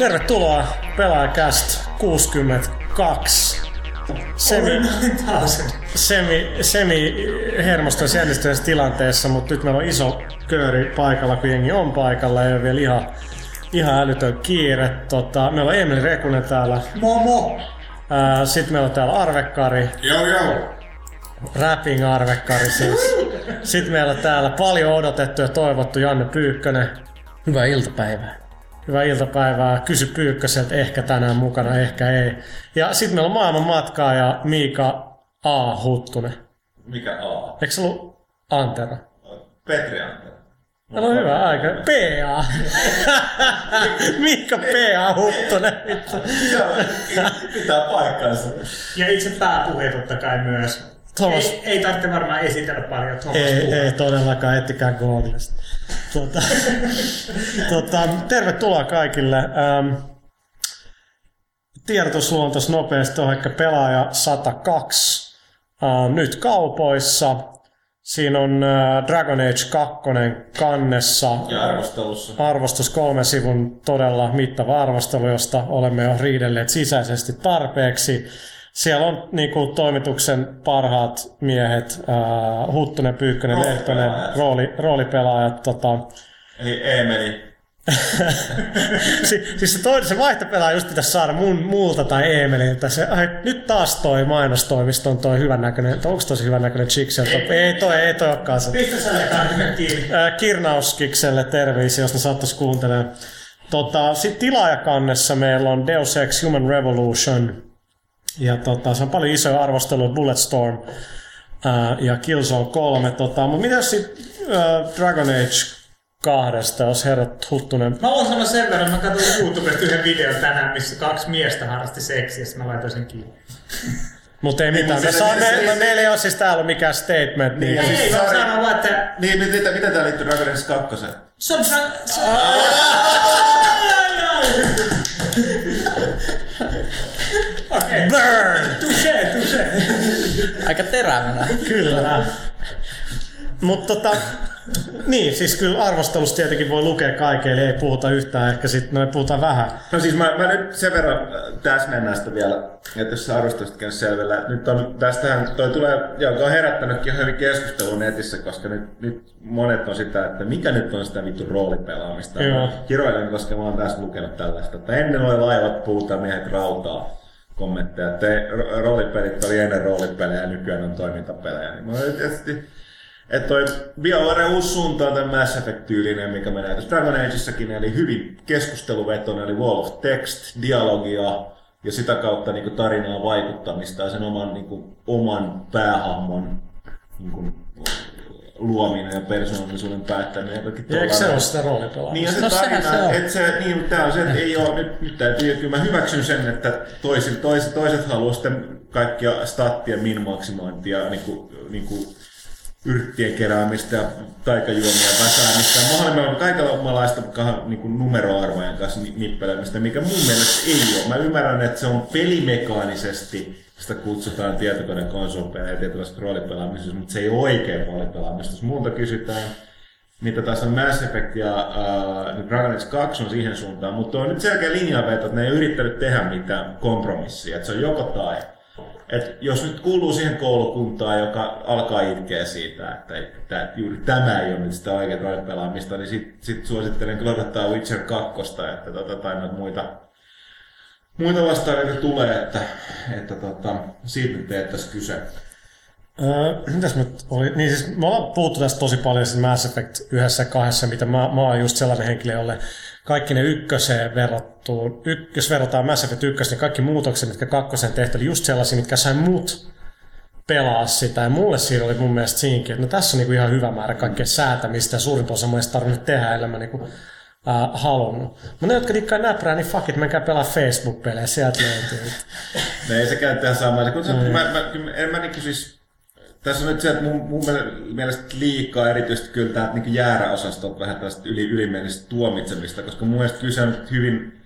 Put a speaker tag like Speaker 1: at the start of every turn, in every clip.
Speaker 1: Tervetuloa Pelaajakäst 62. Semi, semi, semi hermostuneessa jännistyneessä tilanteessa, mutta nyt meillä on iso kööri paikalla, kun jengi on paikalla. Ole vielä ihan, ihan älytön kiire. Tota, meillä on Emeli Rekunen täällä.
Speaker 2: Momo!
Speaker 1: Sitten meillä on täällä Arvekkari.
Speaker 3: Joo, joo.
Speaker 1: Rapping Arvekkari siis. Sitten meillä on täällä paljon odotettu ja toivottu Janne Pyykkönen.
Speaker 4: Hyvää iltapäivää.
Speaker 1: Hyvää iltapäivää. Kysy Pyykköseltä, ehkä tänään mukana, ehkä ei. Ja sitten meillä on maailman matkaaja Miika A. Huttunen.
Speaker 3: Mikä A?
Speaker 1: Eikö se ollut Antero?
Speaker 3: Petri Antero.
Speaker 1: No, no hyvä aika. PA. Miika P.A. Huttunen.
Speaker 3: Pitää paikkansa.
Speaker 2: Ja itse pääpuhe totta kai myös.
Speaker 1: Thomas.
Speaker 2: Ei, ei tarvitse varmaan esitellä paljon Thomas
Speaker 1: Ei,
Speaker 2: Puhe.
Speaker 1: ei todellakaan, ettikää Googlesta. Tota, tota, tervetuloa kaikille. Ähm, tiedotusluontos nopeasti tuohon, ehkä pelaaja 102 ähm, nyt kaupoissa. Siinä on äh, Dragon Age 2 kannessa.
Speaker 3: Ja arvostelussa.
Speaker 1: Arvostus kolmen sivun todella mittava arvostelu, josta olemme jo riidelleet sisäisesti tarpeeksi. Siellä on niin kuin, toimituksen parhaat miehet, äh, Huttunen, Pyykkönen, Lehtonen,
Speaker 3: Roolipelaajat.
Speaker 1: rooli, roolipelaajat. Tota,
Speaker 3: Eli Eemeli.
Speaker 1: si, siis se, toinen, se vaihtopelaaja just pitäisi saada mun, multa tai Eemeliltä. Se, ai, nyt taas toi mainostoimisto on toi hyvän näköinen, onko tosi hyvän näköinen chick sieltä? Ei toi, ei toi olekaan se.
Speaker 2: Pistä sä kiinni.
Speaker 1: Kirnauskikselle terveisiä, jos ne sattuisi kuuntelemaan. Tota, Sitten tilaajakannessa meillä on Deus Ex Human Revolution. Ja tota, se on paljon isoja arvosteluja, Bulletstorm ää, ja Killzone 3. Tota, mutta mitä sitten Dragon Age kahdesta, jos herrat Huttunen...
Speaker 2: Mä voin sanoa sen verran, mä katsoin YouTubesta yhden videon tänään, missä kaksi miestä harrasti seksiä, ja mä laitoin sen kiinni.
Speaker 1: Mutta ei mitään.
Speaker 3: Mutta se-
Speaker 1: me,
Speaker 3: se-
Speaker 1: me, meillä ei ole siis täällä mikään statement. Niin, niin,
Speaker 3: siis
Speaker 2: Ei, mä
Speaker 3: sorry.
Speaker 2: sanon vaan, että
Speaker 3: Niin, nyt mitä, mitä tää liittyy Dragon Age 2?
Speaker 2: se on... Se Okei.
Speaker 1: Burn!
Speaker 2: Touché, touché.
Speaker 4: Aika terävänä.
Speaker 1: Kyllä. Mutta tota, niin, siis kyllä arvostelusta tietenkin voi lukea kaiken, eli ei puhuta yhtään, ehkä sitten me puhutaan vähän.
Speaker 3: No siis mä, mä nyt sen verran äh, täsmennän sitä vielä, että jos sä arvostelusta käynyt selvillä. Nyt on, tästähän toi tulee, joo, toi on herättänytkin hyvin keskustelua netissä, koska nyt, nyt monet on sitä, että mikä nyt on sitä vittu roolipelaamista.
Speaker 1: Joo.
Speaker 3: Kiroilen, koska mä oon tässä lukenut tällaista, että ennen oli laivat puuta, miehet rautaa kommentteja, että roolipelit oli ennen roolipelejä ja nykyään on toimintapelejä. Niin mä tietysti että toi BioWare uusi suunta on tämän Mass Effect-tyylinen, mikä menee tässä Dragon Ageissakin, eli hyvin keskusteluvetoinen, eli wall of text, dialogia ja sitä kautta niin tarinaa vaikuttamista ja sen oman, niin kuin, oman päähahmon niin kuin, luominen ja persoonallisuuden päättäminen. ja kaikki
Speaker 1: eikö se ole sitä roolipelaamista?
Speaker 3: Niin se
Speaker 4: No
Speaker 3: tarina,
Speaker 4: se on.
Speaker 3: että se, niin, tää on se, että ei ole, nyt, nyt täytyy, kyllä mä hyväksyn sen, että toiset, toiset, toiset haluaa sitten kaikkia stattien min-maksimointia, niin kuin, niin kuin yrttien keräämistä ja taikajuomia väsäämistä ja mahdollisimman kaikenlaista niin kuin numeroarvojen kanssa ni- nippelemistä, mikä mun mielestä ei ole. Mä ymmärrän, että se on pelimekaanisesti, sitä kutsutaan tietokoneen konsolipelejä ja tietynlaista roolipelaamisesta, mutta se ei ole oikein roolipelaamista. Jos multa kysytään, mitä taas on Mass Effect ja äh, Dragon Age 2 on siihen suuntaan, mutta on nyt selkeä linjanveto, että ne ei yrittänyt tehdä mitään kompromissia, että se on joko tai. Et jos nyt kuuluu siihen koulukuntaan, joka alkaa itkeä siitä, että, että juuri tämä ei ole nyt sitä oikeaa roolipelaamista, niin sitten sit suosittelen kyllä odottaa Witcher 2, että tota, tai noita muita, muita vastaavia tulee, että, että tota, siitä nyt tehtäisiin kyse.
Speaker 1: Öö, mitäs nyt oli? Niin siis me ollaan puhuttu tästä tosi paljon siis Mass Effect yhdessä kahdessa, mitä mä, mä oon just sellainen henkilö, jolle kaikki ne ykköseen verrattuu, yk, jos verrataan Mass Effect ykköseen, niin kaikki muutokset, mitkä kakkosen tehty, oli just sellaisia, mitkä sai mut pelaa sitä. Ja mulle siinä oli mun mielestä siinkin, että no tässä on niinku ihan hyvä määrä kaikkea säätämistä ja suurin osa ei tarvinnut tehdä, ellei mä niinku, äh, halunnut. Mutta ne, jotka dikkaa näprää, niin fuck it, menkää pelaa Facebook-pelejä, sieltä löytyy.
Speaker 3: No ei se käy tähän samaan. Kun se, mä, mä, kyllä en mä niin siis, tässä on nyt se, että mun, mun mielestä liikaa erityisesti kyllä täältä niin jääräosastolta vähän tällaista yli, ylimielistä tuomitsemista, koska mun mielestä kyse on hyvin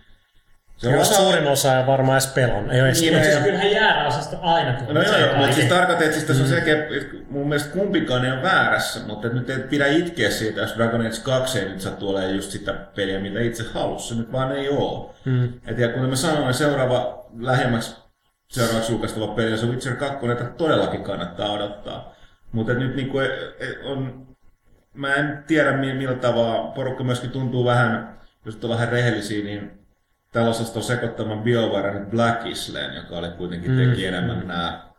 Speaker 3: Se
Speaker 1: Jos
Speaker 3: osa-
Speaker 1: suurin osa ei varmaan edes pelon. Ei ole edes
Speaker 3: Niin,
Speaker 2: siis kyllähän jääräosasta aina tulee.
Speaker 3: No joo,
Speaker 2: se
Speaker 3: joo, mutta siis tarkoitan, että siis tässä on
Speaker 1: Mm.
Speaker 3: sekä, että mun mielestä kumpikaan ei ole väärässä, mutta nyt ei pidä itkeä siitä, jos Dragon Age 2 ei nyt sattuu olemaan just sitä peliä, mitä itse halusi. Se nyt vaan ei oo.
Speaker 1: Mm.
Speaker 3: Et ja kuten mä sanoin, niin seuraava lähemmäksi seuraavaksi julkaistava peli on se Witcher 2, jota todellakin kannattaa odottaa. Mutta nyt niinku e- e- on, mä en tiedä mi- millä tavalla, porukka myöskin tuntuu vähän, jos on vähän rehellisiä, niin tällä osasta on sekoittamaan BioWare nyt Black Isleen, joka oli kuitenkin
Speaker 1: Mm.
Speaker 3: teki enemmän nämä,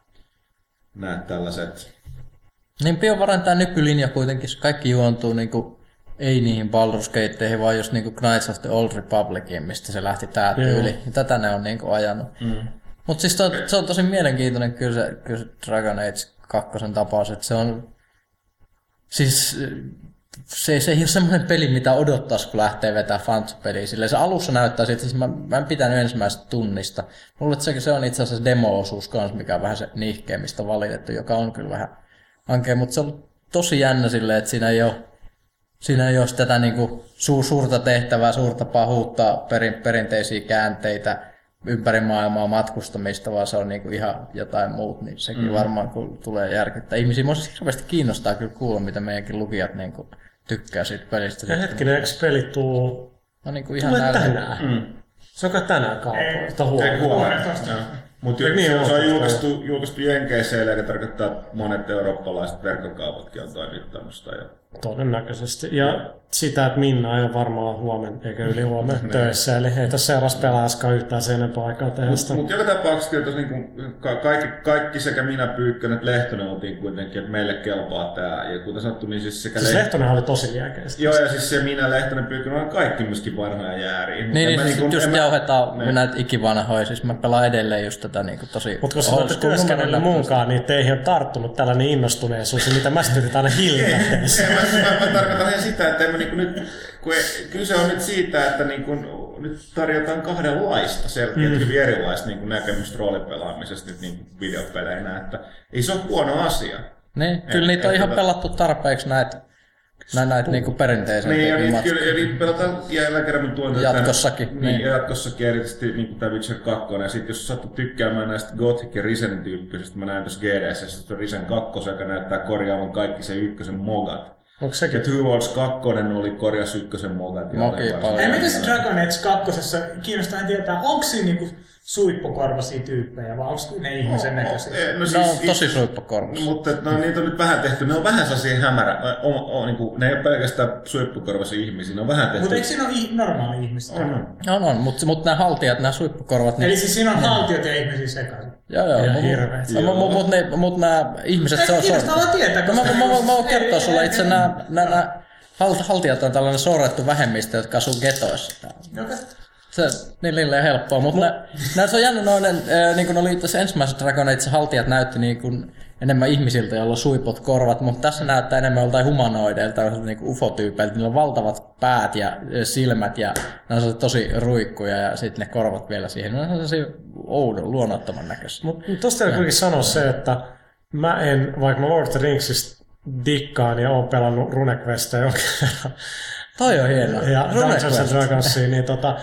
Speaker 3: nämä tällaiset
Speaker 4: Niin BioWaren tämä nykylinja kuitenkin, kaikki juontuu niinku, ei niihin Baldur's Gateihin, vaan just niinku Knights of the Old Republiciin, mistä se lähti tää tyyli. Ja tätä ne on niinku ajanut. Mm. Mutta siis to, se on tosi mielenkiintoinen kyllä se, kyllä se Dragon Age 2 tapaus, että se on... Siis se, se ei ole semmoinen peli, mitä odottaisi, kun lähtee vetää fantasy-peliä. Silleen se alussa näyttää siltä, siis mä, mä en pitänyt ensimmäisestä tunnista. Mulla että se, se on itse asiassa demo-osuus kanssa, mikä on vähän se nihkeä, mistä on valitettu, joka on kyllä vähän ankea, mutta se on tosi jännä silleen, että siinä ei ole, siinä ei ole tätä niinku su, suurta tehtävää, suurta pahuutta, perin, perinteisiä käänteitä, ympäri maailmaa matkustamista, vaan se on niinku ihan jotain muut, niin sekin mm. varmaan kun tulee järkyttää. Ihmisiä siis hirveästi kiinnostaa kyllä kuulla, mitä meidänkin lukijat niinku tykkää siitä pelistä.
Speaker 1: Ja hetkinen, eikö pelit tuu...
Speaker 4: No niinku ihan
Speaker 1: Tulee
Speaker 4: näyllä.
Speaker 1: tänään. Mm. Se on kai tänään
Speaker 3: Ei
Speaker 1: huomenna.
Speaker 3: huomenna.
Speaker 2: Huomenna.
Speaker 3: Mutta
Speaker 1: Niin,
Speaker 3: se, se
Speaker 1: on,
Speaker 3: on
Speaker 1: joo.
Speaker 3: julkaistu, julkaistu Jenkeissä, eli tarkoittaa, että monet eurooppalaiset verkkokaupatkin on toimittanut sitä jo.
Speaker 1: Todennäköisesti. Ja sitä, että Minna ei ole varmaan huomenna eikä yli huomenna töissä. Eli ei tässä seuraavassa pelaaskaan yhtään sen enempää aikaa tehdä sitä.
Speaker 3: Mutta joka tapauksessa kyllä tos niinku, ka- kaikki, kaikki, sekä minä, Pyykkönen että Lehtonen oltiin kuitenkin, että meille kelpaa tämä. Ja kuten sanottu, niin siis sekä
Speaker 1: Siis
Speaker 3: Lehtonen...
Speaker 1: Oli tosi liekeistä.
Speaker 3: Joo, ja siis se minä, Lehtonen, Pyykkönen on kaikki myöskin vanhoja jääriä. Mut
Speaker 4: Niin, niin siis
Speaker 3: niinku-
Speaker 4: just
Speaker 3: en mä-
Speaker 4: jauhetaan
Speaker 3: Ne.
Speaker 4: näitä ikivanhoja, siis mä pelaan edelleen just tätä niinku tosi
Speaker 1: Mutta kun sä olette työskennellyt
Speaker 4: numero
Speaker 1: muunkaan, niin teihin on tarttunut tällainen innostuneisuus, ja mitä mä sitten yritän aina hillitä teissä.
Speaker 3: Mä, tarkoitan ihan sitä, että en mä niinku nyt, kun kyse on nyt siitä, että niinku, nyt tarjotaan kahdenlaista, selkeät mm. hyvin erilaista niinku näkemystä roolipelaamisesta nyt niinku videopeleinä, että ei se ole huono asia.
Speaker 4: Niin, kyllä niitä on
Speaker 3: et
Speaker 4: ihan
Speaker 3: tota-
Speaker 4: pelattu tarpeeksi näitä, näitä, näitä niinku perinteisempiä
Speaker 3: Niin, ja niitä, kyllä, ja niitä pelataan jälleen kerran tuon,
Speaker 4: Jatkossakin,
Speaker 3: Niin,
Speaker 4: niin.
Speaker 3: ja jatkossakin erityisesti niin tämä Witcher 2. Ja sitten jos sattuu tykkäämään näistä Gothic ja Risenin tyyppisistä, mä näen tuossa GDS, ja sitten Risen 2, joka näyttää korjaavan kaikki se ykkösen mogat.
Speaker 1: Onko sekin?
Speaker 3: Two Worlds 2 oli korjas ykkösen mogat. ja
Speaker 4: Moki
Speaker 3: oli varsin-
Speaker 4: paljon.
Speaker 2: Ei, miten se Dragon Age 2. kiinnostaa tietää, onko siinä niinku suippokorvaisia tyyppejä vai onko ne ihmisen näköisiä?
Speaker 3: Eh, No,
Speaker 4: Ne
Speaker 3: siis,
Speaker 4: on tosi suippakorvassa.
Speaker 3: Mutta no, niitä on nyt vähän tehty, ne on vähän sellaisia hämärä, o, o, niin kuin, ne ei ole pelkästään suippukorvaisia ihmisiä, ne on vähän tehty.
Speaker 2: Mutta eikö siinä ole normaali ihmistä?
Speaker 3: on, on.
Speaker 4: On, on, mutta mut nämä haltijat, nämä suippakorvat, niin...
Speaker 2: Eli siis siinä on haltiot ja ihmisiä sekaisin.
Speaker 4: Joo, joo.
Speaker 1: Ja
Speaker 4: Mut-
Speaker 1: hirveet.
Speaker 4: Mut, mut, mut, ne, mut nämä ihmiset, se on
Speaker 2: Kiinnostaa vaan tietää,
Speaker 4: No, mä,
Speaker 2: koska-
Speaker 4: mä, mä, mä voin kertoa sulle itse nämä, nämä, nämä halt- haltijat on tällainen sorrettu vähemmistö, jotka asuu getoissa.
Speaker 2: Okei.
Speaker 4: Se niin niille helppoa, mutta nä, nä, se on jännä noinen, äh, niin kuin oli tässä ensimmäisessä Dragon Age, haltijat näytti niin kuin enemmän ihmisiltä, joilla on suipot korvat, mutta tässä näyttää enemmän joltain humanoideilta, niin kuin ufotyypeiltä. Niillä on valtavat päät ja silmät ja ne on tosi ruikkuja ja sitten ne korvat vielä siihen. Ne on sellaisia oudon, luonnottoman näköisiä.
Speaker 1: Mutta tosta täytyy kuitenkin sanoa se, että mä en, vaikka mä Lord of the Ringsista dikkaan ja oon pelannut RuneQuestia jonkin verran,
Speaker 4: Toi on hieno.
Speaker 1: ja Dungeons and. Dragonsia, niin tota,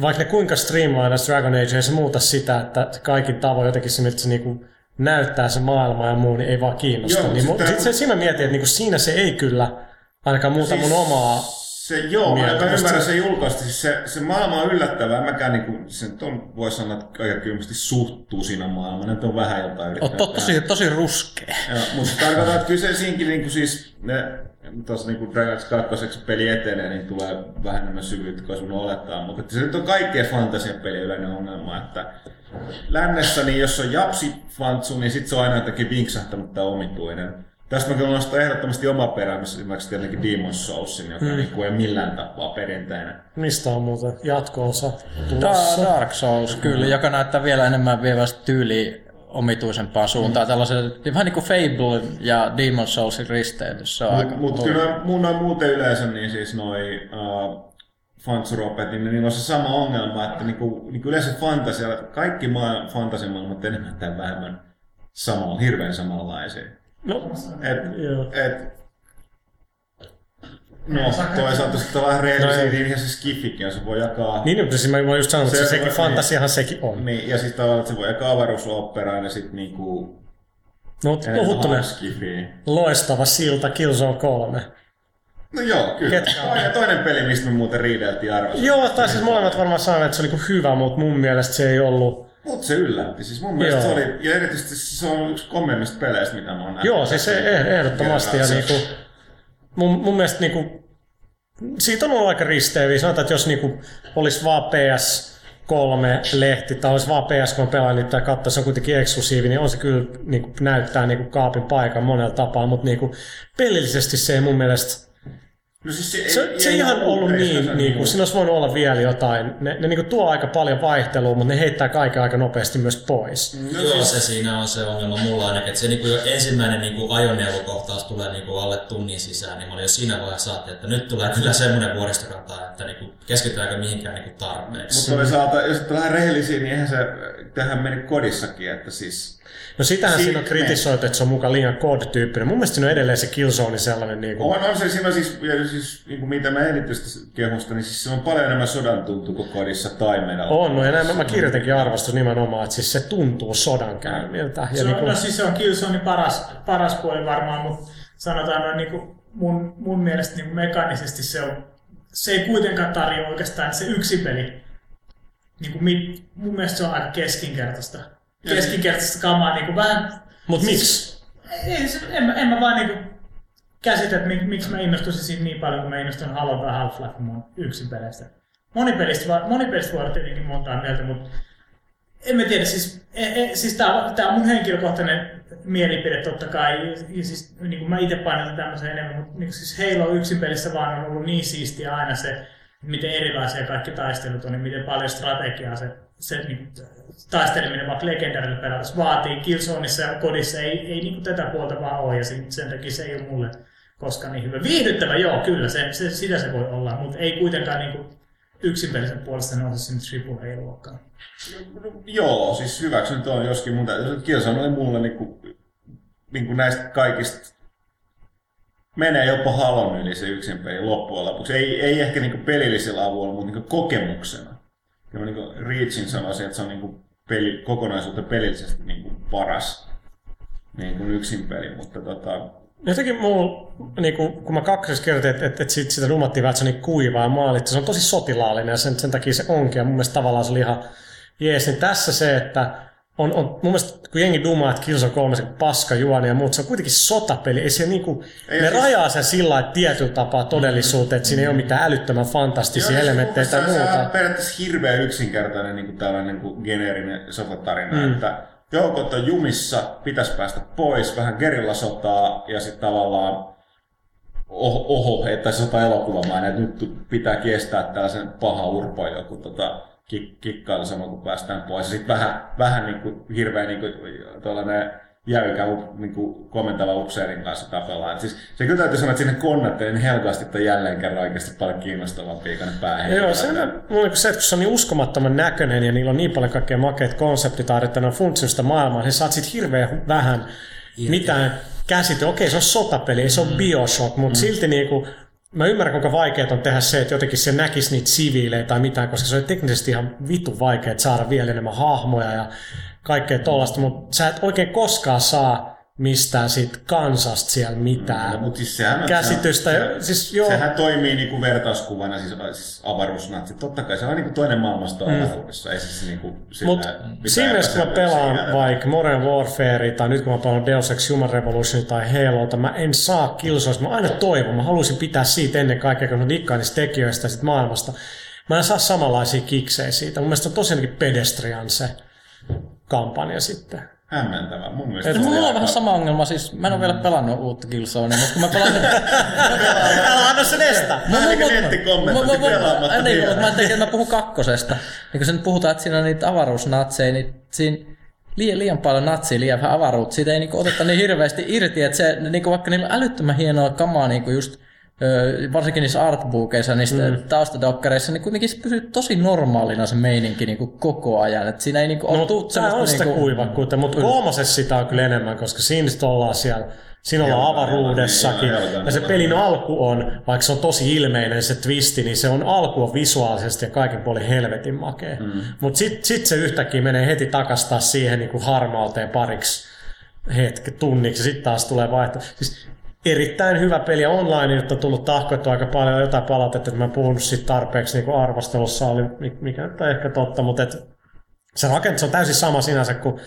Speaker 1: vaikka ne kuinka streamlinaisi Dragon Age, ei se muuta sitä, että kaikin tavoin jotenkin se, miltä se niinku näyttää se maailma ja muu, niin ei vaan kiinnosta.
Speaker 3: Joo,
Speaker 1: niin
Speaker 3: sit
Speaker 1: mu-
Speaker 3: tää-
Speaker 1: sit se, siinä mietin, että niinku siinä se ei kyllä ainakaan muuta
Speaker 3: Siis-
Speaker 1: mun omaa
Speaker 3: Se, joo, mä, mä ymmärrän
Speaker 1: se-
Speaker 3: sen julkaista. Siis se, se maailma on yllättävää. Mäkään niinku, se nyt on, voi sanoa, että aika kylmästi suhtuu siinä maailmana. Nyt on vähän jotain yrittää.
Speaker 4: To- tosi, tosi ruskea.
Speaker 3: Joo, mutta se tarkoittaa, että kyllä se siinkin niinku siis, ne, tuossa niinku Dragon Age 2 peli etenee, niin tulee vähän enemmän syvyyttä kuin sun olettaa. Mutta se nyt on kaikkien fantasian peli yleinen ongelma, että lännessä, niin jos on japsi fantsu, niin sit se on aina jotenkin vinksahtanut tai omituinen. Tästä mä kyllä nostan ehdottomasti oma perä, missä esimerkiksi tietenkin Demon's Soulsin, joka mm. niin ei millään tapaa perinteinen.
Speaker 1: Mistä on muuten jatko-osa tulossa?
Speaker 4: Dark Souls, kyllä, joka näyttää vielä enemmän vievästä tyyliä omituisempaan suuntaan. Mm. Tällaisen, vähän niin kuin Fable ja Demon's Soulsin risteilys. Se on aika
Speaker 3: Mutta kyllä mun noin muuten yleensä, niin siis noi uh, Fantsuropetin, niin niillä on se sama ongelma, että niinku, niinku yleensä fantasia, kaikki maa, fantasiamaailmat enemmän tai vähemmän samalla, hirveän samanlaisia.
Speaker 1: No,
Speaker 3: Et,
Speaker 1: joo.
Speaker 3: et, No, toisaalta sitten vähän rehellisiä, niin ihan se skifikin, se voi jakaa...
Speaker 1: Niin, mutta siis mä mä just sanonut, että
Speaker 3: Se-
Speaker 1: se, sekin
Speaker 3: niin.
Speaker 1: fantasiahan sekin on.
Speaker 3: Niin, ja sitten tavallaan, että se voi jakaa avaruusoperaan ja sitten niinku...
Speaker 1: No,
Speaker 3: skifiin.
Speaker 1: loistava silta Killzone 3.
Speaker 3: No joo, kyllä.
Speaker 1: Ketkä on?
Speaker 3: Toinen, toinen peli, mistä me muuten riideltiin arvossa.
Speaker 1: Joo, tai siis molemmat varmaan sanoivat, että se oli hyvä, mutta mun mielestä se ei ollut...
Speaker 3: Mut se yllätti. Siis mun mielestä
Speaker 1: Joo.
Speaker 3: se oli, ja erityisesti se on yksi kommeimmista peleistä, mitä mä oon nähnyt.
Speaker 1: Joo, siis se eh- ehdottomasti. Ja niinku, mun, mun mielestä niinku, siitä on ollut aika risteäviä. Sanotaan, että jos niinku olisi vaan PS3-lehti tai olisi vaan PS3 pelaajat tai katsoa, se on kuitenkin eksklusiivi, niin on se kyllä niinku, näyttää niinku kaapin paikan monella tapaa, mutta niinku, pelillisesti se ei mun mielestä
Speaker 3: No siis se,
Speaker 1: se,
Speaker 3: ei,
Speaker 1: se
Speaker 3: ei
Speaker 1: ihan ollut
Speaker 3: ei
Speaker 1: niin, niin kuin, siinä olisi voinut olla vielä jotain. Ne, ne niin kuin tuo aika paljon vaihtelua, mutta ne heittää kaiken aika nopeasti myös pois.
Speaker 3: No
Speaker 5: Joo,
Speaker 3: siis-
Speaker 5: se siinä on se ongelma mulla ainakin, että se niinku jo ensimmäinen niinku ajoneuvokohtaus tulee niinku alle tunnin sisään, niin mä olin jo siinä vaiheessa ajattelin, että nyt tulee kyllä semmoinen vuoristokanta, että niinku keskitytäänkö mihinkään niinku tarpeeksi.
Speaker 3: Mutta toisaalta, jos vähän rehellisiä, niin eihän se tähän meni kodissakin, että siis...
Speaker 1: No sitähän
Speaker 3: Si-
Speaker 1: siinä on kritisoitu, että se on mukaan liian COD-tyyppinen. Mun mielestä siinä on edelleen se Killzone sellainen niin kuin,
Speaker 3: On, on se siinä siis, ja siis niin kuin mitä mä erityisesti kehusta, niin siis se on paljon enemmän sodan tuntu kuin kodissa tai medalla.
Speaker 1: on, no ja näin mä, mä kirjoitinkin arvostus nimenomaan, että siis se tuntuu sodan käymiltä. Ja
Speaker 2: Se
Speaker 1: niin
Speaker 2: on,
Speaker 1: kuin,
Speaker 2: no siis se on Killzonein paras, paras puoli varmaan, mutta sanotaan noin niin kuin mun, mun mielestä niin mekaanisesti se on, se ei kuitenkaan tarjoa oikeastaan se yksi peli. Niin kuin mun mielestä se on aika keskinkertaista. Keskinkertaista kamaa, niin kuin vähän...
Speaker 1: Mut miksi?
Speaker 2: Ei, se, en, en mä vaan niin kuin käsitä, että mik, miksi mä innostuisin siitä niin paljon, kun mä innostun Halo tai Half-Life mun yksin peleistä. Monipelistä, monipelistä voi olla tietenkin montaa mieltä, mutta en mä tiedä, siis, e, e, siis tää, on- tää on mun henkilökohtainen mielipide totta kai, ja, siis niin kuin mä itse painotan tämmöisen enemmän, mutta niin siis Halo yksin pelissä vaan on ollut niin siistiä aina se, miten erilaisia kaikki taistelut on, ja miten paljon strategiaa se, se niin kuin, taisteleminen vaikka legendarille pelata vaatii. Killzoneissa ja kodissa ei, ei niin kuin tätä puolta vaan ole, ja sen, sen takia se ei ole mulle koskaan niin hyvä. Viihdyttävä, joo, kyllä, se, se, sitä se voi olla, mutta ei kuitenkaan niin kuin yksinpelisen puolesta nouse sinne AAA-luokkaan.
Speaker 3: Joo, siis hyväksyn tuon joskin, mutta Killzone oli mulle niinku, niinku näistä kaikista menee jopa halon yli se yksin peli loppujen lopuksi. Ei, ei ehkä niinku pelillisellä avulla, mutta niinku kokemuksena. Ja mä niinku Reachin sanoisin, että se on niinku peli, kokonaisuutta pelillisesti niinku paras niinku yksin peli, mutta tota,
Speaker 1: Jotenkin mulla, niin kuin, kun mä kakkosessa kerrotin, että, että, että sitä rummattiin vähän, että se on niin kuivaa ja maalittu, se on tosi sotilaallinen ja sen, sen takia se onkin. Ja mun mielestä tavallaan se oli ihan jees. Niin tässä se, että on, on mun mielestä, kun jengi dumaa, että Killzone 3 se paska juoni ja muut, se on kuitenkin sotapeli. Ei se niinku,
Speaker 3: Ei,
Speaker 1: ne
Speaker 3: siis-
Speaker 1: rajaa sen sillä lailla tietyllä tapaa todellisuuteen, että siinä ei ole mitään älyttömän fantastisia
Speaker 3: Joo, siis
Speaker 1: elementtejä tai
Speaker 3: mielestä Se on
Speaker 1: muuta.
Speaker 3: periaatteessa hirveän yksinkertainen niin kuin tällainen niin kuin geneerinen sotatarina, mm. että joukot on jumissa, pitäisi päästä pois, vähän gerillasotaa ja sitten tavallaan oho, oho että sota-elokuvamainen, että nyt pitää kestää tällaisen paha urpo joku tota, kik, kikkailu sama kun päästään pois. Ja sitten vähän, vähän niin kuin, hirveän niin kuin, tuollainen jäykä niin kuin, komentava upseerin kanssa tapellaan. Et siis, se kyllä täytyy sanoa, että sinne konnattelin niin helkaasti, että jälleen kerran oikeasti paljon kiinnostavampi ikäinen päähenkilö.
Speaker 1: Joo, se, on, on se, että kun se on niin uskomattoman näköinen ja niillä on niin paljon kaikkea makeita konseptitaidetta, ne on funtsinut sitä maailmaa, niin saat sit hirveän vähän mitään käsite. Okei, se on sotapeli, ei se ole Bioshock, mutta silti niinku, mä ymmärrän, kuinka vaikeaa on tehdä se, että jotenkin se näkisi niitä siviilejä tai mitään, koska se on teknisesti ihan vitu vaikea saada vielä enemmän hahmoja ja kaikkea tollasta, mutta sä et oikein koskaan saa mistään siitä kansasta siellä mitään
Speaker 3: No, mutta siis sehän
Speaker 1: käsitystä.
Speaker 3: Se,
Speaker 1: ja, siis joo,
Speaker 3: Sehän toimii niin kuin vertauskuvana, siis, siis avaruusnatsi. Totta kai se on niin kuin toinen maailmasta mm. avaruudessa. Ei siis niin
Speaker 1: Mutta
Speaker 3: mitään
Speaker 1: siinä mielessä, kun mä pelaan vaikka Modern Warfare tai nyt kun mä pelaan Deus Ex Human Revolution tai Haloota, mä en saa Killzoneista. Mä aina toivon, mä haluaisin pitää siitä ennen kaikkea, kun mä dikkaan niistä tekijöistä ja sit maailmasta. Mä en saa samanlaisia kiksejä siitä. Mun mielestä on tosiaankin pedestrian se kampanja sitten.
Speaker 3: Hämmentävä. Mun mielestä
Speaker 1: Et
Speaker 3: se oli
Speaker 4: Mulla on vähän sama ongelma, siis mä en ole vielä pelannut uutta Killzonea, mutta kun mä pelasin...
Speaker 1: Älä anna sen estää!
Speaker 3: Vähän niin kuin nettikommentointi pelaamatta
Speaker 4: Niin, mutta mä ajattelin, että mä puhun kakkosesta. Niin kun se nyt puhutaan, että siinä on niitä avaruusnatseja, niin siinä liian, liian paljon natsia, liian vähän avaruutta. Siitä ei niinku oteta niin hirveästi irti, että se, niinku vaikka niillä on älyttömän hienoa kamaa niinku just varsinkin niissä artbookeissa, niissä mm. taustadokkareissa, niin kuitenkin se pysyy tosi normaalina se meininki niin kuin koko ajan. Et siinä ei niin kuin,
Speaker 1: No,
Speaker 4: ole semmoista
Speaker 1: on sitä
Speaker 4: niinku-
Speaker 1: kuivakkuutta, mutta kolmosessa sitä on kyllä enemmän, koska siinä ollaan siellä Siinä ollaan avaruudessakin. Ja se pelin alku on, vaikka se on tosi ilmeinen se twisti, niin se on alku on visuaalisesti ja kaikin puolin helvetin makea. Mm. Mutta sitten sit se yhtäkkiä menee heti takastaa siihen niin kuin harmauteen pariksi hetki, tunniksi, ja sitten taas tulee vaihto. Siis erittäin hyvä peli, online on tullut tahkoittua aika paljon jotain palautetta, että mä en puhunut siitä tarpeeksi niin kuin arvostelussa, oli, mikä nyt on ehkä totta, mutta et, se rakennus on täysin sama sinänsä kuin,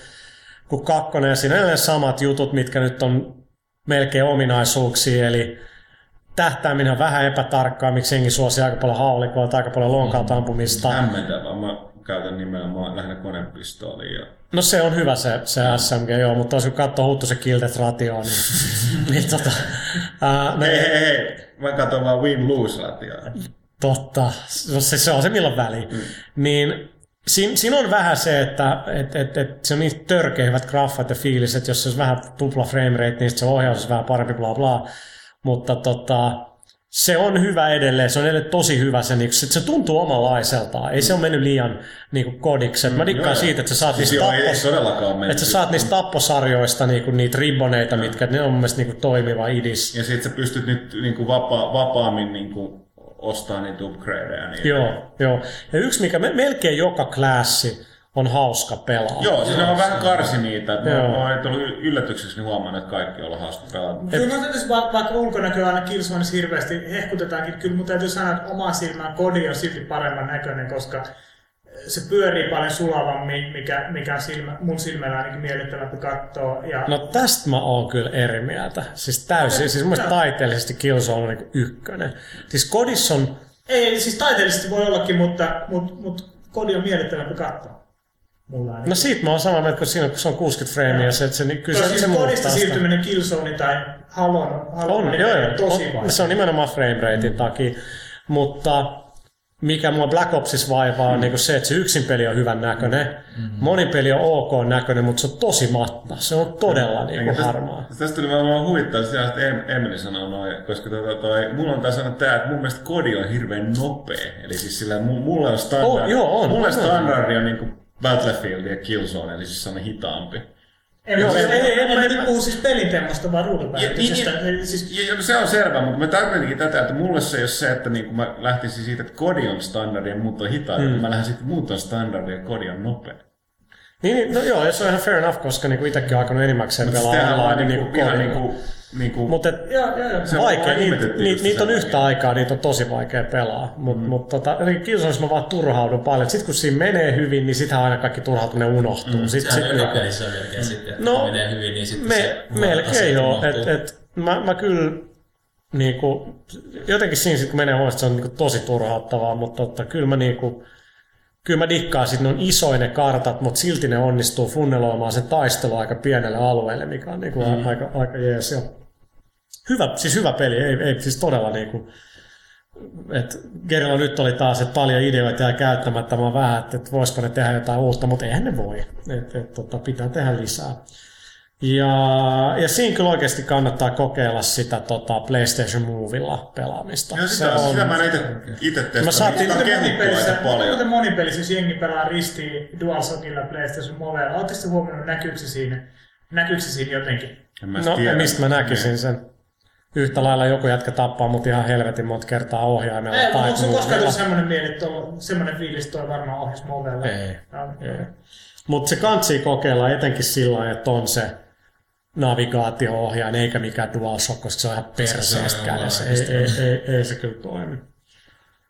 Speaker 1: kuin kakkonen, ja siinä on samat jutut, mitkä nyt on melkein ominaisuuksia, eli tähtääminen on vähän epätarkkaa, miksi jengi suosii aika paljon haulikoa tai aika paljon lonkalta ampumista.
Speaker 3: Hämmentävää. Mä käytän nimenomaan lähinnä konepistoolia. Ja...
Speaker 1: No se on hyvä se, se SMG, joo, mutta jos kun katsoo Huttu se Kildet ratio, niin, niin tota, ää, no,
Speaker 3: Hei, hei, hei. Mä katson vaan win-lose-ratiaa.
Speaker 1: totta, no se, se on se milloin väli. Mm. Niin siinä, siinä on vähän se, että et, et, et, se on niin törkeä hyvät graffat ja fiilis, että jos se olisi vähän tupla frame rate, niin se ohjaus olisi vähän parempi, bla bla. Mutta tota, se on hyvä edelleen, se on edelleen tosi hyvä, se, niin, se, se tuntuu omanlaiseltaan, ei se ole mennyt liian niin kodiksi. Et mä dikkaan
Speaker 3: joo, joo.
Speaker 1: siitä, että sä saat
Speaker 3: Siis
Speaker 1: niistä
Speaker 3: joo, mennyt.
Speaker 1: että sä saat niistä tapposarjoista niinku, niitä ribboneita, mitkä ne on mun mielestä niinku toimiva idis.
Speaker 3: Ja sit sä pystyt nyt niinku vapaa, vapaammin niinku ostaa niitä upgradeja. Niin
Speaker 1: Joo, joo. Ja yksi, mikä me, melkein joka klassi on hauska pelaa.
Speaker 3: Joo, siis ne on vähän karsi niitä. Että
Speaker 1: Joo.
Speaker 3: mä oon tullut yllätykseksi huomannut, että kaikki on hauska pelata.
Speaker 2: Kyllä mä täytyisi, va- vaikka ulkonäkö aina Killzoneissa hirveästi hehkutetaankin, kyllä mun täytyy sanoa, että oma silmään kodi on silti paremman näköinen, koska se pyörii paljon sulavammin, mikä, mikä on silmä, mun silmällä ainakin miellyttävämpi katsoa. Ja
Speaker 1: No tästä mä oon kyllä eri mieltä. Siis täysin, siis mun mielestä taiteellisesti Killzone on niinku ykkönen. Siis kodissa on,
Speaker 2: Ei, siis taiteellisesti voi ollakin, mutta, mutta, mutta kodi on miellyttävämpi katsoa. Mulla ainakin.
Speaker 1: no siitä mä oon samaa mieltä, kun siinä kun se on 60 freimiä, se, että se, niin kyllä se,
Speaker 2: siis
Speaker 1: se muuttaa sitä.
Speaker 2: siirtyminen Killzone tai Halon, Halon
Speaker 1: On, joo, joo.
Speaker 2: tosi
Speaker 1: on,
Speaker 2: vaikea.
Speaker 1: se on nimenomaan frame ratein takia. Mutta mikä mua Black Opsissa vaivaa on niin se, että se yksin peli on hyvän näköinen. Mm-hmm. Monipeli on ok näköinen, mutta se on tosi matta. Se on todella niin kuin harmaa.
Speaker 3: Tästä, tästä tuli vaan huvittaa sitä, että em, Emeli sanoi noin, koska tota, toi, mulla on sanoa tää, että mun mielestä kodi on hirveän nopea. Eli siis sillä mu- mulla on standard,
Speaker 1: Oh, joo, on.
Speaker 3: mulla
Speaker 1: On.
Speaker 3: standardi on niinku Battlefield ja Killzone, eli siis sellainen hitaampi.
Speaker 2: Ei,
Speaker 1: Joo,
Speaker 2: ei,
Speaker 1: ei-
Speaker 2: ei,
Speaker 1: ei- mä-
Speaker 2: ei, puhu siis pelintemmosta, vaan ruudunpäivityksestä. Eli siis,
Speaker 3: ja, ja, se on selvä, mutta mä tarkoitinkin tätä, että mulle se ei ole se, että niin mä lähtisin siitä, että kodi on standardi ja muut on hitaita. Mm. Mä lähden sitten, muut on standardi ja kodi on nopea.
Speaker 1: Niin, niin, no joo, ja se on ihan fair enough, koska niinku itsekin on alkanut enimmäkseen pelaa
Speaker 3: on
Speaker 1: online.
Speaker 3: niinku,
Speaker 1: Niinku,
Speaker 3: ihan
Speaker 1: kodilla.
Speaker 3: niinku, niinku,
Speaker 1: Mutta
Speaker 2: joo, joo.
Speaker 3: Se on
Speaker 1: vaikea, niitä, niitä, niitä on yhtä aikaa, niitä on tosi vaikea pelaa. Mutta mm. mut, tota, Killzoneissa mä vaan turhaudun paljon. Sitten kun siinä menee hyvin, niin sitähän aina kaikki turhautuminen unohtuu. Mm. Sitten, sit,
Speaker 5: on joka
Speaker 1: niinku-
Speaker 5: pelissä melkein sitten, että
Speaker 1: No,
Speaker 5: menee hyvin, niin sitten
Speaker 1: me,
Speaker 5: se
Speaker 1: melkein joo.
Speaker 5: unohtuu.
Speaker 1: Et, et, mä, mä kyllä niinku, jotenkin siinä sit, kun menee huomioon, se on niinku tosi turhauttavaa, mutta tota, kyllä mä niinku, kyllä mä dikkaan sit, ne on isoja ne kartat, mutta silti ne onnistuu funneloimaan sen taistelu aika pienelle alueelle, mikä on niinku mm. aika, aika jees. Ja hyvä, siis hyvä peli, ei, ei siis todella niinku, että Gerilla nyt oli taas, että paljon ideoita jää käyttämättä, mä vähän, että, että voisiko ne tehdä jotain uutta, mutta eihän ne voi. Et, et, tota, pitää tehdä lisää. Ja, ja siinä kyllä oikeasti kannattaa kokeilla sitä tota, PlayStation Movilla pelaamista.
Speaker 3: Joo, sitä, on, sitä mä en itse, itse testannut.
Speaker 1: Mä saatiin-
Speaker 3: aika paljon.
Speaker 2: kuten monipelissä, jos jengi pelaa ristiin DualShockilla PlayStation Movella, ootteko te huomannut, näkyykö se siinä, näkyykö se siinä jotenkin?
Speaker 3: En mä
Speaker 1: No,
Speaker 3: tiedä.
Speaker 1: mistä mä näkisin sen? Yhtä lailla joku jätkä tappaa mut ihan helvetin monta kertaa ohjaimella
Speaker 2: Ei,
Speaker 1: tai
Speaker 2: onko se koskaan tullut semmoinen mieli, että semmoinen fiilis, toi varmaan ohjasi Movella?
Speaker 1: Ei. Mutta se kansi kokeilla etenkin sillä lailla, että on se navigaatio-ohjain, eikä mikään DualShock, koska se on ihan perseestä kädessä. Ei, ei, ei, ei, se kyllä toimi.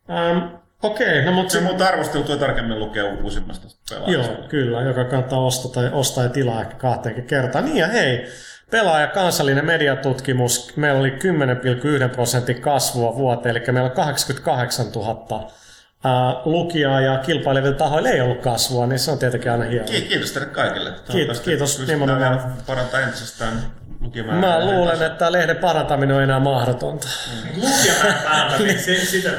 Speaker 1: Ähm, Okei, okay, no mutta
Speaker 3: Se muuta arvostelu tuo tarkemmin lukee uusimmasta pelaajasta.
Speaker 1: Joo, kyllä, joka kannattaa ostaa, tai ostaa ja tilaa ehkä kahteenkin kertaan. Niin ja hei, pelaaja kansallinen mediatutkimus, meillä oli 10,1 prosentin kasvua vuoteen, eli meillä on 88 000 ää, lukijaa ja kilpailevilla tahoilla ei ollut kasvua, niin se on tietenkin aina hienoa.
Speaker 3: Ki- Kiitos teille kaikille.
Speaker 1: Kiitos
Speaker 3: pystytään
Speaker 1: nimenomaan.
Speaker 3: parantaa entisestään lukemaan.
Speaker 1: Mä luulen, että lehden parantaminen on enää mahdotonta.
Speaker 2: Lukijamäärän parantaminen, se- sitä.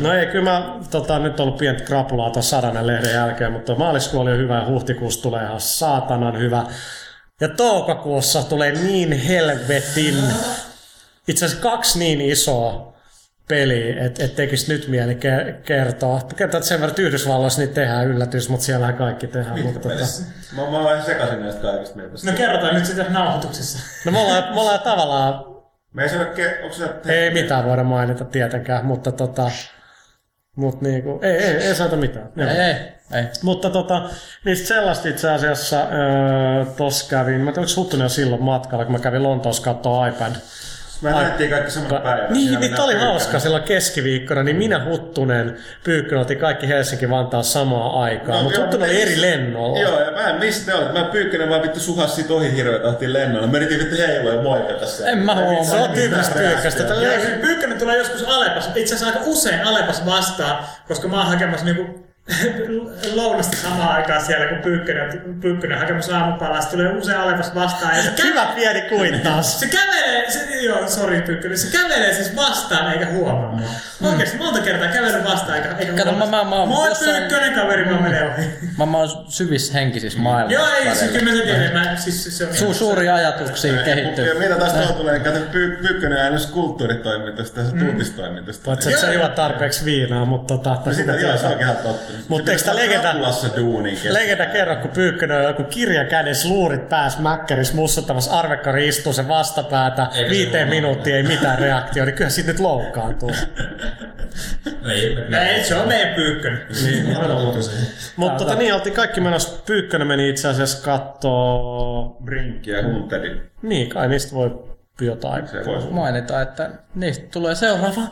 Speaker 1: No ei, kyllä mä tota, nyt on ollut pientä krapulaa tuon sadannen lehden jälkeen, mutta maaliskuu oli jo hyvä ja huhtikuussa tulee ihan saatanan hyvä. Ja toukokuussa tulee niin helvetin, itse asiassa kaksi niin isoa peli, että et tekisi nyt mieli ke- kertoa. Kertoa, että sen verran että Yhdysvalloissa niitä tehdään yllätys, mutta siellähän kaikki tehdään. Mutta, tota,
Speaker 3: Mä, mä vähän sekaisin näistä kaikista mieltä.
Speaker 2: No kerrotaan nyt sitä nauhoituksessa.
Speaker 1: no me ollaan, me ollaan tavallaan,
Speaker 3: Me ei ke- onko se...
Speaker 1: ei mitään voida mainita tietenkään, mutta tota, mut niinku, ei, ei, ei saata mitään.
Speaker 4: Ei, ei, ei.
Speaker 1: Mutta tota, niistä sellaista itse asiassa öö, tossa kävin, mä tiedä, oliko Huttunen jo silloin matkalla, kun mä kävin Lontoossa katsoa iPad.
Speaker 3: Me nähtiin kaikki saman päivän.
Speaker 1: Niin,
Speaker 3: Siinä
Speaker 1: niin oli hauska silloin keskiviikkona, niin minä Huttunen, Pyykkönen oltiin kaikki Helsinki-Vantaa samaa aikaa,
Speaker 3: No,
Speaker 1: mutta Huttunen oli eri lennolla.
Speaker 3: Joo, ja mä en mistä te olit. Mä pyykkönen vaan vittu suhas siitä ohi hirveet tahtiin lennolla. Me yritin vittu heilua ja moikata siellä.
Speaker 4: En mä huomaa.
Speaker 1: Se on tyypillistä Pyykköstä.
Speaker 2: siis Pyykkönen tulee joskus Alepas, itse asiassa aika usein Alepas vastaan, koska mä oon hakemassa niinku lounasta samaan aikaan siellä, kun Pyykkönen, Pyykkönen on hakemassa aamupalaa, se tulee usein Alepas vastaan. Ja se, kä-
Speaker 1: Hyvä pieni kuittaus.
Speaker 2: se kävelee, se, joo, sori Pyykkönen, se kävelee siis vastaan eikä huomaa mua. Oikeesti monta kertaa kävellyt vastaan eikä, eikä
Speaker 4: Kato,
Speaker 2: huomaa.
Speaker 4: mä- mä- mä oon
Speaker 2: Moi
Speaker 4: jossain-
Speaker 2: Pyykkönen kaveri, mä menen ohi.
Speaker 4: Mä, mä oon syvissä henkisissä maailmassa.
Speaker 2: Joo, ei, se
Speaker 4: välillä.
Speaker 2: kyllä mä sen tiedän, mä, siis se on
Speaker 4: Su, suuria ajatuksia
Speaker 3: Ja
Speaker 4: kehittyy.
Speaker 3: mitä tästä tuolla tulee, kato Pyy- Pyykkönen äänes kulttuuritoimintosta ja
Speaker 1: Mm.
Speaker 3: tuutistoimintosta.
Speaker 1: Paitsi, että se juo tarpeeksi viinaa, mutta tota, tai
Speaker 3: Sitä, joo, se onkin ihan totta.
Speaker 1: Mutta eikö sitä legenda, legenda kerro, kun Pyykkönen on joku kirja kädessä, luurit pääs, mäkkäris mussuttamassa, arvekkari istuu sen vastapäätä,
Speaker 5: Eikä se
Speaker 1: viiteen minuuttia ei mitään reaktio, niin kyllä siitä nyt loukkaantuu.
Speaker 5: Ei,
Speaker 2: Ei, se on meidän Pyykkönen.
Speaker 1: Niin. Mutta tota, niin, oltiin kaikki menossa, Pyykkönen meni itse asiassa kattoo,
Speaker 3: Brinkki ja Hunteri.
Speaker 1: niin kai niistä voi jotain.
Speaker 3: Se voisi
Speaker 4: Mainita, että niistä tulee seuraava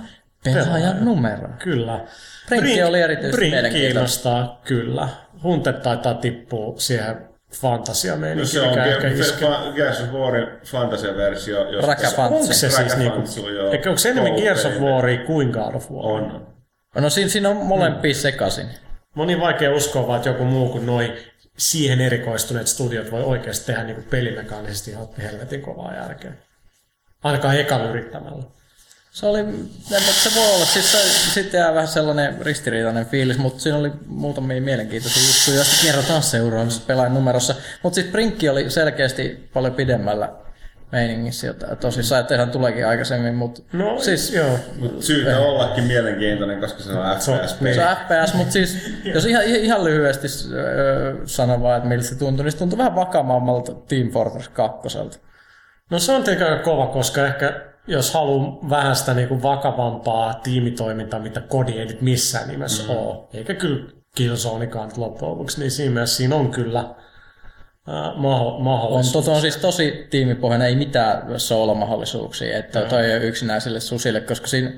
Speaker 4: pelaajan numero.
Speaker 1: Kyllä.
Speaker 4: Brinkki oli erityisesti
Speaker 1: Brink
Speaker 4: mielenkiintoinen.
Speaker 1: kiinnostaa, kyllä. Hunter taitaa tippua siihen fantasia
Speaker 3: No se on Ge- Gears of Warin fantasiaversio. jossa-
Speaker 4: Rakapantsu.
Speaker 1: Onko se siis niinku, eikö onko se enemmän Gears of. War kuin God of War?
Speaker 3: On.
Speaker 4: No siinä, siinä on molempia sekaisin.
Speaker 1: Moni vaikea uskoa vaan, että joku muu kuin noi siihen erikoistuneet studiot voi oikeasti tehdä niin pelimekaanisesti ihan helvetin kovaa järkeä. Ainakaan ekalla yrittämällä.
Speaker 4: Se oli, se voi olla, siis se, sitten jää vähän sellainen ristiriitainen fiilis, mutta siinä oli muutamia mielenkiintoisia juttuja, joista kerrotaan seuraavassa pelaajan numerossa. Mutta siis Brinkki oli selkeästi paljon pidemmällä meiningissä, jota tosissaan, että sehän tuleekin aikaisemmin, mutta
Speaker 1: No
Speaker 4: siis
Speaker 1: joo.
Speaker 3: Mut syytä ollakin mielenkiintoinen, koska se on
Speaker 1: Se on-
Speaker 3: FPS-peli.
Speaker 4: se on FPS, mutta siis jos ihan, ihan lyhyesti sanon vaan, että miltä se tuntui, niin se tuntui vähän vakaammalta Team Fortress 2.
Speaker 1: No se on tietenkin aika kova, koska ehkä jos haluaa vähän sitä niin kuin vakavampaa tiimitoimintaa, mitä kodi ei nyt missään nimessä mm. ole, eikä kyllä Killzonekaan loppujen lopuksi, niin siinä mielessä siinä on kyllä äh, maho-
Speaker 4: On,
Speaker 1: mahdollisuus.
Speaker 4: to, on siis tosi tiimipohjainen, ei mitään solo-mahdollisuuksia, että toi ei ole yksinäisille susille, koska siinä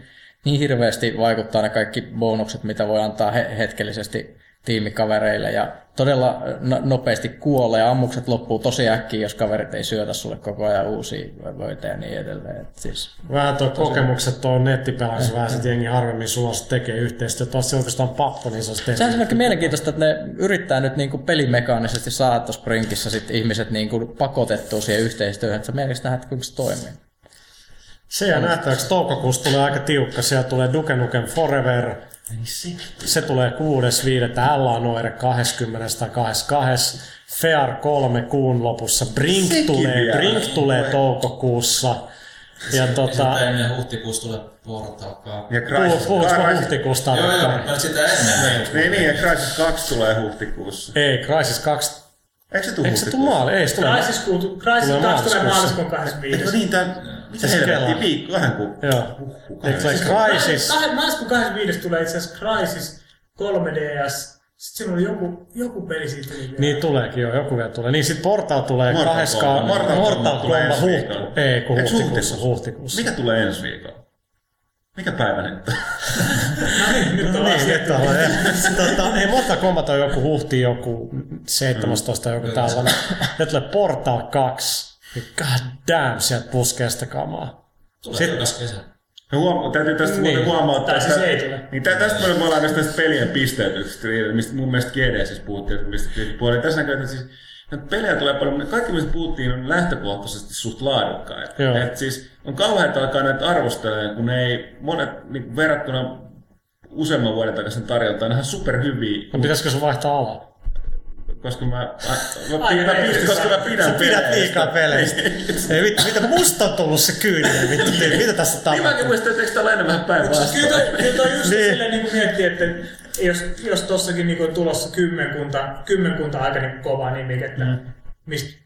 Speaker 4: niin hirveästi vaikuttaa ne kaikki bonukset, mitä voi antaa he, hetkellisesti tiimikavereille ja todella no, nopeasti kuolee ja ammukset loppuu tosi äkkiä, jos kaverit ei syötä sulle koko ajan uusia vöitä ja niin edelleen. Et siis,
Speaker 1: Vähän tuo kokemukset tuon nettipelaamisen vähän sit jengi harvemmin sulossa tekee yhteistyötä. Tuossa oikeastaan pakko, niin se olisi tehty.
Speaker 4: Sehän on mielenkiintoista, että ne yrittää nyt niinku pelimekaanisesti saada tuossa Sprinkissä sit ihmiset niinku pakotettua siihen yhteistyöhön, että sä mielestäni nähdä, että kuinka se toimii.
Speaker 1: Se jää nähtäväksi. Toukokuussa tulee aika tiukka. Siellä tulee Duke Nukem Forever. Se tulee 6.5. Ella Noire 20. tai 22. Fear 3 kuun lopussa. Brink
Speaker 3: Sekin
Speaker 1: tulee,
Speaker 3: vielä.
Speaker 1: Brink tulee toukokuussa. Ja tota,
Speaker 5: Sitä ennen huhtikuussa tulee Portal 2.
Speaker 3: Ja Crysis,
Speaker 1: puhutko
Speaker 3: Crysis-
Speaker 1: huhtikuusta?
Speaker 5: Joo, joo, mä sitä ennen.
Speaker 3: Niin, niin, ja Crysis 2 tulee huhtikuussa.
Speaker 1: Ei, Crisis 2.
Speaker 3: Eikö se tule
Speaker 1: Eikö se tule
Speaker 3: huhtikuussa?
Speaker 1: maali? Ei, se tulee
Speaker 2: Crisis, Crisis
Speaker 1: Tulee
Speaker 2: 2 tulee
Speaker 1: maaliskuussa.
Speaker 2: maaliskuun
Speaker 3: Eikö
Speaker 2: 25.
Speaker 3: niin, tää... Mitä
Speaker 1: Se
Speaker 3: helvettiä?
Speaker 1: kelaa.
Speaker 3: Viikko, vähän kuin...
Speaker 1: Joo.
Speaker 3: Huhhuh.
Speaker 1: Crisis?
Speaker 2: Kah- Maaliskuun 25 tulee itse asiassa Crisis 3DS. Sitten siinä oli joku, joku peli siitä tuli vielä.
Speaker 1: Niin tuleekin jo, joku vielä tulee. Niin sit Portal tulee
Speaker 3: Mortal
Speaker 1: 2.
Speaker 3: Kombat. Mortal
Speaker 1: Mortal
Speaker 3: Kombat tulee
Speaker 1: Kombat
Speaker 3: ensi
Speaker 1: huhti.
Speaker 3: viikolla.
Speaker 1: Ei, kun huhtikuussa.
Speaker 3: huhtikuussa?
Speaker 1: Huhtikuussa.
Speaker 3: Mikä tulee ensi viikolla? Mikä päivä nyt on?
Speaker 2: Nyt on
Speaker 1: Niin,
Speaker 2: asiat.
Speaker 1: nyt on. tota, ei, Mortal Kombat on joku huhti, joku 17 joku tällainen. Ja tulee Portal 2. Niin god damn, sieltä puskee sitä kamaa.
Speaker 5: Tulee
Speaker 1: Sitten-
Speaker 5: jokas kesä.
Speaker 3: Huom- täytyy tästä
Speaker 1: Niin.
Speaker 3: huomauttaa,
Speaker 2: Tai siis ei tule.
Speaker 3: Niin tä- tästä me ollaan tästä, tästä pelien pisteytyksestä, mistä mun mielestä GD siis puhuttiin, että mistä puoli. Tässä näkyy, että siis näitä pelejä tulee paljon, mutta kaikki mistä puhuttiin on lähtökohtaisesti suht laadukkaita.
Speaker 1: Joo.
Speaker 3: Et siis on kauhean alkaa näitä arvostelemaan, kun ne ei monet niin verrattuna useamman vuoden takaisin tarjontaan, ne on ihan superhyviä.
Speaker 1: No pitäisikö se vaihtaa alaa?
Speaker 3: Koska mä, mä, mä,
Speaker 2: ei,
Speaker 3: pystyn, koska mä pidän
Speaker 1: Sä pidät liikaa
Speaker 3: peleistä.
Speaker 1: Ei vittu, mitä musta on tullut se kyyninen, vittu, mitä tässä
Speaker 3: Niin mäkin
Speaker 1: tapahtuu?
Speaker 3: muistan, että eikö tää ole enemmän päinvastoin?
Speaker 2: Kyllä toi, kyllä toi just
Speaker 1: Niin.
Speaker 2: silleen niin miettii, että jos, jos tossakin niin on tulossa kymmenkunta, kymmenkunta aika niin kova nimikettä, mm. mistä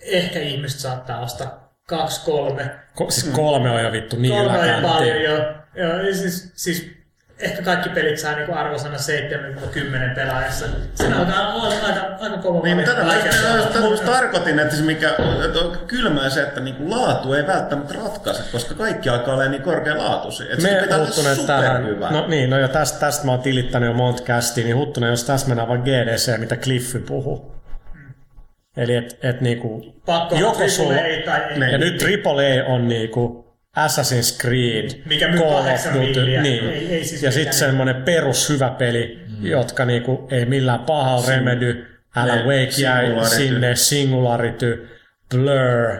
Speaker 2: ehkä ihmiset saattaa ostaa kaksi, kolme.
Speaker 1: Ko, siis kolme on jo vittu niin
Speaker 2: Kolme on paljon jo. jo ja siis, siis ehkä kaikki pelit saa niin arvosana 7-10 pelaajassa. Se alkaa olla aika, aika kova
Speaker 3: Niin, mutta tätä
Speaker 2: Mut-
Speaker 3: tarkoitin, että se mikä että on kylmää se, että niinku laatu ei välttämättä ratkaise, koska kaikki alkaa olla niin korkealaatuisia. Että
Speaker 1: Me
Speaker 3: se pitää olla
Speaker 1: tähän,
Speaker 3: superhyvä.
Speaker 1: no niin, no ja tästä, tästä mä oon tilittänyt jo monta kästiä, niin huttunen, jos tässä mennään vaan GDC, mitä Cliffy puhuu. Eli et, et niinku,
Speaker 2: Pakko
Speaker 1: joko sulla,
Speaker 2: AAA tai ei.
Speaker 1: ja nyt AAA on niinku Assassin's Creed,
Speaker 2: Mikä myy
Speaker 1: Call of Duty, niin.
Speaker 2: Ei- ei siis
Speaker 1: ja sitten semmoinen perus hyvä peli, mm. jotka niinku ei millään pahalla remedy, Alan
Speaker 3: Ne,
Speaker 1: Wake jäi
Speaker 3: Singularity.
Speaker 1: sinne, Singularity, Blur,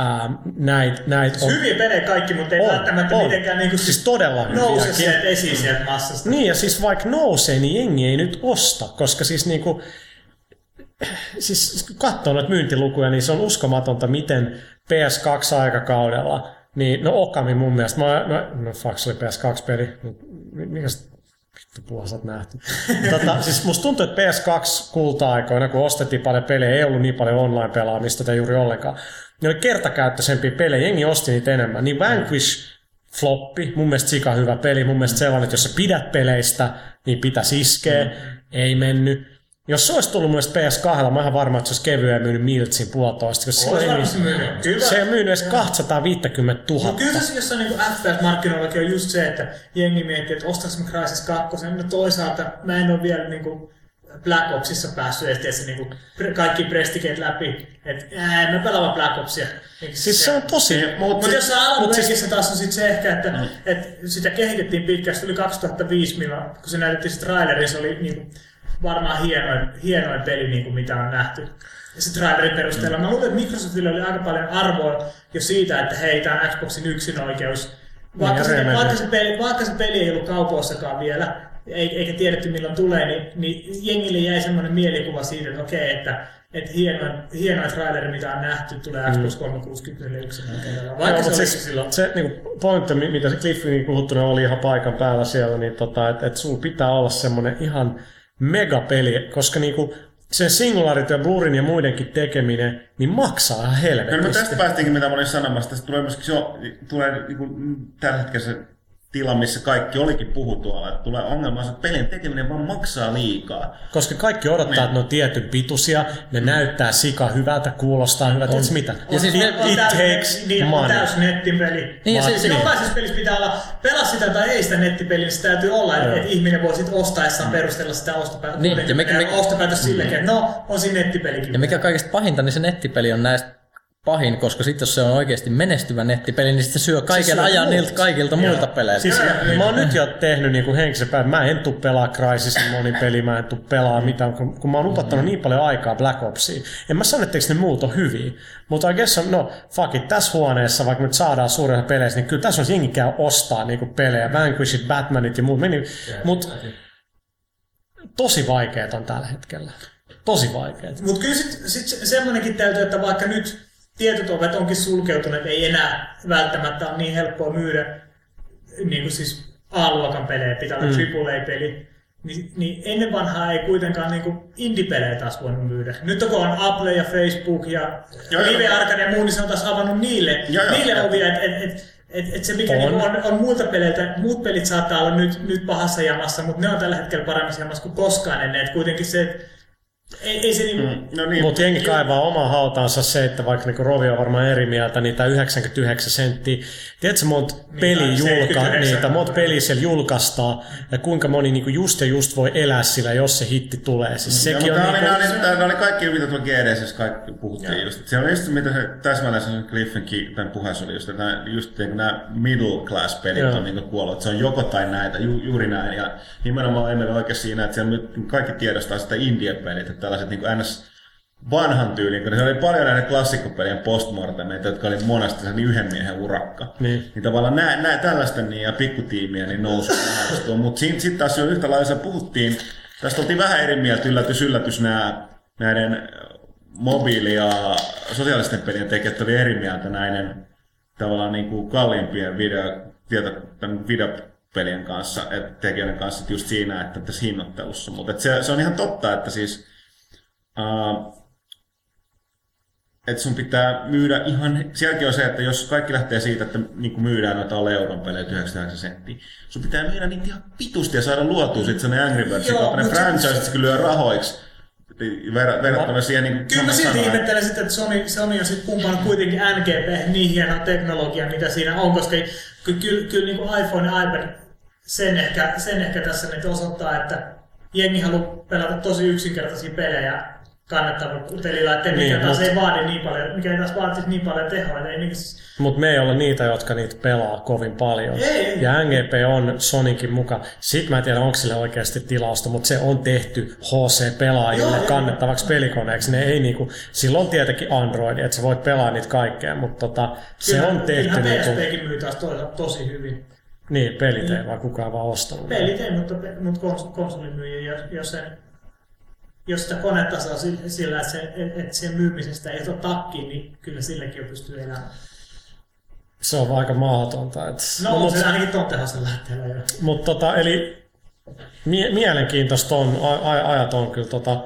Speaker 1: ähm, näitä näit on
Speaker 2: Hyviä pelejä kaikki, mutta ei
Speaker 1: On,
Speaker 2: välttämättä
Speaker 1: on.
Speaker 2: mitenkään niinku
Speaker 1: Siis todella
Speaker 2: nouse sieltä esiin sieltä massasta.
Speaker 1: Niin, ja siis vaikka nousee, niin jengi ei nyt osta, koska siis niinku, siis kun katsoo noita myyntilukuja, niin se on uskomatonta, miten PS2-aikakaudella, niin no Okami mun mielestä, mä, no, no fuck, se oli PS2-peli, mikä vittu oot nähty. tota, siis musta tuntuu, että PS2 kulta-aikoina, kun ostettiin paljon pelejä, ei ollut niin paljon online-pelaamista tai juuri ollenkaan. Ne oli kertakäyttöisempiä pelejä, jengi osti niitä enemmän. Niin Vanquish floppi, mun mielestä sika hyvä peli, mun mielestä sellainen, että jos sä pidät peleistä, niin pitäisi iskeä, mm. ei mennyt. Jos se olisi tullut mielestä PS2, mä oon ihan varma, että se olisi kevyeen myynyt miltsin puolitoista, koska silloin
Speaker 2: varmasti myynyt. Kyllä.
Speaker 1: se ei myynyt edes 250 000.
Speaker 2: No kyllä se jossain niin FPS-markkinoillakin on just se, että jengi miettii, että ostaks mä Crysis 2. No toisaalta mä en ole vielä niin kuin Black Opsissa päässyt edes niin kuin kaikki prestigeet läpi. Että ää, en mä pelaa vaan Black Opsia. Niin
Speaker 1: Siis se on tosi...
Speaker 2: Mutta jos sä
Speaker 1: mut
Speaker 2: Wakeissa
Speaker 1: siis-
Speaker 2: taas on sit se ehkä, että mm. et sitä kehitettiin pitkään. Se tuli 2005, milloin, kun se näytettiin se traileri, se oli niin varmaan hienoin, hienoin peli, niin kuin mitä on nähty. Ja se trailerin perusteella. Mm. Mä luulen, että Microsoftilla oli aika paljon arvoa jo siitä, että hei, tämä on Xboxin yksinoikeus. Vaikka,
Speaker 1: ja
Speaker 2: se,
Speaker 1: Remedy.
Speaker 2: vaikka, se peli, vaikka se peli ei ollut kaupoissakaan vielä, ei- eikä tiedetty milloin tulee, niin, niin jengille jäi semmoinen mielikuva siitä, että okei, että että hienoin, hienoin traileri, mitä on nähty, tulee Xbox 360 yksinoikeudella. Vaikka se oli
Speaker 1: siis,
Speaker 2: silloin.
Speaker 1: se niinku, pointti, mi- mitä se Cliffi niin puhuttu, oli ihan paikan päällä siellä, niin tota, että et sulla pitää olla semmoinen ihan megapeli, koska niinku, se Singularity ja Blurin ja muidenkin tekeminen, niin maksaa ihan
Speaker 3: Kyllä me
Speaker 1: helvetisti.
Speaker 3: tästä päästiinkin, mitä mä olin sanomassa. Tästä tulee myöskin se, tulee niin kuin, tällä hetkellä se tila, missä kaikki olikin puhu tuolla. Että tulee ongelma, että pelin tekeminen vaan maksaa liikaa.
Speaker 1: Koska kaikki odottaa,
Speaker 2: Niin.
Speaker 1: että ne on tietyn pituisia, ne näyttää sika hyvältä, kuulostaa hyvältä. Tiedätkö mitä?
Speaker 4: Ja siis
Speaker 1: it,
Speaker 4: ne-
Speaker 1: it
Speaker 2: täys-
Speaker 1: takes
Speaker 2: niin, on
Speaker 1: money.
Speaker 2: täys nettipeli.
Speaker 4: Niin, ja
Speaker 2: siis,
Speaker 4: siis-
Speaker 2: jokaisessa pelissä pitää olla, pelaa sitä tai ei sitä nettipeliä, niin se täytyy olla, että, että ihminen voi sitten ostaessaan perustella sitä ostopäätöstä.
Speaker 4: Niin, ja mikä- mikä-
Speaker 2: ostopäätöstä sillekin, että no, on siinä nettipelikin.
Speaker 4: Ja mikä kaikista pahinta, niin se nettipeli on näistä pahin, koska sitten jos se on oikeasti menestyvä nettipeli, niin sitten se syö kaiken
Speaker 1: syö
Speaker 4: ajan
Speaker 1: muut.
Speaker 4: niiltä kaikilta muilta peleiltä.
Speaker 1: Siis
Speaker 2: Joo,
Speaker 1: mä oon nyt jo tehnyt niin henkisen päivän. Mä en tuu pelaa Crysisin monipeli, mä en tuu pelaa mitään, kun, kun mä oon upottanut niin paljon aikaa Black Opsiin. En mä sano, etteikö ne muut on hyviä. Mutta I guess on, no fuck it, tässä huoneessa, vaikka nyt saadaan suuria peleissä, niin kyllä tässä on jengi käy ostaa niin pelejä. Vanquishit, Batmanit ja muut. Meni, mut tosi vaikeet on tällä hetkellä. Tosi vaikeet.
Speaker 2: Mutta kyllä sitten sit se- semmoinenkin täytyy, että vaikka nyt tietyt ovet onkin sulkeutuneet, ei enää välttämättä ole niin helppoa myydä niin kuin siis A-luokan pelejä, pitää olla mm. AAA-peli. Niin, niin ennen vanhaa ei kuitenkaan niin indie-pelejä taas voinut myydä. Nyt kun on Apple ja Facebook ja
Speaker 3: Joo, joo.
Speaker 2: Live Arcade ja muu, niin se on taas avannut niille,
Speaker 3: Joo, joo.
Speaker 2: niille ovia, että et, et, et, et se mikä
Speaker 1: On.
Speaker 2: on. Niin on, on muilta peleiltä, muut pelit saattaa olla nyt, nyt pahassa jamassa, mutta ne on tällä hetkellä paremmassa jamassa kuin koskaan ennen. Et kuitenkin se, että ei, ei se niinku, mm.
Speaker 3: No niin,
Speaker 1: Mutta jengi kaivaa omaa hautaansa se, että vaikka niinku Rovi on varmaan eri mieltä, niin tämä 99 senttiä, tiedätkö monta peli
Speaker 2: tai
Speaker 1: julka,
Speaker 2: 79.
Speaker 1: niitä monta peliä siellä julkaistaan, ja kuinka moni niinku just ja just voi elää sillä, jos se hitti tulee. Siis
Speaker 3: Ja,
Speaker 1: sekin
Speaker 3: mutta
Speaker 1: on niinku,
Speaker 3: oli, oli, nämä oli kaikki, mitä tuolla GDS kaikki puhuttiin just. Se on just mitä se täsmälleen se Cliffenkin tämän puheessa oli just, että nämä, just niin, nämä middle class pelit
Speaker 1: Joo.
Speaker 3: on niin kuollut. Se on joko tai näitä, ju, juuri näin. Ja nimenomaan emme oikein siinä, että siellä nyt kaikki tiedostaa sitä indie pelit, tällaiset niin ns vanhan tyylin, kun se oli paljon näitä klassikkopelien postmortemeita, jotka oli monesti se yhden miehen urakka.
Speaker 1: Niin.
Speaker 3: niin tavallaan nää, nää, tällaisten niin, ja pikkutiimiä niin nousu. Mutta sitten sit taas jo yhtä lailla puhuttiin, tästä oltiin vähän eri mieltä, yllätys, yllätys, nämä näiden mobiili- ja sosiaalisten pelien tekijät oli eri mieltä näiden tavallaan niin kuin kalliimpien video, tieto, videopelien kanssa, että tekijöiden kanssa just siinä, että tässä hinnoittelussa. Mutta se, se, on ihan totta, että siis uh, että sun pitää myydä ihan, sielläkin on se, että jos kaikki lähtee siitä, että niin myydään noita alle euron pelejä 99 senttiä, sun pitää myydä niitä ihan pitusti ja saada luotua sitten sellainen Angry kaltainen
Speaker 2: mut se-
Speaker 3: franchise, se kyllä rahoiksi ver- verrattuna siihen niin kuin
Speaker 2: Kyllä mä silti ihmettelen sitä, että Sony, Sony on sitten pumpannut kuitenkin NGP niin hienoa teknologiaa, mitä siinä on, koska ky- kyllä, kyllä niin kuin iPhone ja iPad sen ehkä, sen ehkä tässä nyt osoittaa, että jengi haluaa pelata tosi yksinkertaisia pelejä pelilaitteen, mikä
Speaker 1: Niin,
Speaker 2: taas
Speaker 1: mut-
Speaker 2: ei vaadi niin paljon, mikä ei taas vaatisi niin paljon tehoa. Ei, niin, siis-
Speaker 1: Mutta me ei olla niitä, jotka niitä pelaa kovin paljon.
Speaker 2: Ei.
Speaker 1: Ja NGP on Sonicin mukaan. Sitten mä en tiedä, onko sille oikeasti tilausta, mutta se on tehty HC-pelaajille
Speaker 2: Joo, joo.
Speaker 1: kannettavaksi pelikoneeksi. Ne ei niinku, silloin tietenkin Android, että sä voit pelaa niitä kaikkea, mutta tota, se
Speaker 2: kyllä-
Speaker 1: on tehty
Speaker 2: Kyllähän
Speaker 1: niinku,
Speaker 2: PSPkin myy taas tosi hyvin.
Speaker 1: niin, pelit ei vaan kukaan vaan ostanut.
Speaker 2: Pelit ei, mutta, mutta kons- konsolimyyjä, jos, jos, sen, jos sitä konetta saa si- sillä, että, se, et- että sen myymisestä ei ole takkiin, niin kyllä silläkin pystyy elämään.
Speaker 1: Se on aika mahdotonta. Et,
Speaker 2: No, no
Speaker 1: mut-
Speaker 2: se ainakin ton tehosella lähteellä jo.
Speaker 1: Mutta tota, eli mie- mielenkiintoista on, a- a- ajat on kyllä tota,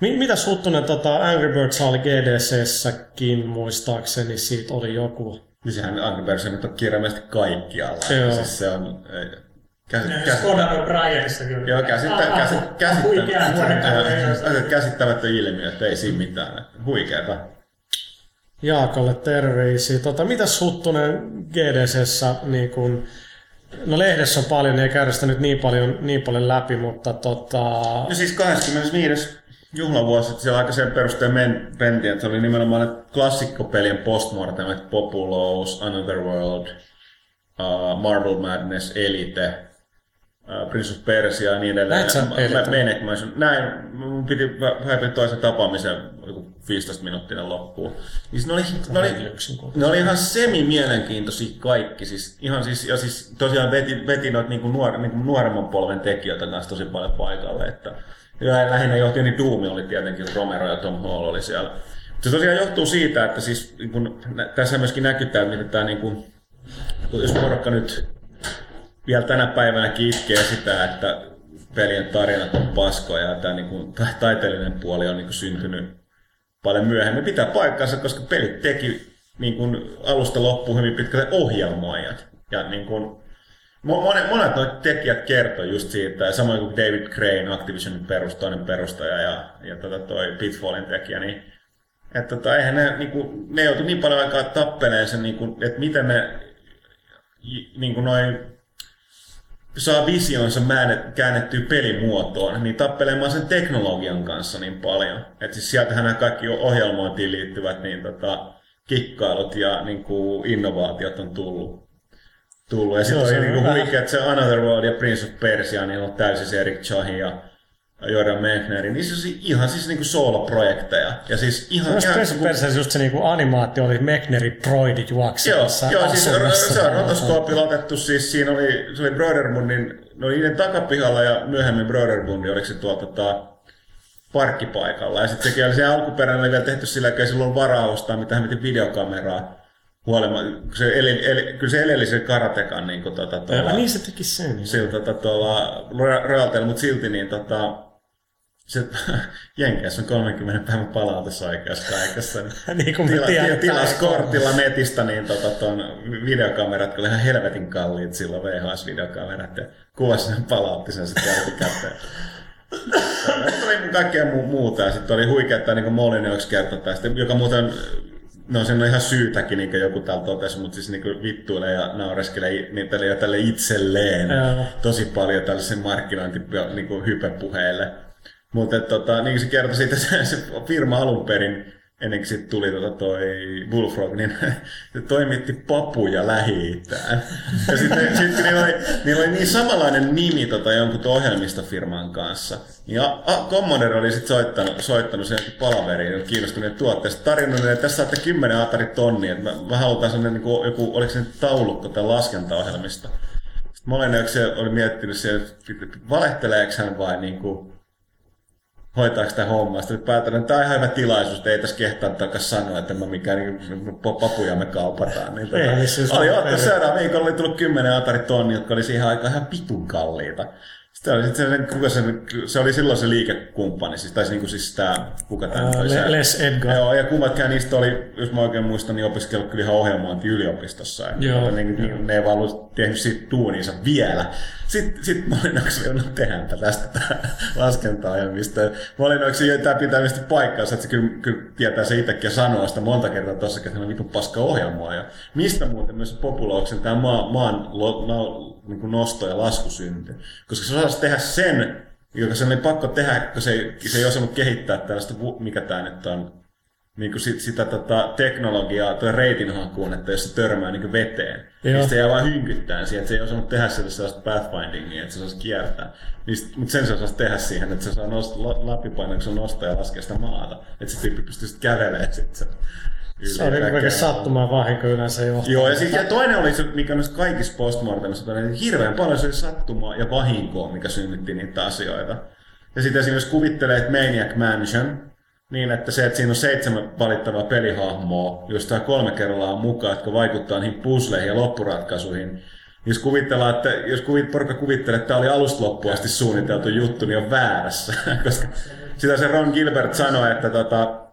Speaker 1: Mi- mitä Huttunen, tota, Angry Birds oli GDC-säkin muistaakseni, siitä oli joku.
Speaker 3: Niin sehän Angry Birds nyt on kirjaimellisesti kaikkialla.
Speaker 1: Joo.
Speaker 3: Siis se on... ei, Joo, käsittä,
Speaker 2: Ah,
Speaker 3: käsit,
Speaker 2: Huikea huonekalu.
Speaker 3: käsittämätön, käsittämätön ilmiö, että ei siinä mitään. Huikeeta.
Speaker 1: Jaakolle terveisiä. Tota, mitäs Huttunen GDCssä, niin kun, no lehdessä on paljon, ei käydä sitä nyt niin paljon, niin paljon läpi, mutta tota,
Speaker 3: No siis 25. juhlavuosi, että siellä aika sen perusteen men, mentiin, että se oli nimenomaan ne klassikkopelien postmortemit, Populous, Another World, uh, Marble Madness, Elite, uh, Prince of Persia ja niin edelleen.
Speaker 1: Elite?
Speaker 3: Mä- Maniac Mansion. Näin, mun piti häipää toisen tapaamisen joku 15 minuuttinen loppuun. Niin ne oli, ne oli, ne oli ihan semi-mielenkiintoisia kaikki. Siis, ihan siis, ja siis tosiaan veti, veti noita niinku nuor, niinku nuoremman polven tekijöitä kanssa tosi paljon paikalle. Että, ja lähinnä johti, niin Doom oli tietenkin, Romero ja Tom Hall oli siellä. Se tosiaan johtuu siitä, että siis, niin kun, tässä myöskin näkyttää, miten tämä, niin kun, jos porukka nyt vielä tänä päivänä itkee sitä, että pelien tarinat on paskoja ja tämä niin kuin, taiteellinen puoli on niin kuin, syntynyt paljon myöhemmin. Pitää paikkansa, koska pelit teki niin kuin, alusta loppuun hyvin pitkälle ohjelmoijat. Ja niin kuin, mo- monet, monet noita tekijät kertoi just siitä, ja samoin kuin David Crane, Activisionin perustoinen perustaja ja, ja tota toi Pitfallin tekijä, niin että tota, eihän ne, niin kuin, ne joutui niin paljon aikaa tappeleen sen, niin että miten ne niin noin saa visionsa määnet- käännettyä pelimuotoon, niin tappelemaan sen teknologian kanssa niin paljon. Että siis sieltähän nämä kaikki ohjelmointiin liittyvät niin tota, kikkailut ja niin kuin innovaatiot on tullut. tullut. Ja sitten se
Speaker 1: on
Speaker 3: niin kuin huikea, että se Another World ja Prince of Persia, niin on täysin se Eric Chahi ja Jordan Mechnerin, niin se on si- ihan siis niinku sooloprojekteja. Ja siis ihan...
Speaker 1: Myös
Speaker 3: ihan
Speaker 1: Prince of Persia just se niinku animaatio oli Mechnerin droidit
Speaker 3: Joo,
Speaker 1: juoksemassa
Speaker 3: joo siis
Speaker 1: asunnossa.
Speaker 3: se on rotoskoopilla otettu, siis siinä oli, se oli Broderbundin, oli niiden takapihalla ja myöhemmin Broderbundi, oliko se tuolla tota, parkkipaikalla. Ja sitten sekin oli se alkuperäinen oli vielä tehty sillä, että ei silloin varaa ostaa mitään miten videokameraa. Huolimatta, kun se eli, eli, kyllä se eleli sen karatekan niin kuin, tota, tuolla,
Speaker 1: Ja, niin se teki sen. niin.
Speaker 3: sillä tota, tuolla mutta silti niin tota, se Jenkeissä on 30 päivän palautusoikeus kaikessa. Niin
Speaker 1: niin kuin
Speaker 3: Tila,
Speaker 1: tiedetään.
Speaker 3: tilas kortilla netistä niin tota, ton videokamerat, oli ihan helvetin kalliit silloin VHS-videokamerat ja kuvasi sen palautti sen sitten jälkikäteen. Mutta oli kaikkea mu- muuta ja sitten oli huikea, että niin Molin yksi kertoi tästä, joka muuten No sen on ihan syytäkin, niin kuin joku täällä totesi, mutta siis niin vittuilee ja naureskelee niin tälle, tälle itselleen
Speaker 1: Joo.
Speaker 3: tosi paljon tällaisen markkinointi niin kuin hypepuheille. Mutta tota, niin kuin se kertoi siitä, se, se firma alun perin, ennen kuin sitten tuli tota toi Bullfrog, niin se toimitti papuja lähi Ja sitten sit, niillä, oli, niillä oli niin samanlainen nimi tota, jonkun ohjelmistofirman kanssa. Ja a, Commodore oli sitten soittanut, soittanut sen palaveriin, kiinnostuneet tuotteesta, tarjonnut, että tässä saatte 10 atari tonnia, että mä, mä halutaan sellainen, niin kuin, joku, oliko se nyt taulukko tai laskentaohjelmista. Sitten Moleneuks oli miettinyt siellä, että valehteleeko hän vai niin kuin, hoitaako sitä hommaa. Sitten päätän, että tämä on ihan hyvä tilaisuus, että ei tässä kehtaa takas sanoa, että mä mikään niin, papuja me kaupataan. Niin, tota,
Speaker 1: Ei, siis
Speaker 3: oli ottaa seuraava viikolla oli tullut 10 Atari tonni, jotka oli siihen aikaan ihan pitun kalliita. Sitten oli sitten se, kuka se, se, oli silloin se liikekumppani, siis taisi niinku siis tää, kuka tämä
Speaker 1: Ää, Le- Les Edgar.
Speaker 3: Joo, ja kummatkaan niistä oli, jos mä oikein muistan, niin opiskellut kyllä ihan ohjelmointi yliopistossa. Ja
Speaker 1: Joo.
Speaker 3: Niin, niin, ne ei vaan ollut tehnyt siitä duuninsa vielä. Sitten sit mä olin oikein sanonut tehdäänpä tästä tää laskentaohjelmista. Mä olin oikein, tämä pitää mistä paikkaansa, että se kyllä, kyllä tietää se itsekin ja sanoo sitä monta kertaa tossakin, että se on vitun paska ohjelmaa. Ja mistä muuten myös Populauksen tämä maa, maan lo, no, niin kuin nosto ja lasku syntyi. Koska se osasi tehdä sen, joka sen oli pakko tehdä, kun se, ei- se ei osannut kehittää tällaista, mikä tämä nyt on, niin kuin sit, sitä tota, teknologiaa tuo reitinhakuun, että jos se törmää niin kuin veteen,
Speaker 1: Joo.
Speaker 3: niin se jää vaan hynkyttää siihen, että se ei osannut tehdä sille sellaista pathfindingia, että se osaisi kiertää. Niin, sit- mutta sen se osasi tehdä siihen, että se saa nost, la, se nostaa ja laskee sitä maata. Että se tyyppi pystyy sitten kävelemään sitten
Speaker 1: Se on niin kaiken sattumaan vahinko yleensä johtaa.
Speaker 3: Joo, ja, sit, ja toinen oli se, mikä näissä kaikissa postmortemissa, että hirveän paljon se oli sattumaa ja vahinkoa, mikä synnytti niitä asioita. Ja sitten esimerkiksi kuvittelee, että Maniac Mansion, niin että se, että siinä on seitsemän valittavaa pelihahmoa, joista kolme kerrallaan on mukaan, jotka vaikuttaa niihin puzzleihin ja loppuratkaisuihin. Jos kuvitellaan, että jos kuvit, porukka kuvittelee, että tämä oli alusta loppuun asti suunniteltu juttu, niin on väärässä. Koska sitä se Ron Gilbert sanoi, että tota,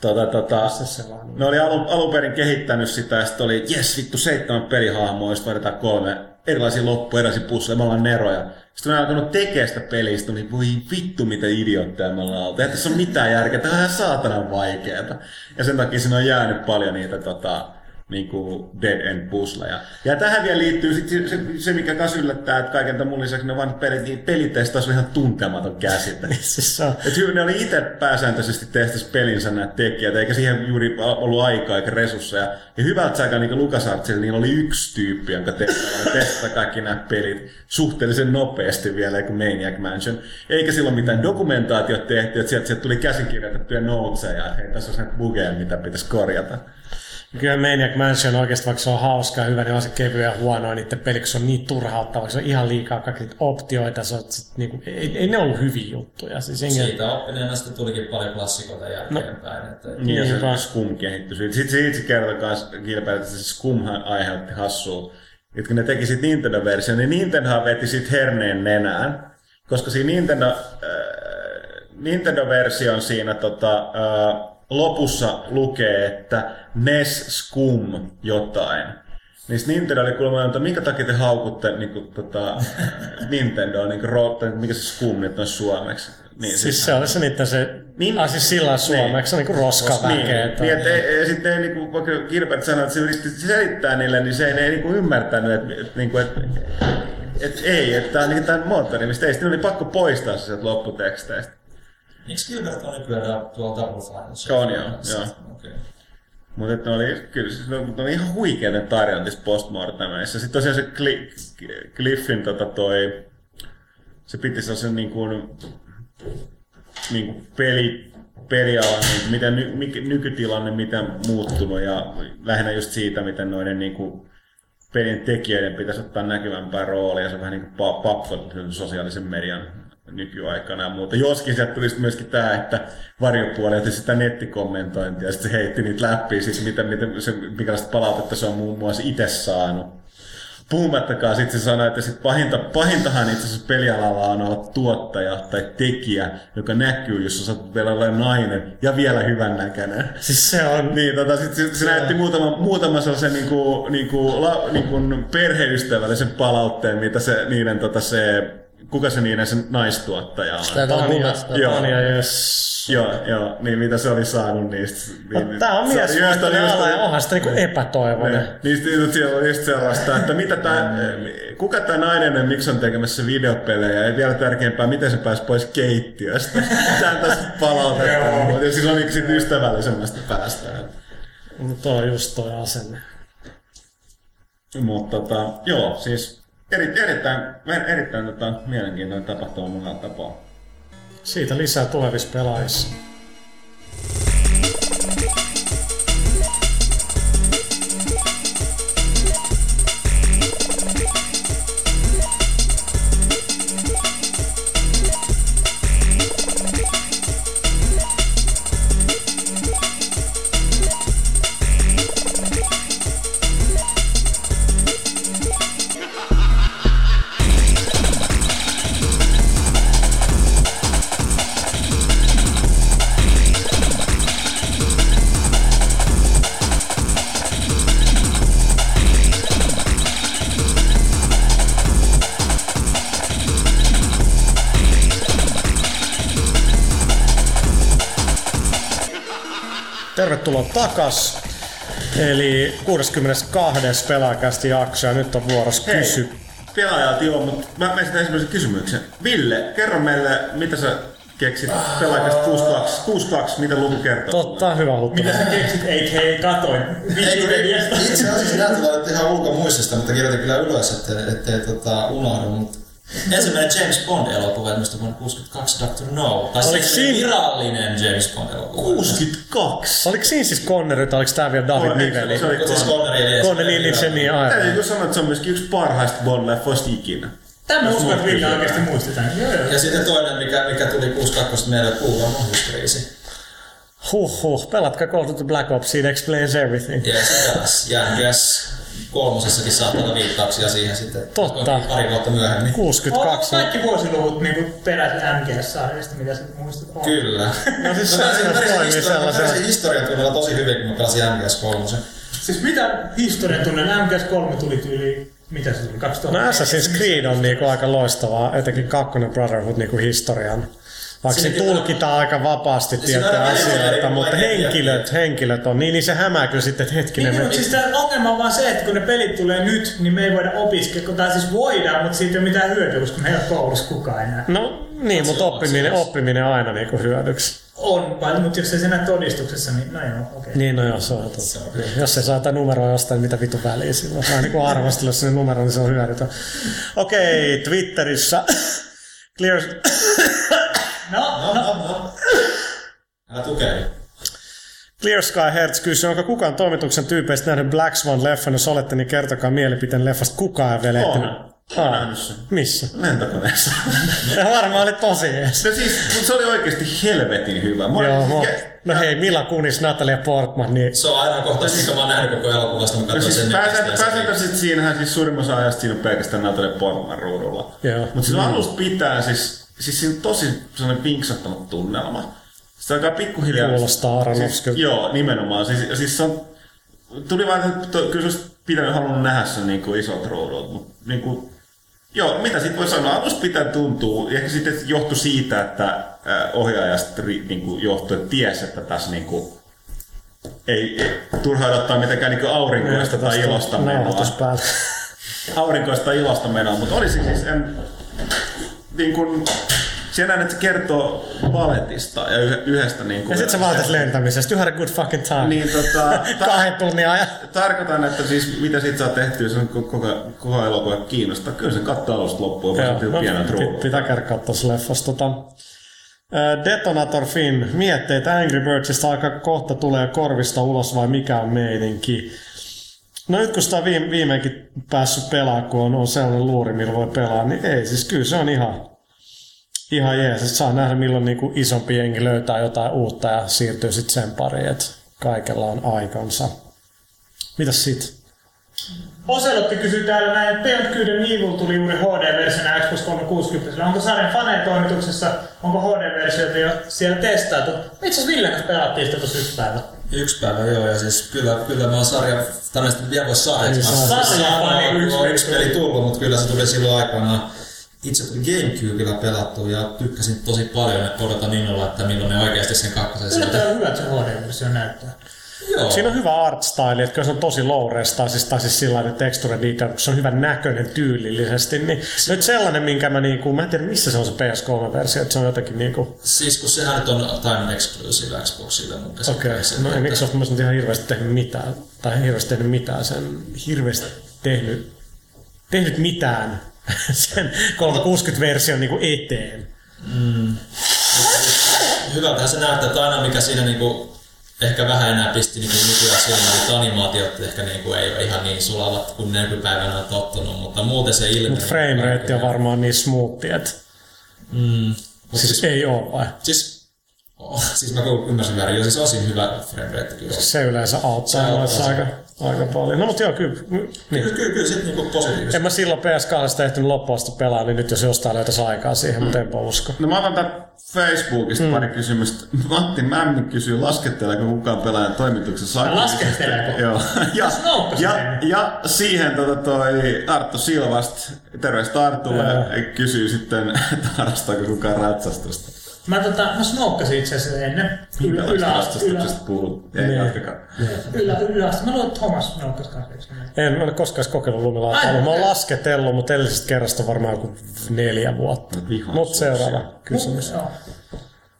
Speaker 3: tota, tota,
Speaker 1: vaan.
Speaker 3: ne oli alun, alun perin kehittänyt sitä, ja sitten oli, jes vittu, seitsemän pelihahmoa, joista vaaditaan kolme erilaisia loppuja, erilaisia pusleja, me ollaan neroja. Sitten on alkanut tekemään sitä pelistä, sitten oli, voi vittu, mitä idiootteja me ollaan oltu. Ei tässä ole mitään järkeä, tämä on ihan saatanan vaikeeta. Ja sen takia siinä on jäänyt paljon niitä tota, niin kuin dead end puzzleja. Ja tähän vielä liittyy sit se, se, se, mikä kanssa yllättää, että kaiken tämän mun lisäksi ne vaan pelit, niin pelitestaus on ihan tuntematon käsite.
Speaker 1: Siis se on,
Speaker 3: Et hy- ne oli itse pääsääntöisesti tehtäisi pelinsä nämä tekijät, eikä siihen juuri ollut aikaa eikä resursseja. Ja hyvältä aikaa niin LucasArtsilla niillä oli yksi tyyppi, jonka oli testata kaikki nämä pelit suhteellisen nopeasti vielä kuin Maniac Mansion. Eikä silloin mitään dokumentaatiot tehty, että sieltä, sieltä tuli käsikirjoitettuja noteseja, että hei, tässä on näitä bugeja, mitä pitäisi korjata.
Speaker 1: Kyllä Maniac Mansion oikeasti, vaikka se on hauska ja hyvä, niin on se kevyä ja huonoa niiden peli, kun se on niin turhauttava, se on ihan liikaa kaikki niitä optioita, se on, sit, niinku, ei, ei, ne ollut hyviä juttuja. Siis enkä,
Speaker 5: Siitä oppineena sitten tulikin paljon klassikoita jälkeenpäin. Että
Speaker 3: Niin, ja se
Speaker 1: Niinpä.
Speaker 3: Scum kehittyi. siitä. Sitten se itse kertoi kans Gilbert, että se Scumhan aiheutti hassua. Että kun ne teki sit Nintendo-versio, niin Nintendohan veti sit herneen nenään. Koska siinä Nintendo, äh, Nintendo-version siinä tota, äh, lopussa lukee, että NES Scum jotain. Niin Nintendo oli kuulemma, että minkä takia te haukutte niin kuin, tota, Nintendo, niin kuin, ro, mikä se Scum nyt on suomeksi. Niin,
Speaker 1: siis se oli se niiden se,
Speaker 3: Niin.
Speaker 1: niin, ah, siis sillä lailla suomeksi, se on niinku roskaväkeä.
Speaker 3: niin, niin, että ei- ei- sitten ei, niinku, vaikka Gilbert sanoi, että se yritti selittää niille, niin se ei, ei niinku ymmärtänyt, että, että, niinku, että, että ei, että tämä on niinku tämän moottori, mistä ei sitten oli pakko poistaa se sieltä lopputeksteistä.
Speaker 5: Eikö Gilbert ole nykyään tuolla Double Finance?
Speaker 3: On joo, joo.
Speaker 5: Okei.
Speaker 3: Mutta että ne oli, kyllä siis ne, ne oli ihan huikeita tarjontis postmortemeissa. Sitten tosiaan se Cli, Cliffin tota toi, se piti sellaisen niin kuin, niin kuin peli, pelialan, niin miten ny, mikä, nykytilanne, miten muuttunut ja lähinnä just siitä, miten noiden niin kuin, pelin tekijöiden pitäisi ottaa näkyvämpää roolia ja se on vähän niin kuin pa- pakko sosiaalisen median nykyaikana ja muuta. Joskin sieltä tuli myöskin tämä, että varjopuolelta sitä nettikommentointia ja sitten se heitti niitä läpi, siis miten, miten se, minkälaista palautetta se on muun muassa itse saanut. Puhumattakaan sitten se sanoi, että sit pahinta, pahintahan itse asiassa pelialalla on olla tuottaja tai tekijä, joka näkyy, jos sä vielä olla nainen ja vielä hyvän näköinen.
Speaker 1: Siis se on,
Speaker 3: Niin, tota, sit se, se näytti muutama, muutama sellaisen niinku, niinku, la, niinku perheystävällisen palautteen, mitä se niiden tota, se, kuka se niiden se naistuottaja on.
Speaker 4: Sitä on
Speaker 1: Tania.
Speaker 3: Joo.
Speaker 1: Tania, yes.
Speaker 3: Joo, joo, niin mitä se oli saanut niistä. Niin,
Speaker 1: Tää on
Speaker 3: se
Speaker 1: mies,
Speaker 3: just- just-
Speaker 1: ala ja onhan sitä niinku epätoivoinen.
Speaker 3: ne. Niistä niistä siellä oli just sellaista, että mitä tää, kuka tämä nainen on, miksi on tekemässä videopelejä, ja vielä tärkeämpää, miten se pääsi pois keittiöstä. Tämä on taas palautetta, mutta siis on yksi ystävällisemmästä päästä.
Speaker 1: Mutta on just toi asenne.
Speaker 3: Mutta tota, joo, siis eri, erittäin, erittäin tota, mielenkiintoinen tapahtuma monella tapaa.
Speaker 1: Siitä lisää tulevissa pelaajissa. Tervetuloa takas. Eli 62. pelaajakästi jakso ja nyt on vuorossa
Speaker 3: Hei,
Speaker 1: kysy.
Speaker 3: pelaajat joo, mutta mä esitän ensimmäisen kysymyksen. Ville, kerro meille, mitä sä keksit pelaajakästä 62, 62, mitä luku kertoo?
Speaker 1: Totta, hyvä huttu.
Speaker 2: Mitä sä keksit, a.k.a. katoin Wikipediasta?
Speaker 6: Itse asiassa nyt ihan ulkomuistista, mutta kirjoitin kyllä ylös, ettei, ettei tota, unohdu. Mutta
Speaker 5: Ensimmäinen James Bond-elokuva ilmestyi vuonna 62 Dr. No. Tai
Speaker 1: Oliko
Speaker 5: siis
Speaker 1: siinä-
Speaker 5: virallinen James Bond-elokuva.
Speaker 3: 62!
Speaker 1: Oliko siinä siis Connery tai oliko tää vielä David Niveli?
Speaker 3: se oli
Speaker 5: siis Connery
Speaker 1: Connery, niin, niin se niin
Speaker 3: Täytyy
Speaker 1: aivan.
Speaker 3: kyllä sanoa, että se on myöskin yksi parhaista Bond-leffoista ikinä.
Speaker 2: Tämä uskon, että Ville oikeasti muistetaan. Joo, joo.
Speaker 5: Ja sitten toinen, mikä, mikä tuli 62 meille kuulla, on ohjuskriisi.
Speaker 1: Huh huh, pelatkaa Call of the Black Ops, it explains everything.
Speaker 5: Ja se taas. Ja NGS kolmosessakin saattaa olla viittauksia siihen sitten.
Speaker 1: Totta.
Speaker 5: Pari vuotta myöhemmin.
Speaker 1: 62.
Speaker 2: Onko kaikki vuosiluvut niin peräisin MGS-sarjasta, mitä sä muistat? On.
Speaker 5: Kyllä.
Speaker 1: No siis se
Speaker 5: pärjäsin-
Speaker 1: se
Speaker 5: mä
Speaker 1: sellaisella.
Speaker 5: pärjäsin historian tunnella tosi hyvin, kun mä pelasin MGS 3.
Speaker 2: Siis mitä historian tunnen MGS3 tuli tyyli, mitä se tuli, 2000?
Speaker 1: No Assassin's Creed on niinku aika loistavaa, etenkin kakkonen Brotherhood niinku historian. Vaikka se
Speaker 5: Siinä
Speaker 1: tulkitaan aika vapaasti
Speaker 5: Siinä
Speaker 1: tiettyjä
Speaker 5: on
Speaker 1: asioita, mutta henkilöt, henkilöt on, niin, niin se hämää kyllä sitten, että hetkinen.
Speaker 2: Niin, mutta siis tämä ongelma on vaan se, että kun ne pelit tulee nyt, niin me ei voida opiskella, tai siis voidaan, mutta siitä ei ole mitään hyötyä, koska me ei ole koulussa kukaan enää.
Speaker 1: No niin, mutta oppiminen, oppiminen aina niinku hyödyksi.
Speaker 2: On paljon, mutta jos ei se näe todistuksessa, niin no joo, okei.
Speaker 1: Niin, no joo, se on totta. Niin, Jos se saa jotain numeroa jostain, mitä vitu väliä silloin. Niin kuin arvostella sinne numero, niin se on hyödytön. Okei, Twitterissä. Clear...
Speaker 2: No,
Speaker 5: No, no, no. Älä tukehdu.
Speaker 1: Clear Sky Hertz kysyy, onko kukaan toimituksen tyypeistä nähnyt Black Swan-leffan, jos olette, niin kertokaa mielipiteen leffasta. Kukaan ei vielä ehtinyt. Missä?
Speaker 3: Lentokoneessa.
Speaker 1: Se varmaan oli tosi ees.
Speaker 3: No siis, mutta se oli oikeasti helvetin hyvä. Mä
Speaker 1: Joo,
Speaker 3: ja-
Speaker 1: no hei, Mila Kunis, Natalia Portman, niin
Speaker 5: Se on ainoa kohtaus, minkä mä oon nähnyt koko elokuvasta, mä
Speaker 3: No
Speaker 5: katsoin
Speaker 3: siis
Speaker 5: sen ja se-
Speaker 3: pääsääntöisesti siinähän siis suurimman osa ajasta siinä on pelkästään Natalie Portman ruudulla.
Speaker 1: Joo.
Speaker 3: Mutta siis alusta pitää siis, siis siinä on tosi sellainen pinksattanut tunnelma. Se alkaa pikkuhiljaa...
Speaker 1: Kuulostaa.
Speaker 3: Siis, joo, nimenomaan. Siis, siis se on, tuli vaan, että kyllä se pitänyt halunnut nähdä sen niin kuin isot ruudut, mutta niin kuin, joo, mitä siitä voi sanoa, alusta pitää tuntuu, ehkä sitten johtui siitä, että äh, ohjaajasta niin kuin johtui, että ties, että tässä niin kuin, ei, ei turha odottaa mitenkään niin aurinkoista tai ilosta menoa. Aurinkoista ilosta menoa, mutta olisi siis en, niin kuin, Siinä että se kertoo paletista ja yh- yhdestä niin kuin...
Speaker 1: Ja sit sä valitat lentämisestä. You had a good fucking time.
Speaker 3: Niin tota...
Speaker 1: Kahden tunnin ajan.
Speaker 3: Tarkoitan, että siis mitä sit saa tehtyä, se on koko, koko, elokuva kiinnostaa. Kyllä sen katsoo alusta loppuun,
Speaker 1: Joo,
Speaker 3: vaan se
Speaker 1: no,
Speaker 3: pienen
Speaker 1: pi-
Speaker 3: ruudun.
Speaker 1: pitää käydä katsoa se leffas. Tota, Detonator Finn miettii, että Angry Birdsista aika kohta tulee korvista ulos vai mikä on meidinki. No nyt kun sitä viime, viimeinkin päässyt pelaamaan, kun on, on sellainen luuri, millä voi pelaa, niin ei, siis kyllä se on ihan, ihan jees. Et saa nähdä, milloin niin kuin isompi jengi löytää jotain uutta ja siirtyy sitten sen pariin, että kaikella on aikansa. Mitäs sit?
Speaker 2: Oselotti kysyy täällä näin, Beyond Good Evil tuli juuri HD-versiona Xbox 360. Onko sarjan fanetoimituksessa, onko HD-versioita jo siellä testailtu? Itse asiassa Villen kanssa pelattiin sitä tuossa yksi päivä.
Speaker 5: Yksi päivä, joo, ja siis kyllä, kyllä mä oon sarja, tämmöistä vielä voi saada.
Speaker 1: Ei saa.
Speaker 2: Sarja on niinku yksi
Speaker 5: yksi peli tullut, mutta kyllä se tuli silloin aikana. Itse tuli Gamecubella pelattu ja tykkäsin tosi paljon, että odotan innolla, että milloin ne oikeasti sen kakkosen sieltä.
Speaker 2: Yllättävän hyvät se HD-versio näyttää.
Speaker 5: Joo.
Speaker 1: Siinä on hyvä art style, että se on tosi low res, tai siis, tai siis sillä lailla texture detail, kun se on hyvän näköinen tyylillisesti. Niin nyt sellainen, minkä mä niinku, mä en tiedä missä se on se PS3-versio, että se on jotenkin niinku,
Speaker 5: Siis kun sehän nyt on time exclusive Xboxille mun
Speaker 1: okei, okay. no ei miksi ole nyt ihan hirveästi tehnyt mitään, tai hirveästi tehnyt mitään sen, hirveästi tehnyt, tehnyt mitään sen 360-version niinku eteen.
Speaker 5: Hyvältähän se näyttää, että aina mikä siinä niinku ehkä vähän enää pisti niinku nykyään silmään, että animaatiot ehkä niinku ei ole ihan niin sulavat kuin ne nykypäivänä on tottunut, mutta muuten se ilme...
Speaker 1: Mutta frame rate on varmaan niin smoothi, että
Speaker 5: Mm,
Speaker 1: siis,
Speaker 5: siis,
Speaker 1: ei oo vai?
Speaker 5: siis, oh, siis mä ymmärsin väärin, joo siis osin hyvä frame rate kyllä.
Speaker 1: Se yleensä auttaa noissa aika, aika paljon. No mutta joo, kyllä, niin.
Speaker 5: Kyllä, kyllä, kyllä sit niinku positiivisesti.
Speaker 1: En mä silloin PS2 ehtinyt loppuun asti pelaa, niin nyt jos jostain löytäisi aikaa siihen, mutta enpä usko.
Speaker 3: No mä otan tää Facebookista mm. pari kysymystä. Matti Mämmi kysyy, lasketteleeko kukaan pelaajan toimituksessa aktiivisesti?
Speaker 2: Lasketteleeko?
Speaker 3: Joo. Ja, ja, ja, siihen tota toi Arttu Silvast, terveistä Artulle, kysyy sitten, että harrastaako kukaan ratsastusta.
Speaker 2: Mä, tota, mä snoukkasin itse asiassa ennen. Ylä, ylä, ylä,
Speaker 3: Harrastuksesta puhut. Ei,
Speaker 1: Niin.
Speaker 3: jatkakaa.
Speaker 2: ylä, ylä, Mä luulen, että Thomas kanssa. eikö se näin?
Speaker 1: En ole koskaan kokeillut lumilautaa.
Speaker 2: Ai,
Speaker 1: Mä oon lasketellut, mutta edellisestä kerrasta varmaan joku neljä vuotta.
Speaker 3: Vihaan
Speaker 1: Mutta seuraava kysymys.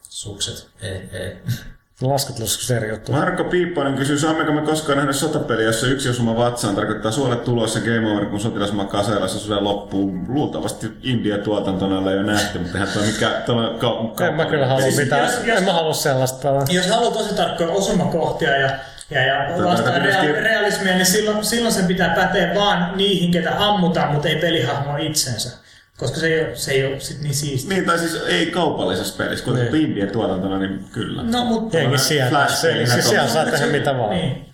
Speaker 5: Sukset. Ei, ei.
Speaker 1: Laskettelussa eri juttu.
Speaker 3: Marko Piipponen kysyy, saammeko me koskaan nähdä sotapeliä, jossa yksi osuma vatsaan tarkoittaa suolet tulossa game over, kun sotilas makaa sairaalassa suden loppuun. Luultavasti India-tuotantona ei ole nähty, mutta eihän toi mikä... Toi on ka-
Speaker 1: En mä kyllä halua
Speaker 2: Siis
Speaker 1: mitään.
Speaker 2: jos- jos-
Speaker 1: En mä halua sellaista.
Speaker 2: Jos haluaa tosi tarkkoja osumakohtia ja, ja, ja vastaa
Speaker 3: pitäisi-
Speaker 2: rea- realismia, niin silloin, silloin sen pitää päteä vaan niihin, ketä ammutaan, mutta ei pelihahmoa itsensä. Koska se ei ole, se ei ole sit niin siistiä.
Speaker 3: Niin, tai siis ei kaupallisessa pelissä, kun
Speaker 1: Niin.
Speaker 3: niin. India-tuotantona, niin kyllä.
Speaker 2: No, mutta...
Speaker 1: Sieltä. Se, siis siellä saa tehdä mitä vaan.
Speaker 2: Niin.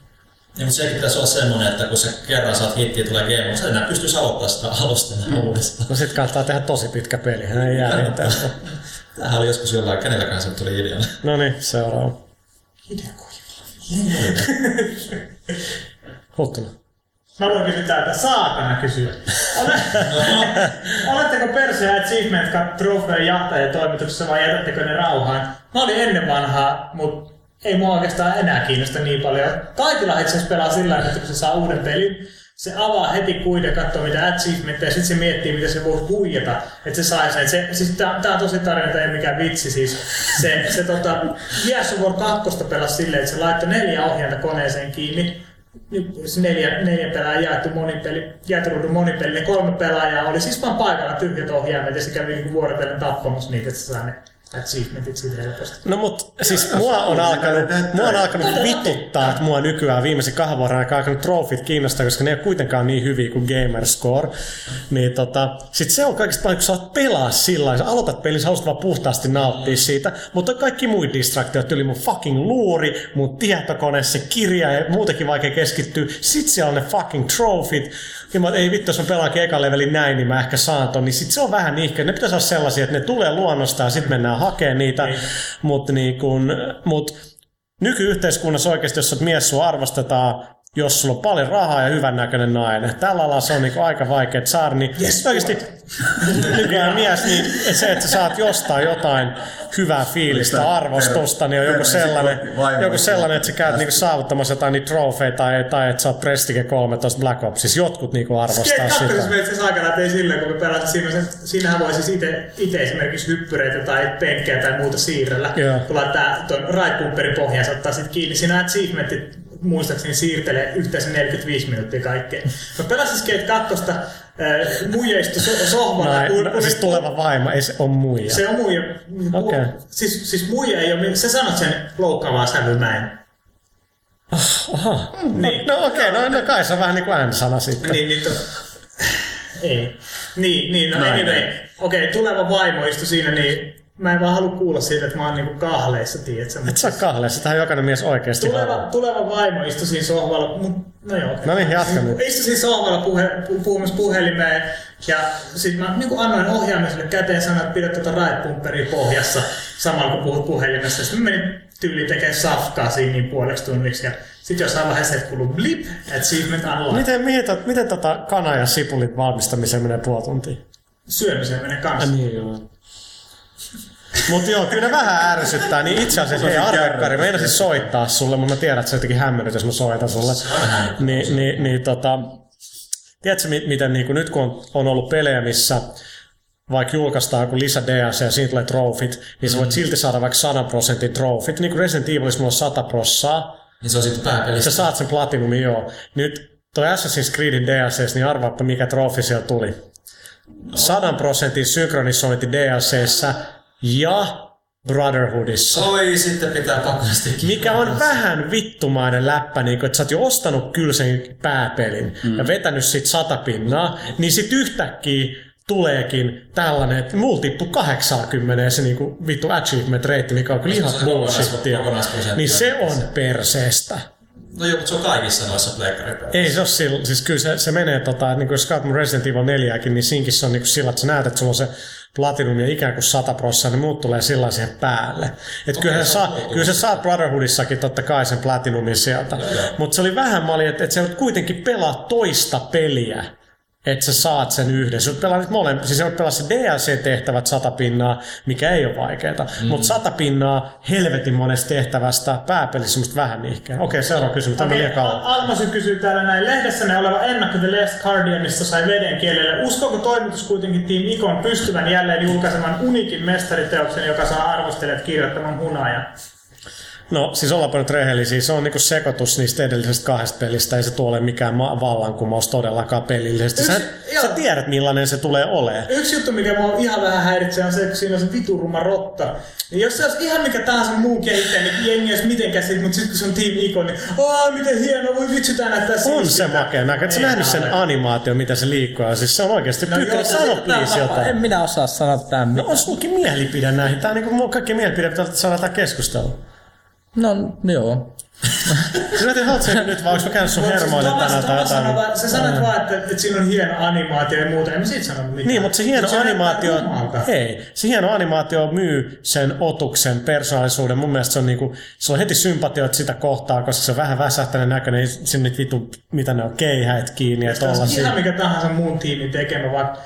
Speaker 5: Ja, mutta sekin pitäisi olla semmoinen, että kun sä kerran saat hittiä tulee game, mutta sä enää pystyisi aloittaa sitä alusta enää uudestaan.
Speaker 1: No sit kannattaa tehdä tosi pitkä peli. Hän ei jää riittää.
Speaker 5: Tämähän oli joskus jollain, kenelläkään se tuli idea.
Speaker 1: No niin, seuraava. Huttunen.
Speaker 2: Mä voin kysyä täältä, saatana kysyä. Ole, oletteko Perse ja Achievement Cup trofeen jahtajien toimituksessa vai jätättekö ne rauhaan? Mä olin ennen vanhaa, mutta ei mua oikeastaan enää kiinnosta niin paljon. Kaikilla itse asiassa pelaa sillä tavalla, että kun se saa uuden pelin, se avaa heti kuiden ja katsoo mitä achievementteja, ja sitten se miettii, mitä se voi huijata, että se sai sen. Se, siis tää, tää on tosi tarina, tää ei mikään vitsi. Siis se, se tota, Gears of War 2 pelasi silleen, että se laittoi neljä ohjainta koneeseen kiinni, se neljä, neljä pelaajaa jaettu monipeli, jaettu monipeli, ne kolme pelaajaa oli siis vaan paikalla tyhjät ohjaimet ja se kävi niinku vuorotellen tappamassa niitä, että se saa ne achievementit siitä helposti.
Speaker 1: No mut siis mua on alkanut, mua on alkanut vituttaa, että mua nykyään viimeisen kahden vuoden aikana alkanut trofit kiinnostaa, koska ne ei ole kuitenkaan niin hyviä kuin Gamerscore. Niin tota, sit se on kaikista paljon, kun sä oot pelaa sillä lailla, sä aloitat pelin, sä haluat vaan puhtaasti nauttia siitä, mutta kaikki muut distraktiot, yli mun fucking luuri, mun tietokone, se kirja ja muutenkin vaikea keskittyä. Sit siellä on ne fucking trofit. Ja mä, ei vittu, jos mä pelaankin eka levelin näin, niin mä ehkä saan ton. Niin sit se on vähän niihkeä. Ne pitäisi olla sellaisia, että ne tulee luonnosta ja sit mennään hakemaan niitä. Mutta niin kun, mut nykyyhteiskunnassa oikeasti, jos sä mies, sua arvostetaan, jos sulla on paljon rahaa ja hyvännäköinen nainen. Tällä alalla se on niinku aika vaikea saada, niin yes, oikeasti nykyään mies, niin se, että sä saat jostain jotain hyvää fiilistä, arvostusta, niin on joku sellainen, joku sellainen että sä käyt niinku saavuttamassa jotain niitä trofeita tai, tai että sä oot Prestige 13 Black Opsissa. Jotkut niinku arvostaa
Speaker 2: 2
Speaker 1: sitä.
Speaker 2: me itse asiassa aikana tein silleen, kun me pelasin siinä, sen, siinähän voi siis ite esimerkiksi hyppyreitä tai penkkejä tai muuta siirrellä.
Speaker 1: Joo.
Speaker 2: Kun laittaa tuon right pohjaan, se ottaa sit kiinni. Siinä achievementit muistaakseni siirtelee yhteensä 45 minuuttia kaikkea. Mä pelasin Skate 2, äh, muija istui so- sohvalla.
Speaker 1: No,
Speaker 2: kun-
Speaker 1: siis tuleva vaimo, ei se ole muija.
Speaker 2: Se on muija.
Speaker 1: Okei.
Speaker 2: Siis, siis muija ei ole, sä sanot sen loukkaavaa sävyä näin.
Speaker 1: Aha.
Speaker 2: Niin.
Speaker 1: No okei, okay, no, no kai se on vähän niin kuin N-sana sitten.
Speaker 2: Niin, niin to... Ei. Niin, niin, no
Speaker 3: Näin.
Speaker 2: anyway. Okei, tuleva vaimo istui siinä, niin mä en vaan halua kuulla siitä, että mä oon niinku kahleissa, tiedätkö?
Speaker 1: Et saa kahleessa, tähän jokainen mies oikeasti
Speaker 2: Tuleva,
Speaker 1: haluaa.
Speaker 2: tuleva vaimo istui siinä sohvalla, mut, no joo.
Speaker 1: No niin, jatka nyt.
Speaker 2: Istui siinä sohvalla puhe, pu, puhumassa puhelimeen ja sit mä niin annoin ohjaamiselle käteen ja sanoin, että pidä tuota right pohjassa samalla kun puhut puhelimessa. Sitten mä menin tyyliin tekemään safkaa siinä niin puoleksi tunniksi ja sitten jossain vaiheessa että kuuluu blip, achievement unlocked.
Speaker 1: Miten, miten, tot- miten tota kana- ja sipulin valmistamiseen menee puoli tuntia?
Speaker 2: Syömiseen menee kanssa.
Speaker 1: Niin joo. Mutta joo, kyllä ne vähän ärsyttää, niin itse asiassa, hei Arvekkari, meinasin soittaa sulle, mutta mä tiedän, että sä jotenkin hämmennyt, jos mä soitan sulle. Niin, niin, niin tota, tiedätkö, mi- miten niin nyt kun on, on ollut pelejä, missä vaikka julkaistaan joku lisä DLC ja siinä tulee trofit, niin sä voit silti saada vaikka 100 prosentin trofit. Niin kuin Resident Evilissa mulla on 100 prossaa,
Speaker 5: Niin se on sitten pääpelissä.
Speaker 1: sä saat sen platinumin, joo. Nyt toi Assassin's Creedin DLCs, niin arvaappa mikä trofi siellä tuli. 100 prosentin synkronisointi DLCssä ja Brotherhoodissa.
Speaker 5: Oi, sitten pitää pakosti.
Speaker 1: Mikä on vähän vittumainen läppä, niin kun, että sä oot jo ostanut kyllä sen pääpelin mm. ja vetänyt sit sata pinnaa, niin sit yhtäkkiä tuleekin tällainen, että mulla tippu 80 se niinku vittu achievement rate, mikä on kyllä ihan bullshittia. Niin se on perseestä.
Speaker 5: No joo, mutta se on kaikissa noissa pleikkaripelissä.
Speaker 1: Ei se ole sillä, siis kyllä se, se menee, tota, niin kuin jos Resident Evil 4, niin siinkin se on niin kuin sillä, että sä näet, että sulla on se Platinum ja ikään kuin 100 prossaa, niin muut tulee sillä siihen päälle. Et okay, kyllä, se saa, kyllä se saat Brotherhoodissakin totta kai sen Platinumin sieltä. Mutta se oli vähän, mä olin, että, että se kuitenkin pelaa toista peliä että sä saat sen yhden. Sä pelaa nyt molemmat, siis sä pelaa se DLC-tehtävät sata pinnaa, mikä ei ole vaikeaa, mm. mutta sata pinnaa helvetin monesta tehtävästä pääpelissä semmoista vähän nihkeä. Okei, seuraava kysymys. Tämä okay.
Speaker 2: Almasen kysyy täällä näin. Lehdessänne oleva ennakko The Last Guardianista sai veden kielelle. Uskooko toimitus kuitenkin Team Icon pystyvän jälleen julkaisemaan unikin mestariteoksen, joka saa arvostelijat kirjoittamaan hunaja?
Speaker 1: No siis ollaanpa nyt rehellisiä, se on niinku sekoitus niistä edellisestä kahdesta pelistä, ei se tule ole mikään ma- vallankumous todellakaan pelillisesti. Sä,
Speaker 2: Yksi- joo.
Speaker 1: sä tiedät millainen se tulee olemaan.
Speaker 2: Yksi juttu, mikä mua ihan vähän häiritsee, on se, että siinä on se vituruma rotta. Niin jos se olisi ihan mikä tahansa muu kehittäjä, niin jengi olisi mitenkään siitä, mutta sitten kun se on Team Icon, niin aah, miten hieno, voi vitsi, tää näyttää
Speaker 1: On se
Speaker 2: siistiltä."
Speaker 1: makea näkö. Oletko sä nähnyt sen
Speaker 2: ole.
Speaker 1: animaatio, mitä se liikkuu? Ja Siis se on oikeasti, no,
Speaker 2: se
Speaker 1: sano
Speaker 2: on
Speaker 1: please jotain.
Speaker 4: En minä osaa sanoa tämän.
Speaker 1: No on sulkin mielipide näihin. Tää on niinku mun kaikki mielipide, pitää saada tää keskustella.
Speaker 4: No, joo.
Speaker 1: Tiedän, haluatko sä nyt vai onko mä käynyt sun hermoille
Speaker 2: Thomas-
Speaker 1: tänään tai
Speaker 2: Thomas
Speaker 1: jotain?
Speaker 2: vaan- Sä sanoit vaan, että, että siinä on hieno animaatio ja muuta. En mä siitä sanonut mitään.
Speaker 1: Niin, mutta se hieno
Speaker 2: näyttää
Speaker 1: animaatio, ei, se hieno animaatio myy sen otuksen persoonallisuuden. Mun mielestä se on, niinku, se on heti sympatioita sitä kohtaa, koska se on vähän väsähtäinen näköinen, sinne nyt vitu, mitä ne on, keihäät kiinni ja
Speaker 2: olisi
Speaker 1: tollasia.
Speaker 2: ihan mikä tahansa muun tiimin tekemä, vaikka äh,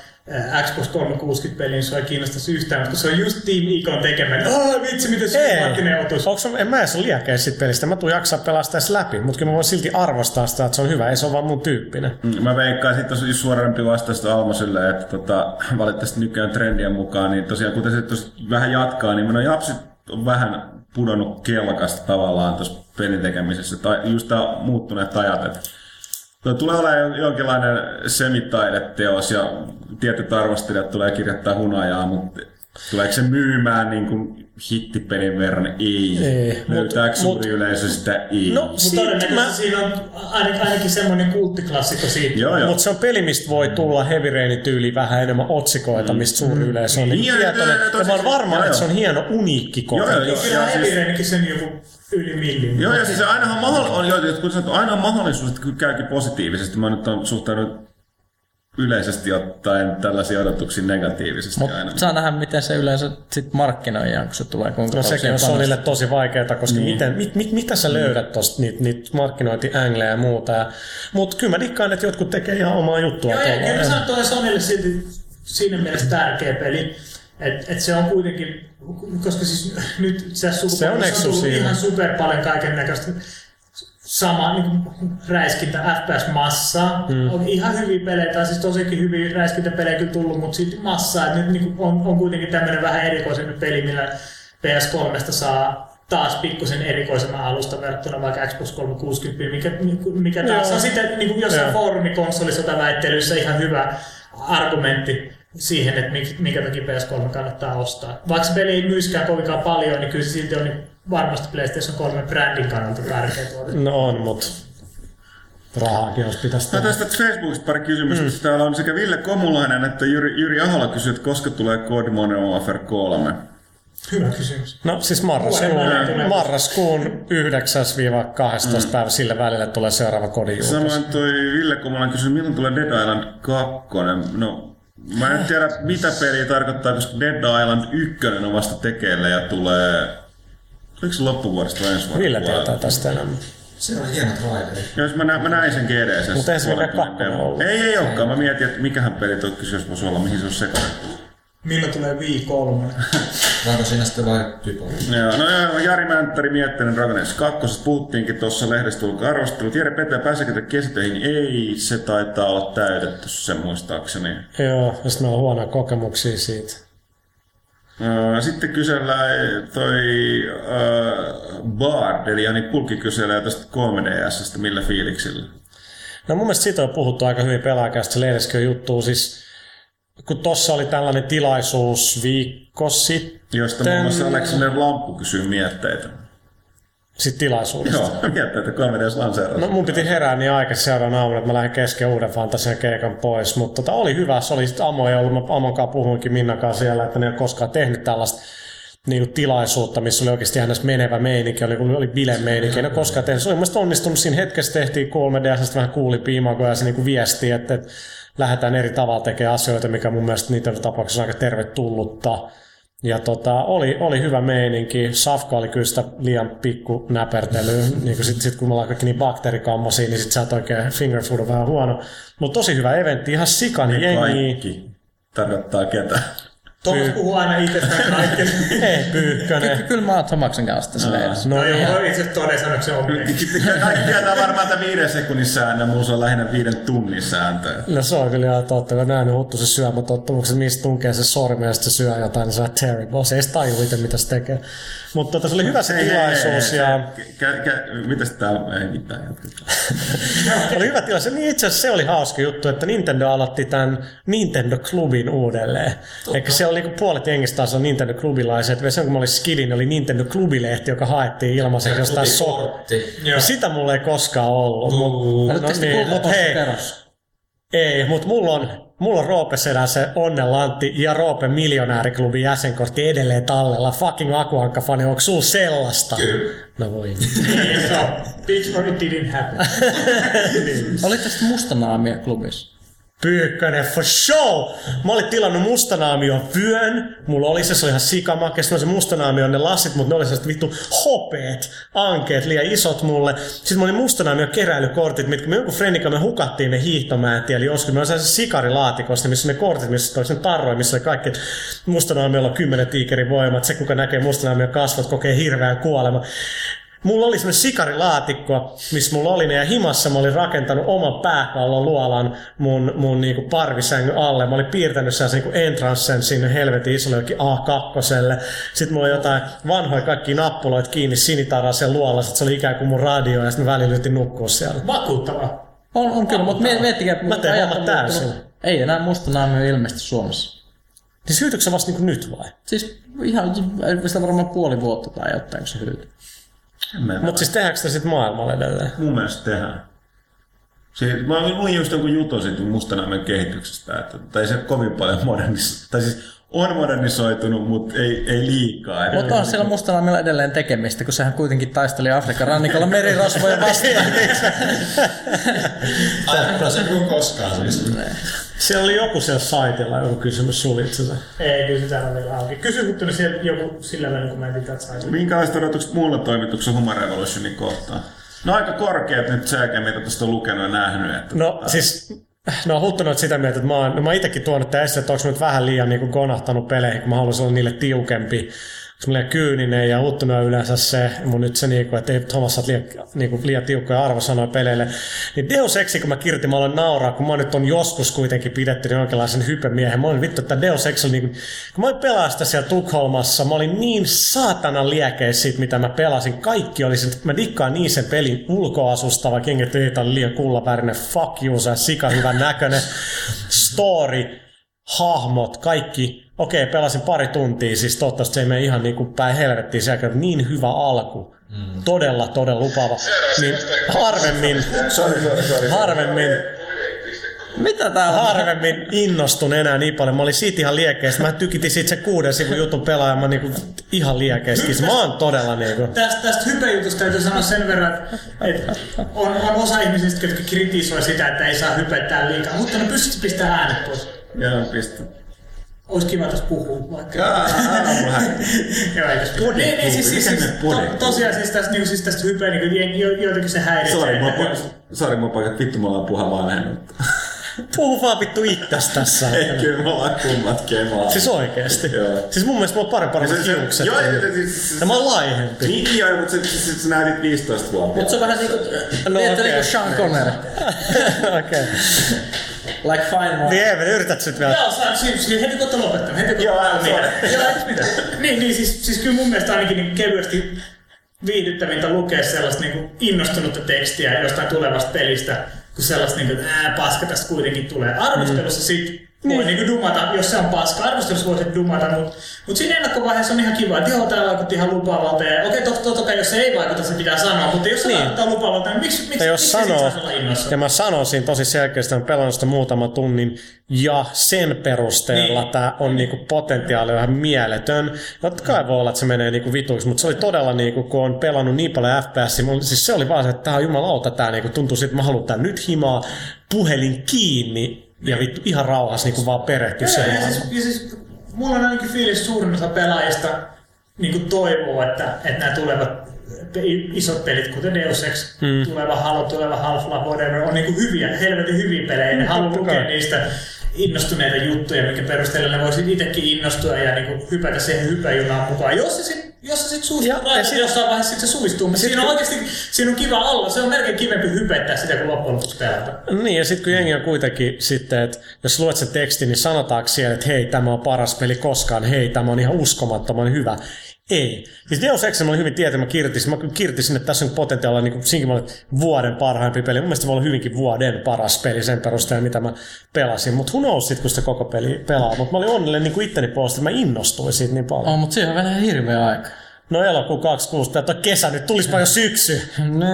Speaker 2: Xbox 360-peli, niin sua ei kiinnostaisi yhtään, mutta se on just Team Icon tekemä, niin aah vitsi, miten sympaattinen otus.
Speaker 1: Onko, en mä edes ole siitä pelistä. Mä tuun jaksaa pelastaa edes läpi, mutta kyllä mä voin silti arvostaa sitä, että se on hyvä. Ei se ole vaan mun tyyppinen.
Speaker 3: Mm, Mä veikkaan sitten tosi suorempi vastaus Almoselle, että tota, valitettavasti nykyään trendien mukaan, niin tosiaan kuten se vähän jatkaa, niin mun japsit on vähän pudonnut kelkasta tavallaan tuossa pelin tekemisessä, tai just tää muuttuneet ajat, että Tuo tulee olemaan jonkinlainen semitaideteos ja tietyt arvostelijat tulee kirjoittaa hunajaa, mutta tuleeko se myymään niin kuin hittipelin verran? Ei.
Speaker 1: Ei,
Speaker 3: Löytääkö
Speaker 1: mut-
Speaker 3: suuri yleisö sitä? Ei.
Speaker 1: No,
Speaker 2: todennäköisesti
Speaker 1: mä,
Speaker 2: siinä on ainakin, ainakin semmoinen kulttiklassikko siitä.
Speaker 3: joo, joo.
Speaker 1: mutta se on peli, mistä voi tulla Heavy Rainin tyyli vähän enemmän otsikoita, mistä suuri yleisö on
Speaker 3: Niin,
Speaker 1: niin tietoinen.
Speaker 3: ja-
Speaker 1: mä oon varma,
Speaker 3: joo,
Speaker 1: että se
Speaker 3: joo.
Speaker 1: on hieno, uniikki
Speaker 3: Joo, joo,
Speaker 1: kokemus.
Speaker 3: joo.
Speaker 2: Kyllä
Speaker 3: siis-
Speaker 2: Heavy sen joku yli millin.
Speaker 3: Joo, ja siis ainahan mahdoll- on, joo, että kun sanottu, aina on mahdollisuus, että käykin positiivisesti. Mä nyt on suhtaudunut yleisesti ottaen tällaisia odotuksia negatiivisesti aina.
Speaker 4: Mutta saa nähdä, miten se yleensä sit markkinoidaan, kun se tulee. Kuinka
Speaker 1: No sekin on Sonille tosi vaikeaa, koska
Speaker 3: Niin.
Speaker 1: miten, mit, mit, mitä sä löydät tosta niitä niit markkinointiänglejä ja muuta. Ja, mutta kyllä mä dikkaan, että jotkut tekee ihan omaa juttua.
Speaker 2: Joo, ja kyllä mä sanon, että toi Sonille silti siinä mielessä tärkeä peli. Et se on kuitenkin, koska siis nyt tässä
Speaker 1: Se on
Speaker 2: sukupolvessa on tullut ihan super paljon kaiken näköistä sama niin kuin räiskintä, FPS-massaa. Mm. On ihan hyviä pelejä, tai siis tosikin hyviä räiskintäpelejä kyllä tullut, mutta silti massaa. Et nyt niin kuin on, on kuitenkin tämmöinen vähän erikoisempi peli, millä PS3 saa taas pikkusen erikoisemman alusta verrattuna vaikka Xbox 360, mikä, mikä taas
Speaker 1: Joo.
Speaker 2: on sitten niin kuin jossain
Speaker 1: Joo.
Speaker 2: foorumikonsolisota väittelyissä ihan hyvä argumentti siihen, että minkä takia PS3 kannattaa ostaa. Vaikka se peli ei myyskään kovinkaan paljon, niin kyllä se silti on niin varmasti PlayStation 3 brändin kannalta tärkeä tuote.
Speaker 1: No on, mutta rahaakin jos pitäisi
Speaker 3: No
Speaker 1: tehdä.
Speaker 3: tästä Facebookista pari kysymystä. Mm. Täällä on sekä Ville Komulainen että Jyri, Jyri Ahola kysyy, että koska tulee God Modern Warfare 3.
Speaker 2: Hyvä kysymys.
Speaker 1: No siis marraskuun, marraskuun 9-12 päivä sillä välillä tulee seuraava kodin julkaisu.
Speaker 3: Samoin toi Ville Komulainen kysyy, milloin tulee Dead Island 2. No, mä en tiedä mitä peliä tarkoittaa, koska Dead Island 1 on vasta tekeillä ja tulee... Oliko se loppuvuodesta vai ensi
Speaker 1: Ville
Speaker 3: puolella?
Speaker 1: tietää tästä enemmän.
Speaker 6: Se on hieno traileri.
Speaker 3: Jos mä, nä, mä näin sen GDC.
Speaker 1: Mutta eihän se mikään kakkonen ollut.
Speaker 3: Ei, ei olekaan. Mä mietin, että mikähän peli tuo kysymys voisi olla, mihin se on sekoitettu.
Speaker 2: Milloin tulee Wii 3?
Speaker 6: Vai onko siinä sitten vain typo?
Speaker 3: Joo, no joo, Jari Mänttäri Miettinen Dragon Age 2. Puhuttiinkin tuossa lehdestä tullut arvostelu. Tiedä Petä, pääseekö te kesätöihin? Ei, se taitaa olla täytetty se muistaakseni.
Speaker 1: Joo, sitten meillä on huonoja kokemuksia siitä.
Speaker 3: Öö, Sitten kysellään toi uh, Bard, eli Jani Pulkki kyselee tästä 3DSstä, millä fiiliksillä.
Speaker 1: No mun mielestä siitä on puhuttu aika hyvin pelaajakästä Lehdesköön juttuun. Siis kun tossa oli tällainen tilaisuus viikko sitten.
Speaker 3: Josta muun muassa Aleksander Lamppu kysyy mietteitä.
Speaker 1: Sitten tilaisuudesta.
Speaker 3: Joo, mietteitä 3DS lanseerasi.
Speaker 1: No mun piti herää niin aikaisin seuraavana aamuna, että mä lähdin kesken uuden fantasian keikan pois, mutta tota, oli hyvä. Se oli sitten Amo ei ollut, mä Amon kanssa puhuinkin Minnakaan siellä, että ne ei ole koskaan tehnyt tällaista niin kuin tilaisuutta, missä oli oikeasti hänestä menevä meininki, oli, oli bilemeininki. Ne koskaan tehnyt. Se oli mun onnistunut. Siinä hetkessä tehtiin 3DS, vähän kuuli piimakoja ja se niin kuin viesti, että, että lähdetään eri tavalla tekemään asioita, mikä mun mielestä niiden tapauksessa on aika tervetullutta. Ja tota, oli, oli hyvä meininki. Safka oli kyllä sitä liian pikku näpertelyä. niin kuin sit, kun me ollaan kaikki niin bakteerikammosia, niin sit sä oot oikein fingerfood on vähän huono. Mutta tosi hyvä eventti, ihan sikani jengi.
Speaker 3: Kaikki tarkoittaa ketä.
Speaker 2: Tuomas puhuu aina itsestään kaikille.
Speaker 1: Ei, Pyykkönen.
Speaker 4: Kyllä mä oon Tomaksen kanssa tässä leirissä.
Speaker 1: No,
Speaker 2: No joo, itse asiassa toden sanoa, se on
Speaker 3: Kaikki tietää varmaan tämä viiden sekunnin säännö, mulla se on lähinnä viiden tunnin sääntö.
Speaker 1: No se on kyllä ihan totta, kun nähnyt huttu se syömätottumukset, mistä tunkee se sormi ja sitten se syö jotain, niin se on terrible. Se ei edes taju itse, mitä se tekee. Mutta se oli hyvä se tilaisuus ja
Speaker 3: mitäs tää on? Ei mitään jatketaan.
Speaker 1: oli hyvä tilaisuus. Niin itse asiassa se oli hauska juttu, että Nintendo aloitti tämän Nintendo-klubin uudelleen. Eikä se oli puolet jengistä taas on Nintendo-klubilaiset. Se kun mä olin skidin, oli Nintendo-klubilehti, joka haettiin ilmaiseksi jostain so-
Speaker 5: Kortti.
Speaker 1: ja sitä mulla ei koskaan ollut. Mut,
Speaker 4: Oletteko te
Speaker 1: niin, hei? Ei, mutta mulla on, mulla on Roope Sedän se onnenlantti ja Roope miljonääriklubin jäsenkortti edelleen tallella. Fucking Akuankka-fani, onko sulla sellaista?
Speaker 5: Kyllä.
Speaker 1: No voi.
Speaker 2: so, bitch, or it didn't happen.
Speaker 4: Olitte sitten mustanaamia klubissa?
Speaker 1: Pyykkönen for show! Mä olin tilannut mustanaamion vyön. Mulla oli se, se oli ihan sikamakes. No se mustanaamion ne lasit, mutta ne oli sellaiset vittu hopeet, ankeet, liian isot mulle. Sitten mä olin mustanaamion keräilykortit, mitkä me jonkun friendikan me hukattiin ne hiihtomäät. Eli joskus me oli sellaisessa sikarilaatikossa, missä ne kortit, missä oli sen tarroja, missä oli kaikki mustanaamiolla on kymmenen tiikerin voimat. Se, kuka näkee mustanaamion kasvot, kokee hirveän kuolema. Mulla oli semmoinen sikarilaatikko, missä mulla oli ne, ja himassa mä olin rakentanut oman pääkallon luolan mun, mun niinku parvisängyn alle. Mä olin piirtänyt sellaisen niinku entrancen sinne helvetin isolle jokin A2. Sitten mulla oli jotain vanhoja kaikki nappuloita kiinni sinitarasen luolla. Sitten se oli ikään kuin mun radio, ja sitten mä välillä yritin nukkua siellä.
Speaker 2: Vakuuttava.
Speaker 4: On, on kyllä, mutta miettikää,
Speaker 1: Mä teen
Speaker 4: ajat
Speaker 1: hommat täysin.
Speaker 4: Ei enää mustanaamia ilmeisesti Suomessa.
Speaker 1: Siis hyytyykö se vasta niinku nyt vai?
Speaker 4: Siis ihan sitä varmaan puoli vuotta tai jotain, kun se hyytyi.
Speaker 1: Mutta siis tehdäänkö sitä sitten maailmalle edelleen?
Speaker 3: Mun mielestä tehdään. Se, mä luin just jonkun jutun siitä mustanaamen kehityksestä, että, tai se kovin paljon modernis, tai siis on modernisoitunut, mutta ei, ei liikaa.
Speaker 4: Mutta on siellä mustanaamilla edelleen tekemistä, kun sehän kuitenkin taisteli Afrikan rannikolla merirosvoja vastaan.
Speaker 6: Aina se kuin koskaan siis.
Speaker 1: Siellä oli joku siellä saitilla, joku kysymys sulitse se.
Speaker 2: Ei, kyllä sitä on vielä auki. Kysy mutta nyt siellä joku sillä välin, kun mä en tiedä, että
Speaker 3: Minkälaiset odotukset muulla toimituksella Human Revolutionin kohtaan? No aika korkeat nyt jälkeen, mitä tuosta on lukenut ja nähnyt. Että
Speaker 1: No siis, no huttunut sitä mieltä, että mä oon, no, mä itsekin tuonut tämän esille, että onko nyt vähän liian niin gonahtanut peleihin, kun mä haluaisin olla niille tiukempi. Liian kyyninen ja huttunut on yleensä se, mun nyt se niinku, että ei Thomas liian, niinku, liian tiukkoja arvosanoja peleille. Niin Deus Exi, kun mä kirjoitin, mä aloin nauraa, kun mä nyt on joskus kuitenkin pidetty niin oikeanlaisen hypemiehen. Mä olin vittu, että Deus Ex oli niinku, kun mä olin pelaa sitä siellä Tukholmassa, mä olin niin saatana liekeissä siitä, mitä mä pelasin. Kaikki oli sen, mä dikkaan niin sen pelin ulkoasusta, vaikka jengi, että oli liian kullavärinen, fuck you, se on sika hyvän näköinen. Story, hahmot, kaikki. Okei, pelasin pari tuntia, siis toivottavasti se ei mene ihan niin kuin päin helvettiin, se on niin hyvä alku. Mm. Todella, todella lupaava. Niin harvemmin,
Speaker 6: Sorry, sorry, sorry.
Speaker 1: harvemmin,
Speaker 4: Mitä tää on?
Speaker 1: harvemmin innostun enää niin paljon. Mä olin siitä ihan liekeissä. Mä tykitin siitä se kuuden sivun jutun pelaaja. Mä niinku ihan liekeissä. Mä oon todella niinku...
Speaker 2: Tästä, tästä hypejutusta täytyy sanoa sen verran, että että on, on osa ihmisistä, jotka kritisoi sitä, että ei saa hypettää liikaa, mutta ne pystyisi pistämään äänet pois.
Speaker 3: Joo, pistä.
Speaker 2: Olisi kiva tässä puhua vaikka.
Speaker 3: Jaa.
Speaker 2: Joo, ei tässä ei, siis, siis, siis, to, tosiaan siis tästä, niin, siis tästä hypeä, niin kuin, jo, joitakin se häiritsee.
Speaker 3: Sori, mua, sori, mua paikat, vittu me ollaan puha vanhennut.
Speaker 1: Puhu vaan vittu itsestä tässä.
Speaker 3: Ei, kyllä me ollaan kummatkin emaa.
Speaker 1: Siis oikeesti.
Speaker 3: Joo.
Speaker 1: Siis mun mielestä mulla on pari paremmat
Speaker 3: Se- se-
Speaker 1: hiukset.
Speaker 3: Joo, ja siis...
Speaker 1: Ja mä oon laihempi.
Speaker 3: Niin joo, mutta se, se, se näytit 15 vuotta.
Speaker 4: Mut se on vähän niinku,
Speaker 1: No
Speaker 4: no,
Speaker 1: okei.
Speaker 4: niinku Sean Connery.
Speaker 1: Okei.
Speaker 4: Like fine wine.
Speaker 1: Niin Eeven, yrität sit vielä.
Speaker 2: Joo, sä, siis, siis heti kun lopettanut, heti kun
Speaker 3: Joo,
Speaker 2: eiks mitään. niin, niin siis, siis kyllä mun mielestä ainakin niin kevyesti viihdyttävintä lukea sellaista niin innostunutta tekstiä jostain tulevasta pelistä, kun sellaista, niin kuin, että ää, paska tästä kuitenkin tulee. Arvostelussa sit voi niin. niin dumata, jos se on paska. Arvostelussa voi sit dumata, mutta mut siinä ennakkovaiheessa on ihan kiva, että joo, tää vaikutti ihan lupaavalta. Ja okei, totta, totta kai jos se ei vaikuta, se pitää sanoa, mutta jos se
Speaker 1: Niin.
Speaker 2: vaikuttaa lupaavalta, niin miksi, miksi,
Speaker 1: Ja jos
Speaker 2: miksi
Speaker 1: sanoo,
Speaker 2: olla innossa?
Speaker 1: ja mä sanon siinä tosi selkeästi, että pelannut sitä muutaman tunnin, ja sen perusteella
Speaker 2: Niin.
Speaker 1: tämä on niinku potentiaali vähän mieletön. Totta kai voi olla, että se menee niinku vituiksi, mutta se oli todella, niinku, kun on pelannut niin paljon FPS, mun- siis se oli vaan se, että tämä on jumalauta, tämä niinku, tuntuu siltä, että mä haluan tää nyt himaa, puhelin kiinni, ja vittu ihan rauhassa niinku vaan perehtyä sen.
Speaker 2: ja, siis, ja siis mulla on ainakin fiilis suurin osa pelaajista niin kuin toivoo, että, että nämä tulevat isot pelit, kuten Deus Ex,
Speaker 1: Hmm.
Speaker 2: mm. tuleva Halo, tuleva Half-Life, whatever, on niin hyviä, helvetin hyviä pelejä. Ne
Speaker 1: Mm,
Speaker 2: haluaa lukea niistä innostuneita juttuja, minkä perusteella ne voisi itsekin innostua ja niin kuin hypätä siihen hypäjunaan mukaan. Jos se sit, jos se sit suistuu,
Speaker 1: ja
Speaker 2: ja
Speaker 1: sit-
Speaker 2: jossain vaiheessa sit se suistuu, mutta
Speaker 1: sit
Speaker 2: siinä on oikeasti siinä on kiva olla. Se on melkein kivempi hypettää sitä kuin loppujen lopuksi pelata.
Speaker 1: Niin, ja sitten kun jengi on kuitenkin sitten, että jos luet sen tekstin, niin sanotaanko siellä, että hei, tämä on paras peli koskaan, hei, tämä on ihan uskomattoman hyvä. Ei. Siis Deus Ex mä olin hyvin tietä, mä kirjoitin, mä kirjoitin, että tässä on potentiaalia niin siinkin mä olin vuoden parhaimpi peli. Mun mielestä se voi olla hyvinkin vuoden paras peli sen perusteella, mitä mä pelasin. Mutta who knows sit, kun sitä koko peli pelaa. Mutta mä olin onnellinen niin kuin itteni puolesta, että mä innostuin siitä niin paljon.
Speaker 4: Oh, mutta siihen on vielä hirveä aika.
Speaker 1: No elokuu 26, tää on kesä, nyt tulispa jo syksy.
Speaker 4: No.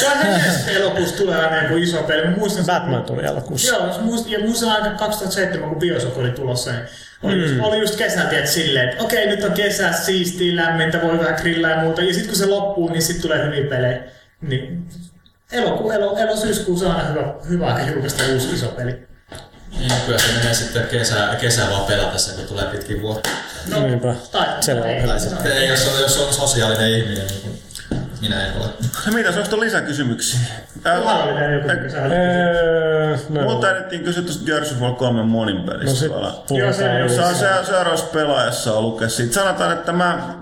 Speaker 2: Se on neljäs elokuussa tulee aina joku iso peli. Mä muistan,
Speaker 1: Batman tuli elokuussa.
Speaker 2: Joo, ja muistan aika 2007, kun Bioshock oli tulossa, niin oli, just, oli just kesänä tiedät, silleen, että okei, nyt on kesä, siistiä, lämmintä, voi vähän grillaa ja muuta. Ja sitten kun se loppuu, niin sitten tulee hyviä pelejä. Niin elokuu, elo, elo syyskuu, se on aina hyvä, hyvä aika julkaista uusi iso peli.
Speaker 5: Niin, kyllä se menee sitten kesä, kesä vaan pelatessa, kun tulee pitkin vuotta.
Speaker 2: No,
Speaker 1: Niinpä.
Speaker 2: tai,
Speaker 1: Se on
Speaker 2: se on-
Speaker 5: Ei, jos on, jos on sosiaalinen ihminen, niin minä en ole.
Speaker 3: No mitä, onko lisäkysymyksiä?
Speaker 2: Mulla.
Speaker 1: Öö, no,
Speaker 3: Multa edettiin kysyä tuosta Gears of War 3 monin
Speaker 1: no
Speaker 3: pelistä.
Speaker 1: sit.
Speaker 2: Joo, se
Speaker 1: puhutaan
Speaker 3: Se on seuraavassa pelaajassa on lukea siitä. Sanotaan, että mä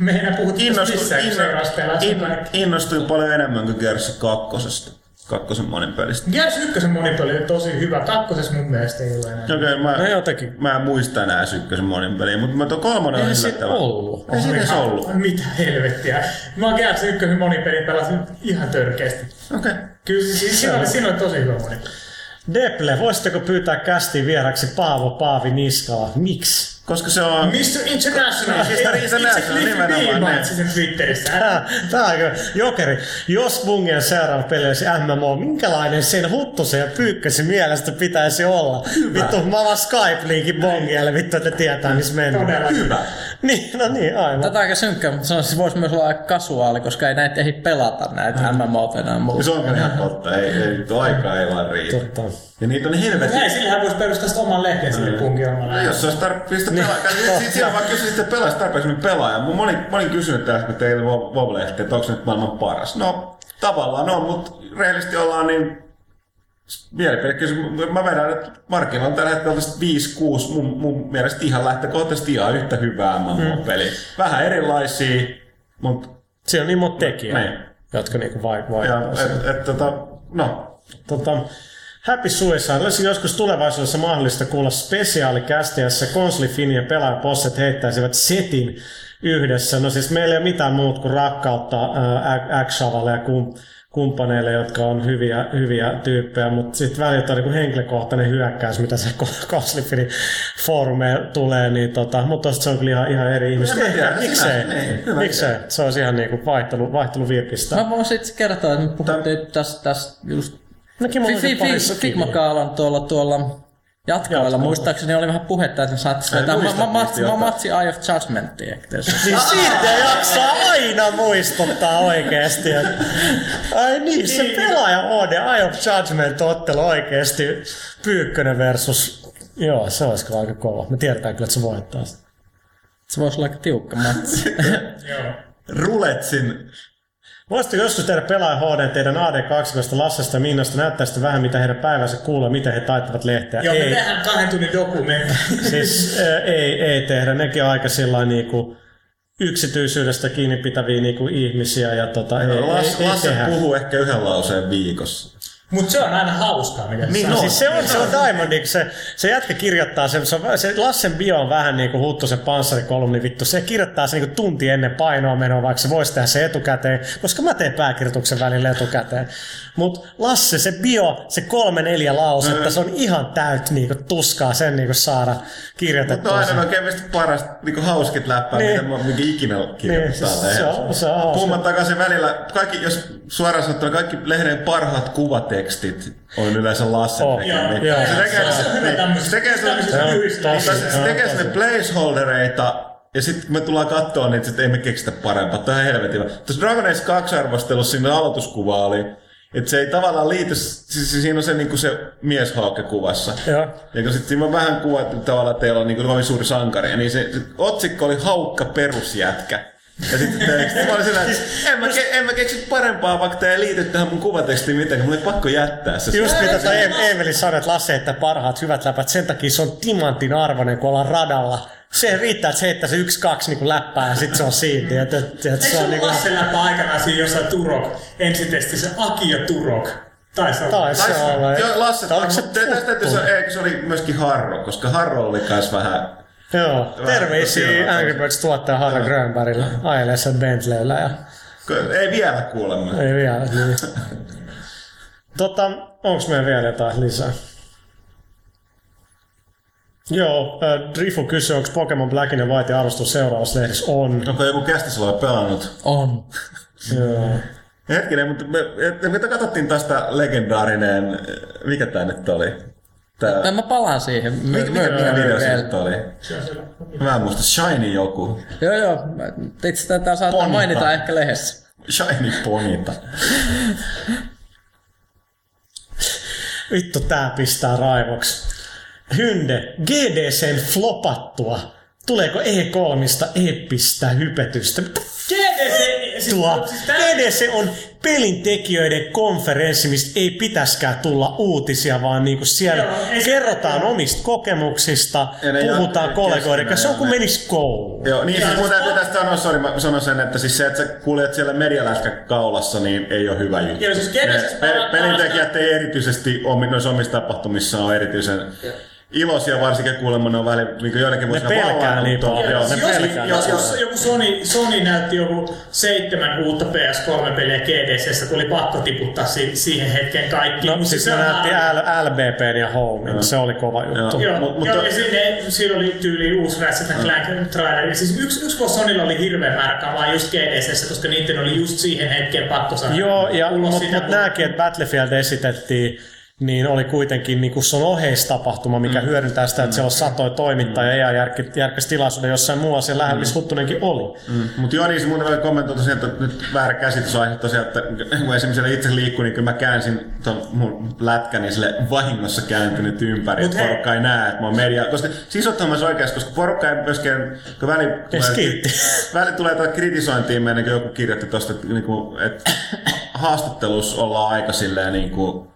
Speaker 2: Me ei puhuttu
Speaker 3: innostuin,
Speaker 2: missään, kun seuraavassa pelaa.
Speaker 3: inno, innostuin paljon enemmän kuin Gears kakkosesta. Kakkosen monin pelistä.
Speaker 2: Gears 1 monipeli oli tosi hyvä. Kakkosessa mun mielestä ei ole enää.
Speaker 3: Okei, okay, mä,
Speaker 1: No jotenkin.
Speaker 3: mä en muista enää ykkösen monin peliä, mutta mä tuon kolmonen on yllättävän.
Speaker 1: ollut.
Speaker 3: Ei siinä edes ollut.
Speaker 2: Mitä helvettiä. Mä oon Gears 1 monipelin pelasin ihan törkeästi.
Speaker 3: Okei. Okay.
Speaker 2: Kyllä siis, siinä, oli, siinä oli tosi hyvä monipeli.
Speaker 1: Deple, voisitteko pyytää kästiin vieraksi Paavo Paavi Niskala? Miksi?
Speaker 3: Koska se on...
Speaker 2: Mr. International!
Speaker 3: Mr. International, nimenomaan,
Speaker 2: Niin, mainitsin sen Twitterissä.
Speaker 1: Tää, tää on kyllä jokeri. Jos Bungien seuraava peli olisi MMO, minkälainen sen huttusen ja pyykkösen mielestä pitäisi olla? Vittu, mä vaan Skype-linkin Bongielle, vittu, että tietää, missä mennään.
Speaker 2: Todella hyvä.
Speaker 1: Niin, no niin, aivan.
Speaker 4: Tätä on aika synkkää, mutta sanoisin, että se voisi myös olla aika kasuaali, koska ei näitä ehdi pelata näitä MMO enää muuta.
Speaker 3: Se on kyllä ihan totta. Ei, ei, tuo aika ei vaan riitä.
Speaker 1: Totta.
Speaker 3: Ja niitä on helvetin...
Speaker 2: Näin, sillähän voisi perustaa sitä oman lehden sille punkin omalla.
Speaker 3: No, jos se olisi tarpeeksi pelaa, niin, siinä vaan kysyä sitten pelaajasta tarpeeksi pelaaja. Mä olin, mä olin kysynyt tässä, kun teillä Voblehti, että onko se nyt maailman paras. No, tavallaan on, mutta rehellisesti ollaan niin mielipidekysymys. Mä vedän, että Markilla on tällä hetkellä tästä 5-6 mun, mun mielestä ihan lähtökohtaisesti ihan yhtä hyvää MMO-peli. Vähän erilaisia, mutta
Speaker 1: Siinä on niin monta tekijää,
Speaker 3: Niin.
Speaker 1: jotka niinku vai,
Speaker 3: ja,
Speaker 1: vaikuttaa.
Speaker 3: et, et, tota, no,
Speaker 1: Tota, Happy Suicide. Olisi joskus tulevaisuudessa mahdollista kuulla spesiaalikästi, jossa konsolifini ja pelaajaposset heittäisivät setin yhdessä. No siis meillä ei ole mitään muut kuin rakkautta ää, X-Shavalle ja kum, kumppaneille, jotka on hyviä, hyviä tyyppejä, mutta sitten välillä on niin henkilökohtainen hyökkäys, mitä se konsolifini foorumeilla tulee, niin tota, mutta se on kyllä ihan, ihan eri ihmiset. Ehkä, miksei,
Speaker 3: niin,
Speaker 1: miksei, se olisi ihan niin kuin vaihtelu, vaihtelu virkistä.
Speaker 4: Mä voin sitten kertoa, että me puhuttiin tästä, tästä just
Speaker 1: Mäkin mulla oli parissa
Speaker 4: Figma Kaalan tuolla, tuolla jatkoilla. Muistaakseni oli vähän puhetta, että saattaisi
Speaker 3: Ai,
Speaker 4: vetää ma- ma- matsi, ma- matsi Eye of Judgmentia.
Speaker 1: Niin siitä jaksaa aina muistuttaa oikeesti. että- Ai niin, se pelaaja on ja Eye of Judgment ottelu oikeesti Pyykkönen versus... Joo, se olisi kyllä aika kova. Me tiedetään kyllä, että se voittaa.
Speaker 4: Se voisi olla aika tiukka matsi.
Speaker 2: Joo.
Speaker 3: Ruletsin
Speaker 1: Voisitteko joskus tehdä pelaaja HD teidän AD2 Lassesta ja Minnasta näyttäisitte vähän, mitä heidän päivänsä kuulee, miten he taittavat lehteä?
Speaker 2: Joo, me
Speaker 1: ei,
Speaker 2: tehdään kahden tunnin dokumentti.
Speaker 1: siis äh, ei, ei tehdä. Nekin on aika sillä niinku yksityisyydestä kiinni pitäviä niinku ihmisiä ja tota, ei,
Speaker 3: Lasse,
Speaker 1: ei, ei
Speaker 3: Lasse
Speaker 1: tehdä.
Speaker 3: puhuu ehkä yhden lauseen viikossa.
Speaker 2: Mutta se on aina hauskaa, mitä
Speaker 1: Niin,
Speaker 2: sä
Speaker 1: no,
Speaker 2: sanot.
Speaker 1: siis se on, se on Diamond, niin se, se jätkä kirjoittaa sen, se, on, se Lassen bio on vähän niin kuin Huttusen panssarikolumni vittu, se kirjoittaa sen niin kuin tunti ennen painoa menoa, vaikka se voisi tehdä se etukäteen, koska mä teen pääkirjoituksen välillä etukäteen. Mutta Lasse, se bio, se kolme neljä lausetta, se on ihan täyt niin kuin, tuskaa sen niin kuin saada
Speaker 3: Mutta
Speaker 1: kirjoitettua.
Speaker 3: on aina oikein parasta niin hauskit läppää,
Speaker 1: Niin.
Speaker 3: mitä mä mikä ikinä kirjoittaa
Speaker 1: Niin, se on- se on hauska.
Speaker 3: Kumman takaisin välillä, kaikki, jos suoraan sanottuna, kaikki lehden parhaat kuvatekstit on yleensä Lassen
Speaker 1: Oh,
Speaker 3: tekemiä.
Speaker 1: joo.
Speaker 3: Se tekee,
Speaker 2: Se hyvä
Speaker 3: niin, se tekee se, tekee sinne placeholdereita, ja sitten me tullaan katsoa niitä, sitten ei me keksitä parempaa. Tämä on helvetin. Tuossa Dragon Age 2 arvostelussa siinä aloituskuva oli että se ei tavallaan liity, siis siinä on se, niin se mieshaukke kuvassa. Ja kun sitten siinä on vähän kuvattu tavallaan, että teillä on niin kuin suuri sankari, niin se, se otsikko oli haukka perusjätkä. Ja sitten teksti. Mä olin sillä, että en mä, ke, en mä keksi parempaa, vaikka tämä ei liity tähän mun kuvatekstiin mitenkään. Mulla oli pakko jättää se.
Speaker 1: Just mitä toi Em- Emeli sanoi, että Lasse, että parhaat hyvät läpät, sen takia se on timantin arvoinen, kun ollaan radalla. Se riittää, että se heittää se yksi, kaksi niin läppää ja sitten se on siitä. Et, et, et,
Speaker 2: Eikö
Speaker 1: se
Speaker 2: se
Speaker 1: on niin kuin,
Speaker 2: Lasse läppä aikanaan siinä jossain Turok ensitestissä Aki ja Turok? Taisi olla.
Speaker 1: taisi se olla.
Speaker 3: Joo, Lasse,
Speaker 1: Tai oliko se
Speaker 3: tästä eikö se oli myöskin Harro, koska Harro oli kans vähän...
Speaker 1: Joo, terveisiä Angry Birds tuottaja Harra Grönbergillä ajelee sen Bentleyllä ja
Speaker 3: Ei vielä kuulemma.
Speaker 1: ei vielä. Niin. tota, onks meillä vielä jotain lisää? Joo, äh, Drifu kysyy, onko Pokemon Black and White arvostus seuraavassa lehdessä? On.
Speaker 3: Onko joku kästisellä pelannut?
Speaker 4: On.
Speaker 1: Joo.
Speaker 3: Hetkinen, mutta me, me, me katsottiin tästä legendaarinen, mikä tää nyt oli? Tää,
Speaker 4: Tai mä palaan siihen. My,
Speaker 3: mikä, mikä, mikä video se nyt oli? Mä en muista, Shiny joku.
Speaker 4: Joo, joo. Itse tätä saattaa
Speaker 3: Ponta.
Speaker 4: mainita ehkä lehdessä.
Speaker 3: Shiny Ponita.
Speaker 1: Vittu, tää pistää raivoksi. Hynde, GDCn flopattua. Tuleeko E3 eeppistä hypetystä?
Speaker 2: GDC, siis,
Speaker 1: Tuo
Speaker 2: siis
Speaker 1: on pelintekijöiden konferenssi, mistä ei pitäskään tulla uutisia, vaan niinku siellä
Speaker 2: Joo, ei
Speaker 1: kerrotaan omista kokemuksista,
Speaker 3: Ja ne
Speaker 1: puhutaan kollegoiden kanssa. Se on kuin
Speaker 3: ne-
Speaker 1: menis kouluun.
Speaker 3: Joo, niin
Speaker 2: Ja
Speaker 3: siis mun täytyy tästä sanoa, sorry, mä sanon sen, että siis se, että sä kuljet siellä medialätkä kaulassa, niin ei ole hyvä juttu.
Speaker 2: Joo, siis
Speaker 3: Ne pelintekijät ei erityisesti omi, noissa omissa tapahtumissa on erityisen iloisia, varsinkin kuulemma ne on välillä niin joidenkin vuosina
Speaker 1: pelkää niin paljon.
Speaker 3: Joo,
Speaker 1: Ne
Speaker 2: jos,
Speaker 1: pelkää.
Speaker 2: jos, jos joku Sony, Sony näytti joku seitsemän uutta PS3-peliä GDCssä, tuli pakko tiputtaa si- siihen hetkeen kaikki.
Speaker 1: No siis
Speaker 2: se
Speaker 1: näytti. L- LBPn ja Homein, se oli kova juttu.
Speaker 3: Joo.
Speaker 2: Joo,
Speaker 3: Mut- mut
Speaker 2: joo
Speaker 3: to-
Speaker 2: ja sinne, siinä oli tyyli uusi Ratchet Clank traileri. Siis yksi, yksi vuosi Sonylla oli hirveän määrä kamaa just GDCssä, koska niiden oli just siihen hetkeen pakko saada
Speaker 1: Joo, ja,
Speaker 2: ulos
Speaker 1: mutta
Speaker 2: sitä,
Speaker 1: mut nämäkin, että Battlefield esitettiin, niin oli kuitenkin niin se on oheistapahtuma, mikä mm. hyödyntää sitä, että siellä on satoja toimittajia ja järkkäsi järkkäs tilaisuuden jossain muualla siellä lähellä, missä Huttunenkin oli.
Speaker 3: Mm. Mutta joo, niin se mun vielä kommentoi tosiaan, että nyt väärä käsitys on aihe tosiaan, että kun esimerkiksi siellä itse liikkuu, niin kyllä mä käänsin ton mun lätkäni sille vahingossa kääntynyt ympäri,
Speaker 2: Mut
Speaker 3: että
Speaker 2: hei.
Speaker 3: porukka ei näe, että mä oon media. Koska siis ottamassa oikeasti, koska porukka ei myöskään, kun väli tulee, väli tulee tätä kritisointiin meidän, kun joku kirjoitti tosta, että, niin kuin, että haastattelussa ollaan aika silleen niin kuin,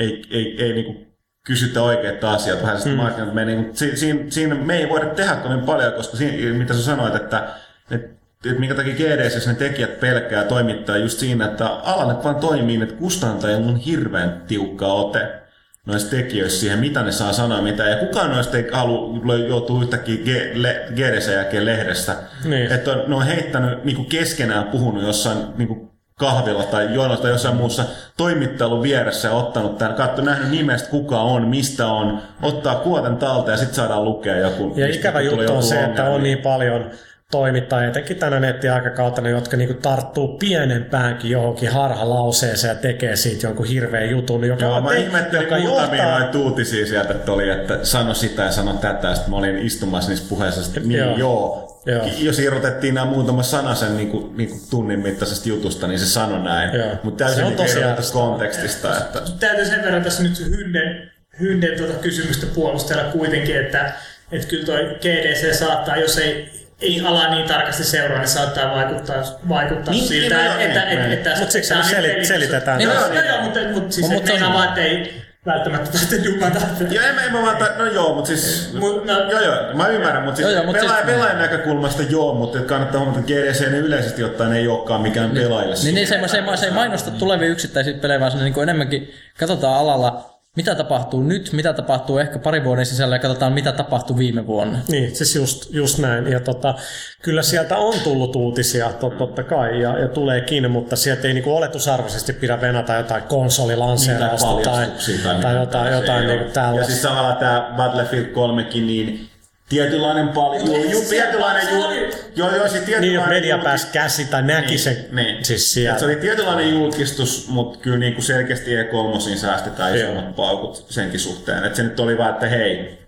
Speaker 3: ei, ei, ei niin kuin kysytä oikeita asioita, vähän sitä mm. menee. Mutta si, siinä, siinä, me ei voida tehdä kovin paljon, koska siinä, mitä sä sanoit, että, että, että minkä takia GDS ne tekijät pelkää toimittaa just siinä, että ala vaan toimii, että kustantajilla on hirveän tiukka ote noista tekijöistä siihen, mitä ne saa sanoa, mitä, ja kukaan noista ei halua joutua yhtäkkiä G- le- GDC jälkeen lehdestä.
Speaker 1: Niin.
Speaker 3: Että on, ne on heittänyt niin keskenään puhunut jossain niin kahvilla tai jonossa tai jossain muussa toimittelu vieressä ja ottanut tämän, katso, nähnyt nimestä kuka on, mistä on, ottaa kuoten talteen ja sitten saadaan lukea joku.
Speaker 1: Ja ikävä juttu on se, että on niin paljon toimittajia, etenkin tänä nettiaikakautena, jotka niinku tarttuu pienempäänkin johonkin harhalauseeseen ja tekee siitä jonkun hirveän jutun, joka,
Speaker 3: Joo, mä
Speaker 1: te-
Speaker 3: ihmettelin
Speaker 1: joka
Speaker 3: muutamia
Speaker 1: johtaa...
Speaker 3: noita uutisia sieltä, että oli, että sano sitä ja sano tätä, sitten mä olin istumassa niissä puheissa, että niin
Speaker 1: Joo.
Speaker 3: joo.
Speaker 1: Joo.
Speaker 3: Jos irrotettiin nämä muutama sana sen niin kuin, niin kuin tunnin mittaisesta jutusta, niin se sanoi näin. Mutta täysin
Speaker 1: Se on
Speaker 3: niin irrotettu
Speaker 1: tosiaan-
Speaker 3: kontekstista. Että...
Speaker 2: täytyy sen verran tässä nyt Hynden, Hynden tuota kysymystä puolustella kuitenkin, että, että kyllä toi GDC saattaa, jos ei, ei ala niin tarkasti seuraa, niin saattaa vaikuttaa, vaikuttaa
Speaker 3: Niin,
Speaker 2: siltä,
Speaker 3: niin,
Speaker 2: että,
Speaker 3: niin,
Speaker 2: että,
Speaker 3: niin.
Speaker 2: että,
Speaker 1: Mut siksi
Speaker 2: on
Speaker 1: seli-
Speaker 2: peli-
Speaker 1: selitetään
Speaker 2: Niin, joo, joo, mutta, mutta siis
Speaker 4: Mut
Speaker 2: et
Speaker 4: se on-
Speaker 2: meinaa vaan, että ei välttämättä tarvitse dumata.
Speaker 3: Joo, en, mä- en mä vaan, ta- no joo, mutta siis...
Speaker 2: Mut, no,
Speaker 3: Joo, joo, mä ymmärrän, mutta siis,
Speaker 4: Joo, mut
Speaker 3: pelaajan,
Speaker 4: siis-
Speaker 3: pelaajan näkökulmasta joo, mutta kannattaa huomata, että GDC ne yleisesti ottaen ei olekaan mikään pelaajille.
Speaker 4: Niin, niin se, se, se ei mainosta tulevia yksittäisiä pelejä, vaan se niin kuin enemmänkin katsotaan alalla, mitä tapahtuu nyt, mitä tapahtuu ehkä pari vuoden sisällä ja katsotaan, mitä tapahtuu viime vuonna.
Speaker 1: Niin, siis just, just näin. Ja tota, kyllä sieltä on tullut uutisia, tot, totta kai, ja, ja tuleekin, mutta sieltä ei niinku oletusarvoisesti pidä venata jotain konsolilanseerausta tai, tai,
Speaker 3: mitään.
Speaker 1: jotain,
Speaker 3: Se
Speaker 1: jotain
Speaker 3: ei
Speaker 1: niinku
Speaker 3: ole. Ja
Speaker 1: tällaista.
Speaker 3: siis samalla tämä Battlefield 3 niin tietynlainen paljon,
Speaker 2: ei
Speaker 3: ju,
Speaker 2: se-
Speaker 3: tietynlainen
Speaker 2: se
Speaker 3: ju,
Speaker 2: oli-
Speaker 3: joo, joo, siis
Speaker 1: Niin,
Speaker 3: tietynlainen
Speaker 1: jos media
Speaker 3: julkis-
Speaker 1: pääsi käsi tai näki sen
Speaker 3: niin.
Speaker 1: siis
Speaker 3: Et
Speaker 1: siellä.
Speaker 3: Se oli tietynlainen julkistus, mutta kyllä niinku selkeästi E3 säästetään
Speaker 1: Joo.
Speaker 3: isommat paukut senkin suhteen. Et se nyt oli vaan, että hei,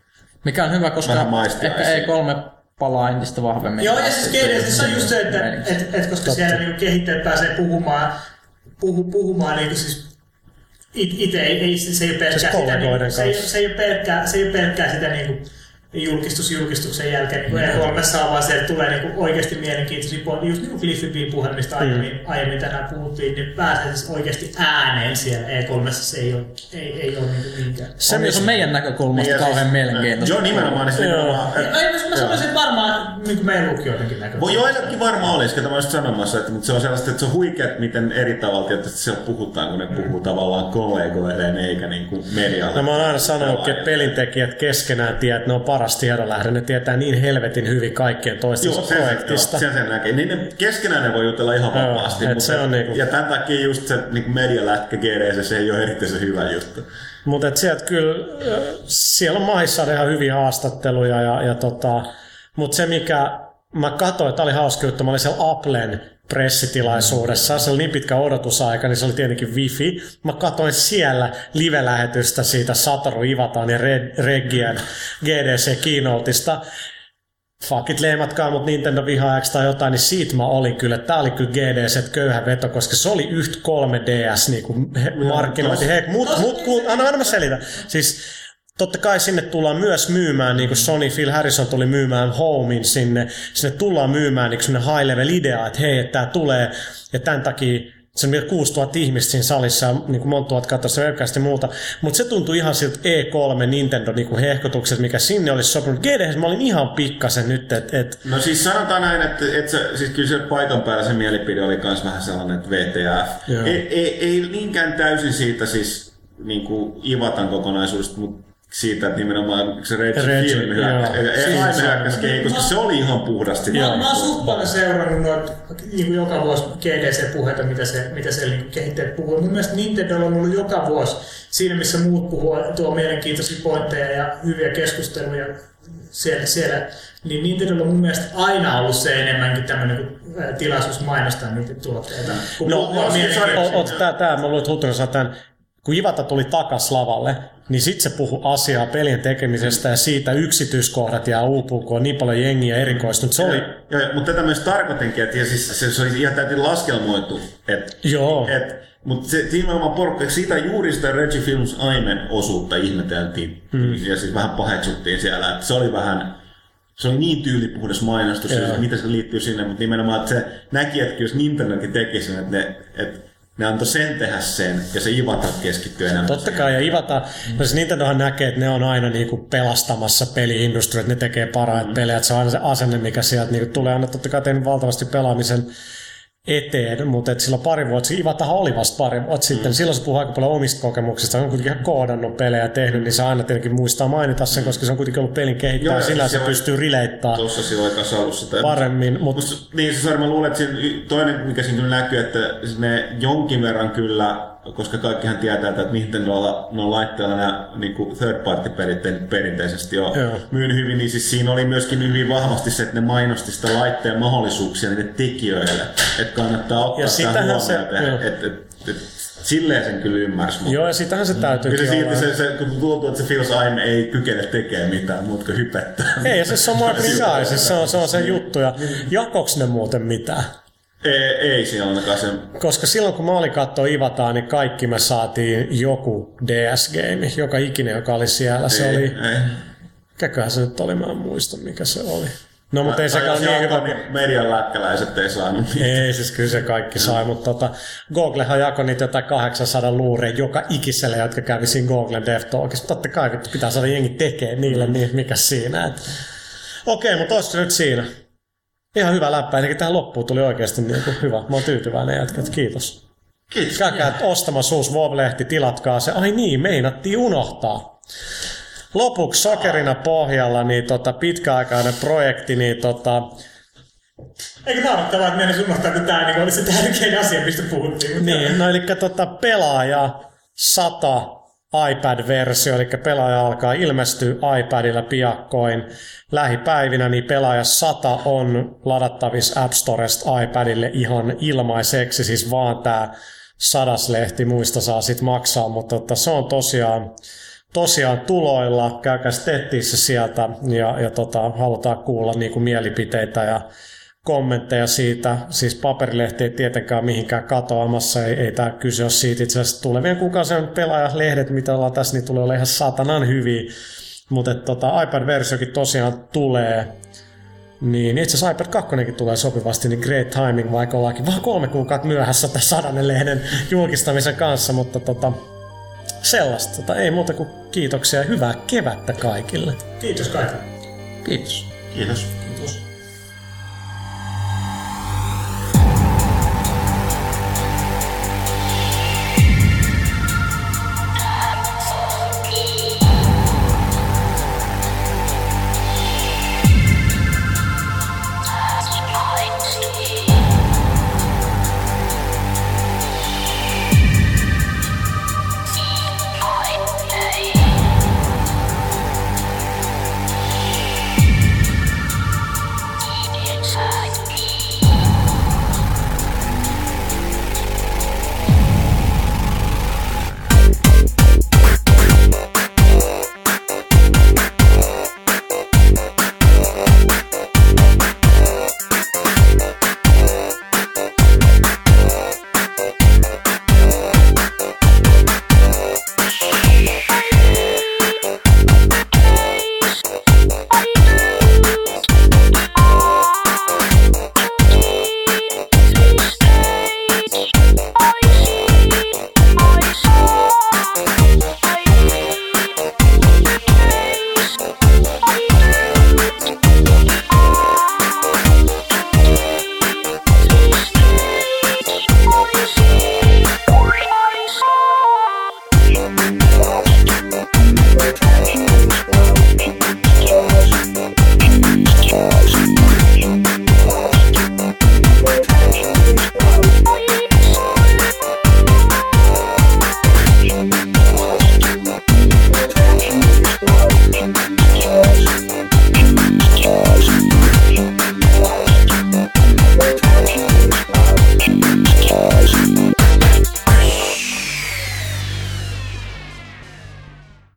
Speaker 4: Mikä on hyvä, koska ehkä E3 palaa entistä vahvemmin.
Speaker 2: Joo, ja siis GDC on just se, että
Speaker 4: meininki.
Speaker 2: et, et, koska siellä niinku kehittäjät pääsee puhumaan, puhu, puhumaan niinku siis it, itse ei, ei, se, se ei ole pelkkää
Speaker 1: Siis
Speaker 2: sitä, niin, se, ei, se, ei ole pelkkää, se ei ole pelkkää sitä niin kuin, julkistus julkistuksen jälkeen niin E3 saa vaan se, että tulee niin kuin oikeasti mielenkiintoisia po- just niin kuin Cliffy puhe, mistä aiemmin,
Speaker 1: Mm.
Speaker 2: aiemmin tänään puhuttiin, niin pääsee siis oikeasti ääneen siellä E3 se ei ole, ei, ei ole niin kuin niinkään.
Speaker 4: Se on, on meidän näkökulmasta
Speaker 3: Niin, ja
Speaker 4: kauhean
Speaker 3: siis-
Speaker 4: mielenkiintoista.
Speaker 3: Joo, nimenomaan. Niin se nimenomaan
Speaker 2: Ei, mä, mä sanoisin, että varmaan niin kuin meidän lukijoidenkin näkökulmasta.
Speaker 3: Voi joillekin varmaan olisi, ketä mä olisin sanomassa, että, mutta se on sellaista, että se on huikea, että miten eri tavalla tietysti siellä puhutaan, kun ne puhuu tavallaan kollegoilleen eikä niin kuin medialle.
Speaker 1: No mä oon aina sanonut, että pelintekijät keskenään tietää, että ne on paras tiedonlähde. Ne tietää niin helvetin hyvin kaikkien toistensa
Speaker 3: Joo, sen,
Speaker 1: projektista.
Speaker 3: joo, sen, sen näkee. Niin ne keskenään ne voi jutella ihan
Speaker 1: Joo,
Speaker 3: vapaasti.
Speaker 1: et
Speaker 3: mutta,
Speaker 1: se on niinku-
Speaker 3: Ja tämän takia just se niin medialätkä GDC, se ei ole erityisen hyvä juttu.
Speaker 1: Mutta sieltä kyllä, siellä on maissa ihan hyviä haastatteluja. Ja, ja tota, Mutta se mikä, mä katsoin, että oli hauska juttu, mä olin siellä Applen pressitilaisuudessa, se oli niin pitkä odotusaika, niin se oli tietenkin wifi. Mä katsoin siellä live-lähetystä siitä Satoru Ivataan ja Red, Reggien GDC keynoteista. Fuck it, leimatkaa mut Nintendo vihaajaksi tai jotain, niin siitä mä olin kyllä. Tää oli kyllä GDC köyhä veto, koska se oli yhtä 3DS niin markkinointi. Hei, mut, mut, mut, anna, anna mä selitä. Siis totta kai sinne tullaan myös myymään, niin kuin Sony Phil Harrison tuli myymään Homein sinne, sinne tullaan myymään niin semmoinen high level idea, että hei, että tämä tulee, ja tämän takia se on vielä 6000 ihmistä siinä salissa ja niin kuin monta tuhat katsoa webcast ja muuta. Mutta se tuntui ihan siltä E3 Nintendo niin kuin hehkotukset, mikä sinne olisi sopinut. GDS mä olin ihan pikkasen nyt, että et,
Speaker 3: No siis sanotaan näin, että, että se, siis kyllä se paikan päällä se mielipide oli myös vähän sellainen, että VTF.
Speaker 1: Joo.
Speaker 3: Ei, ei, ei niinkään täysin siitä siis niin kuin Ivatan kokonaisuudesta, mutta siitä, että nimenomaan se Rage
Speaker 1: Rage,
Speaker 3: Film hyökkäsi,
Speaker 1: Siis
Speaker 3: hyökkäsi, koska se oli ihan puhdasti.
Speaker 2: Mä, mä oon suht paljon seurannut noita niin kuin joka vuosi GDC-puheita, mitä se, mitä se niin kehittäjät puhuu. Mun mielestä Nintendo on ollut joka vuosi siinä, missä muut puhuu, tuo mielenkiintoisia pointteja ja hyviä keskusteluja siellä, siellä niin Nintendo on mun mielestä aina ollut se enemmänkin tämmöinen tilaisuus mainostaa niitä tuotteita. Kun
Speaker 1: No,
Speaker 2: puhutaan
Speaker 1: o-
Speaker 2: mielenkiintoisia-
Speaker 1: o- o- tää, tää, mä luulen, että Huttunen sanoi tämän, kun Ivata tuli takas lavalle, niin sit se puhui asiaa pelien tekemisestä ja siitä yksityiskohdat ja uupuun, kun on niin paljon jengiä erikoistunut. Se oli,
Speaker 3: Joo, joo, mutta tätä myös tarkoitinkin, että ja siis se, se oli ihan täysin laskelmoitu. Että,
Speaker 1: Joo.
Speaker 3: Et, mutta se nimenomaan porukka, siitä juuri sitä Reggie Films Aimen osuutta ihmeteltiin mm. ja siis vähän paheksuttiin siellä, että se oli vähän, se oli niin tyylipuhdas mainostus, ja mitä se liittyy sinne, mutta nimenomaan, että se näki, että jos Nintendokin teki sen, että ne, että ne antoi sen tehdä sen, ja se Ivata keskittyy enemmän.
Speaker 1: totta kai, ja Ivata, no siis Nintendohan näkee, että ne on aina niinku pelastamassa peliindustria, että ne tekee parhaita pelejä, että se on aina se asenne, mikä sieltä niinku tulee, aina totta kai tehnyt valtavasti pelaamisen eteen, mutta et silloin pari vuotta, Ivatahan oli vasta pari vuotta sitten, silloin se puhuu aika paljon omista kokemuksista, on kuitenkin ihan koodannut pelejä tehnyt, niin se aina tietenkin muistaa mainita sen, koska se on kuitenkin ollut pelin kehittäjä,
Speaker 3: Joo,
Speaker 1: sillä
Speaker 3: se
Speaker 1: se
Speaker 3: on-
Speaker 1: pystyy rileittämään
Speaker 3: Tuossa silloin kanssa ollut sitä.
Speaker 1: paremmin, mutta
Speaker 3: Musta, niin se mä luulen, että siinä toinen, mikä siinä kyllä näkyy, että ne jonkin verran kyllä, koska kaikkihan tietää, että Nintendolla no laitteella nämä niin third party pelit perinteisesti jo
Speaker 1: Joo.
Speaker 3: myyn hyvin, niin siis siinä oli myöskin hyvin vahvasti se, että ne mainosti sitä laitteen mahdollisuuksia niille tekijöille, että kannattaa ottaa
Speaker 1: Ja
Speaker 3: sitä
Speaker 1: se-
Speaker 3: huomioon,
Speaker 1: joo.
Speaker 3: että et, et, et, silleen sen kyllä ymmärsi. mutta-
Speaker 1: joo, ja sitähän se
Speaker 3: Kyllä
Speaker 1: täytyykin
Speaker 3: se
Speaker 1: olla.
Speaker 3: silti se, se, kun tuntuu, että se Phil Aime ei kykene tekemään mitään muuta kuin hypettää.
Speaker 1: Ei, ja siis se on guy, siis se on, se on se juttu, ja jakoks ne muuten mitään?
Speaker 3: Ei, ei siinä ainakaan se
Speaker 1: Koska silloin kun mä olin katsoa Ivataa, niin kaikki me saatiin joku DS-game, joka ikinen, joka oli siellä. Se
Speaker 3: ei,
Speaker 1: oli,
Speaker 3: ei.
Speaker 1: mikäköhän se nyt oli, mä en muista mikä se oli. No mutta ei ole niin hyvä.
Speaker 3: niin median lätkäläiset ei saanut mitään.
Speaker 1: Ei, siis kyllä se kaikki sai, mutta tota, Googlehan jakoi niitä jotain 800 luureja joka ikiselle, jotka kävi siinä Googlen DevTalkissa. Totta kai pitää saada jengi tekee niille, niin mikä siinä. Et. Okei, mutta olisiko nyt siinä? Ihan hyvä läppä, eli tähän loppuun tuli oikeasti niin kuin hyvä. Mä oon tyytyväinen jätkät, kiitos.
Speaker 3: Kiitos.
Speaker 1: Käykää ostamassa uusi WoW-lehti, tilatkaa se. Ai niin, meinattiin unohtaa. Lopuksi sokerina pohjalla niin tota, pitkäaikainen projekti, niin tota,
Speaker 2: Eikö naurettavaa, että meidän unohtaa, että tämä niin oli se tärkein asia, mistä puhuttiin. Mutta
Speaker 1: Niin, no eli tota, pelaaja 100 iPad-versio, eli pelaaja alkaa ilmestyä iPadilla piakkoin. Lähipäivinä, niin pelaaja 100 on ladattavissa App Storesta iPadille ihan ilmaiseksi, siis vaan tämä sadaslehti muista saa sit maksaa, mutta tota, se on tosiaan, tosiaan tuloilla, käykää sitten se sieltä ja, ja tota, halutaan kuulla niinku mielipiteitä ja kommentteja siitä. Siis paperilehti ei tietenkään mihinkään katoamassa, ei, ei tämä kyse ole siitä. Itse asiassa tulevien kuukausien pelaajalehdet, mitä ollaan tässä, niin tulee olla ihan satanan hyviä. Mutta tota, iPad-versiokin tosiaan tulee. Niin itse asiassa iPad 2 tulee sopivasti, niin great timing, vaikka ollaankin vaan kolme kuukautta myöhässä tässä sadannen lehden julkistamisen kanssa, mutta tota, sellaista. Tota, ei muuta kuin kiitoksia ja hyvää kevättä kaikille.
Speaker 2: Kiitos kaikille.
Speaker 4: Kiitos.
Speaker 3: Kiitos.
Speaker 5: Kiitos.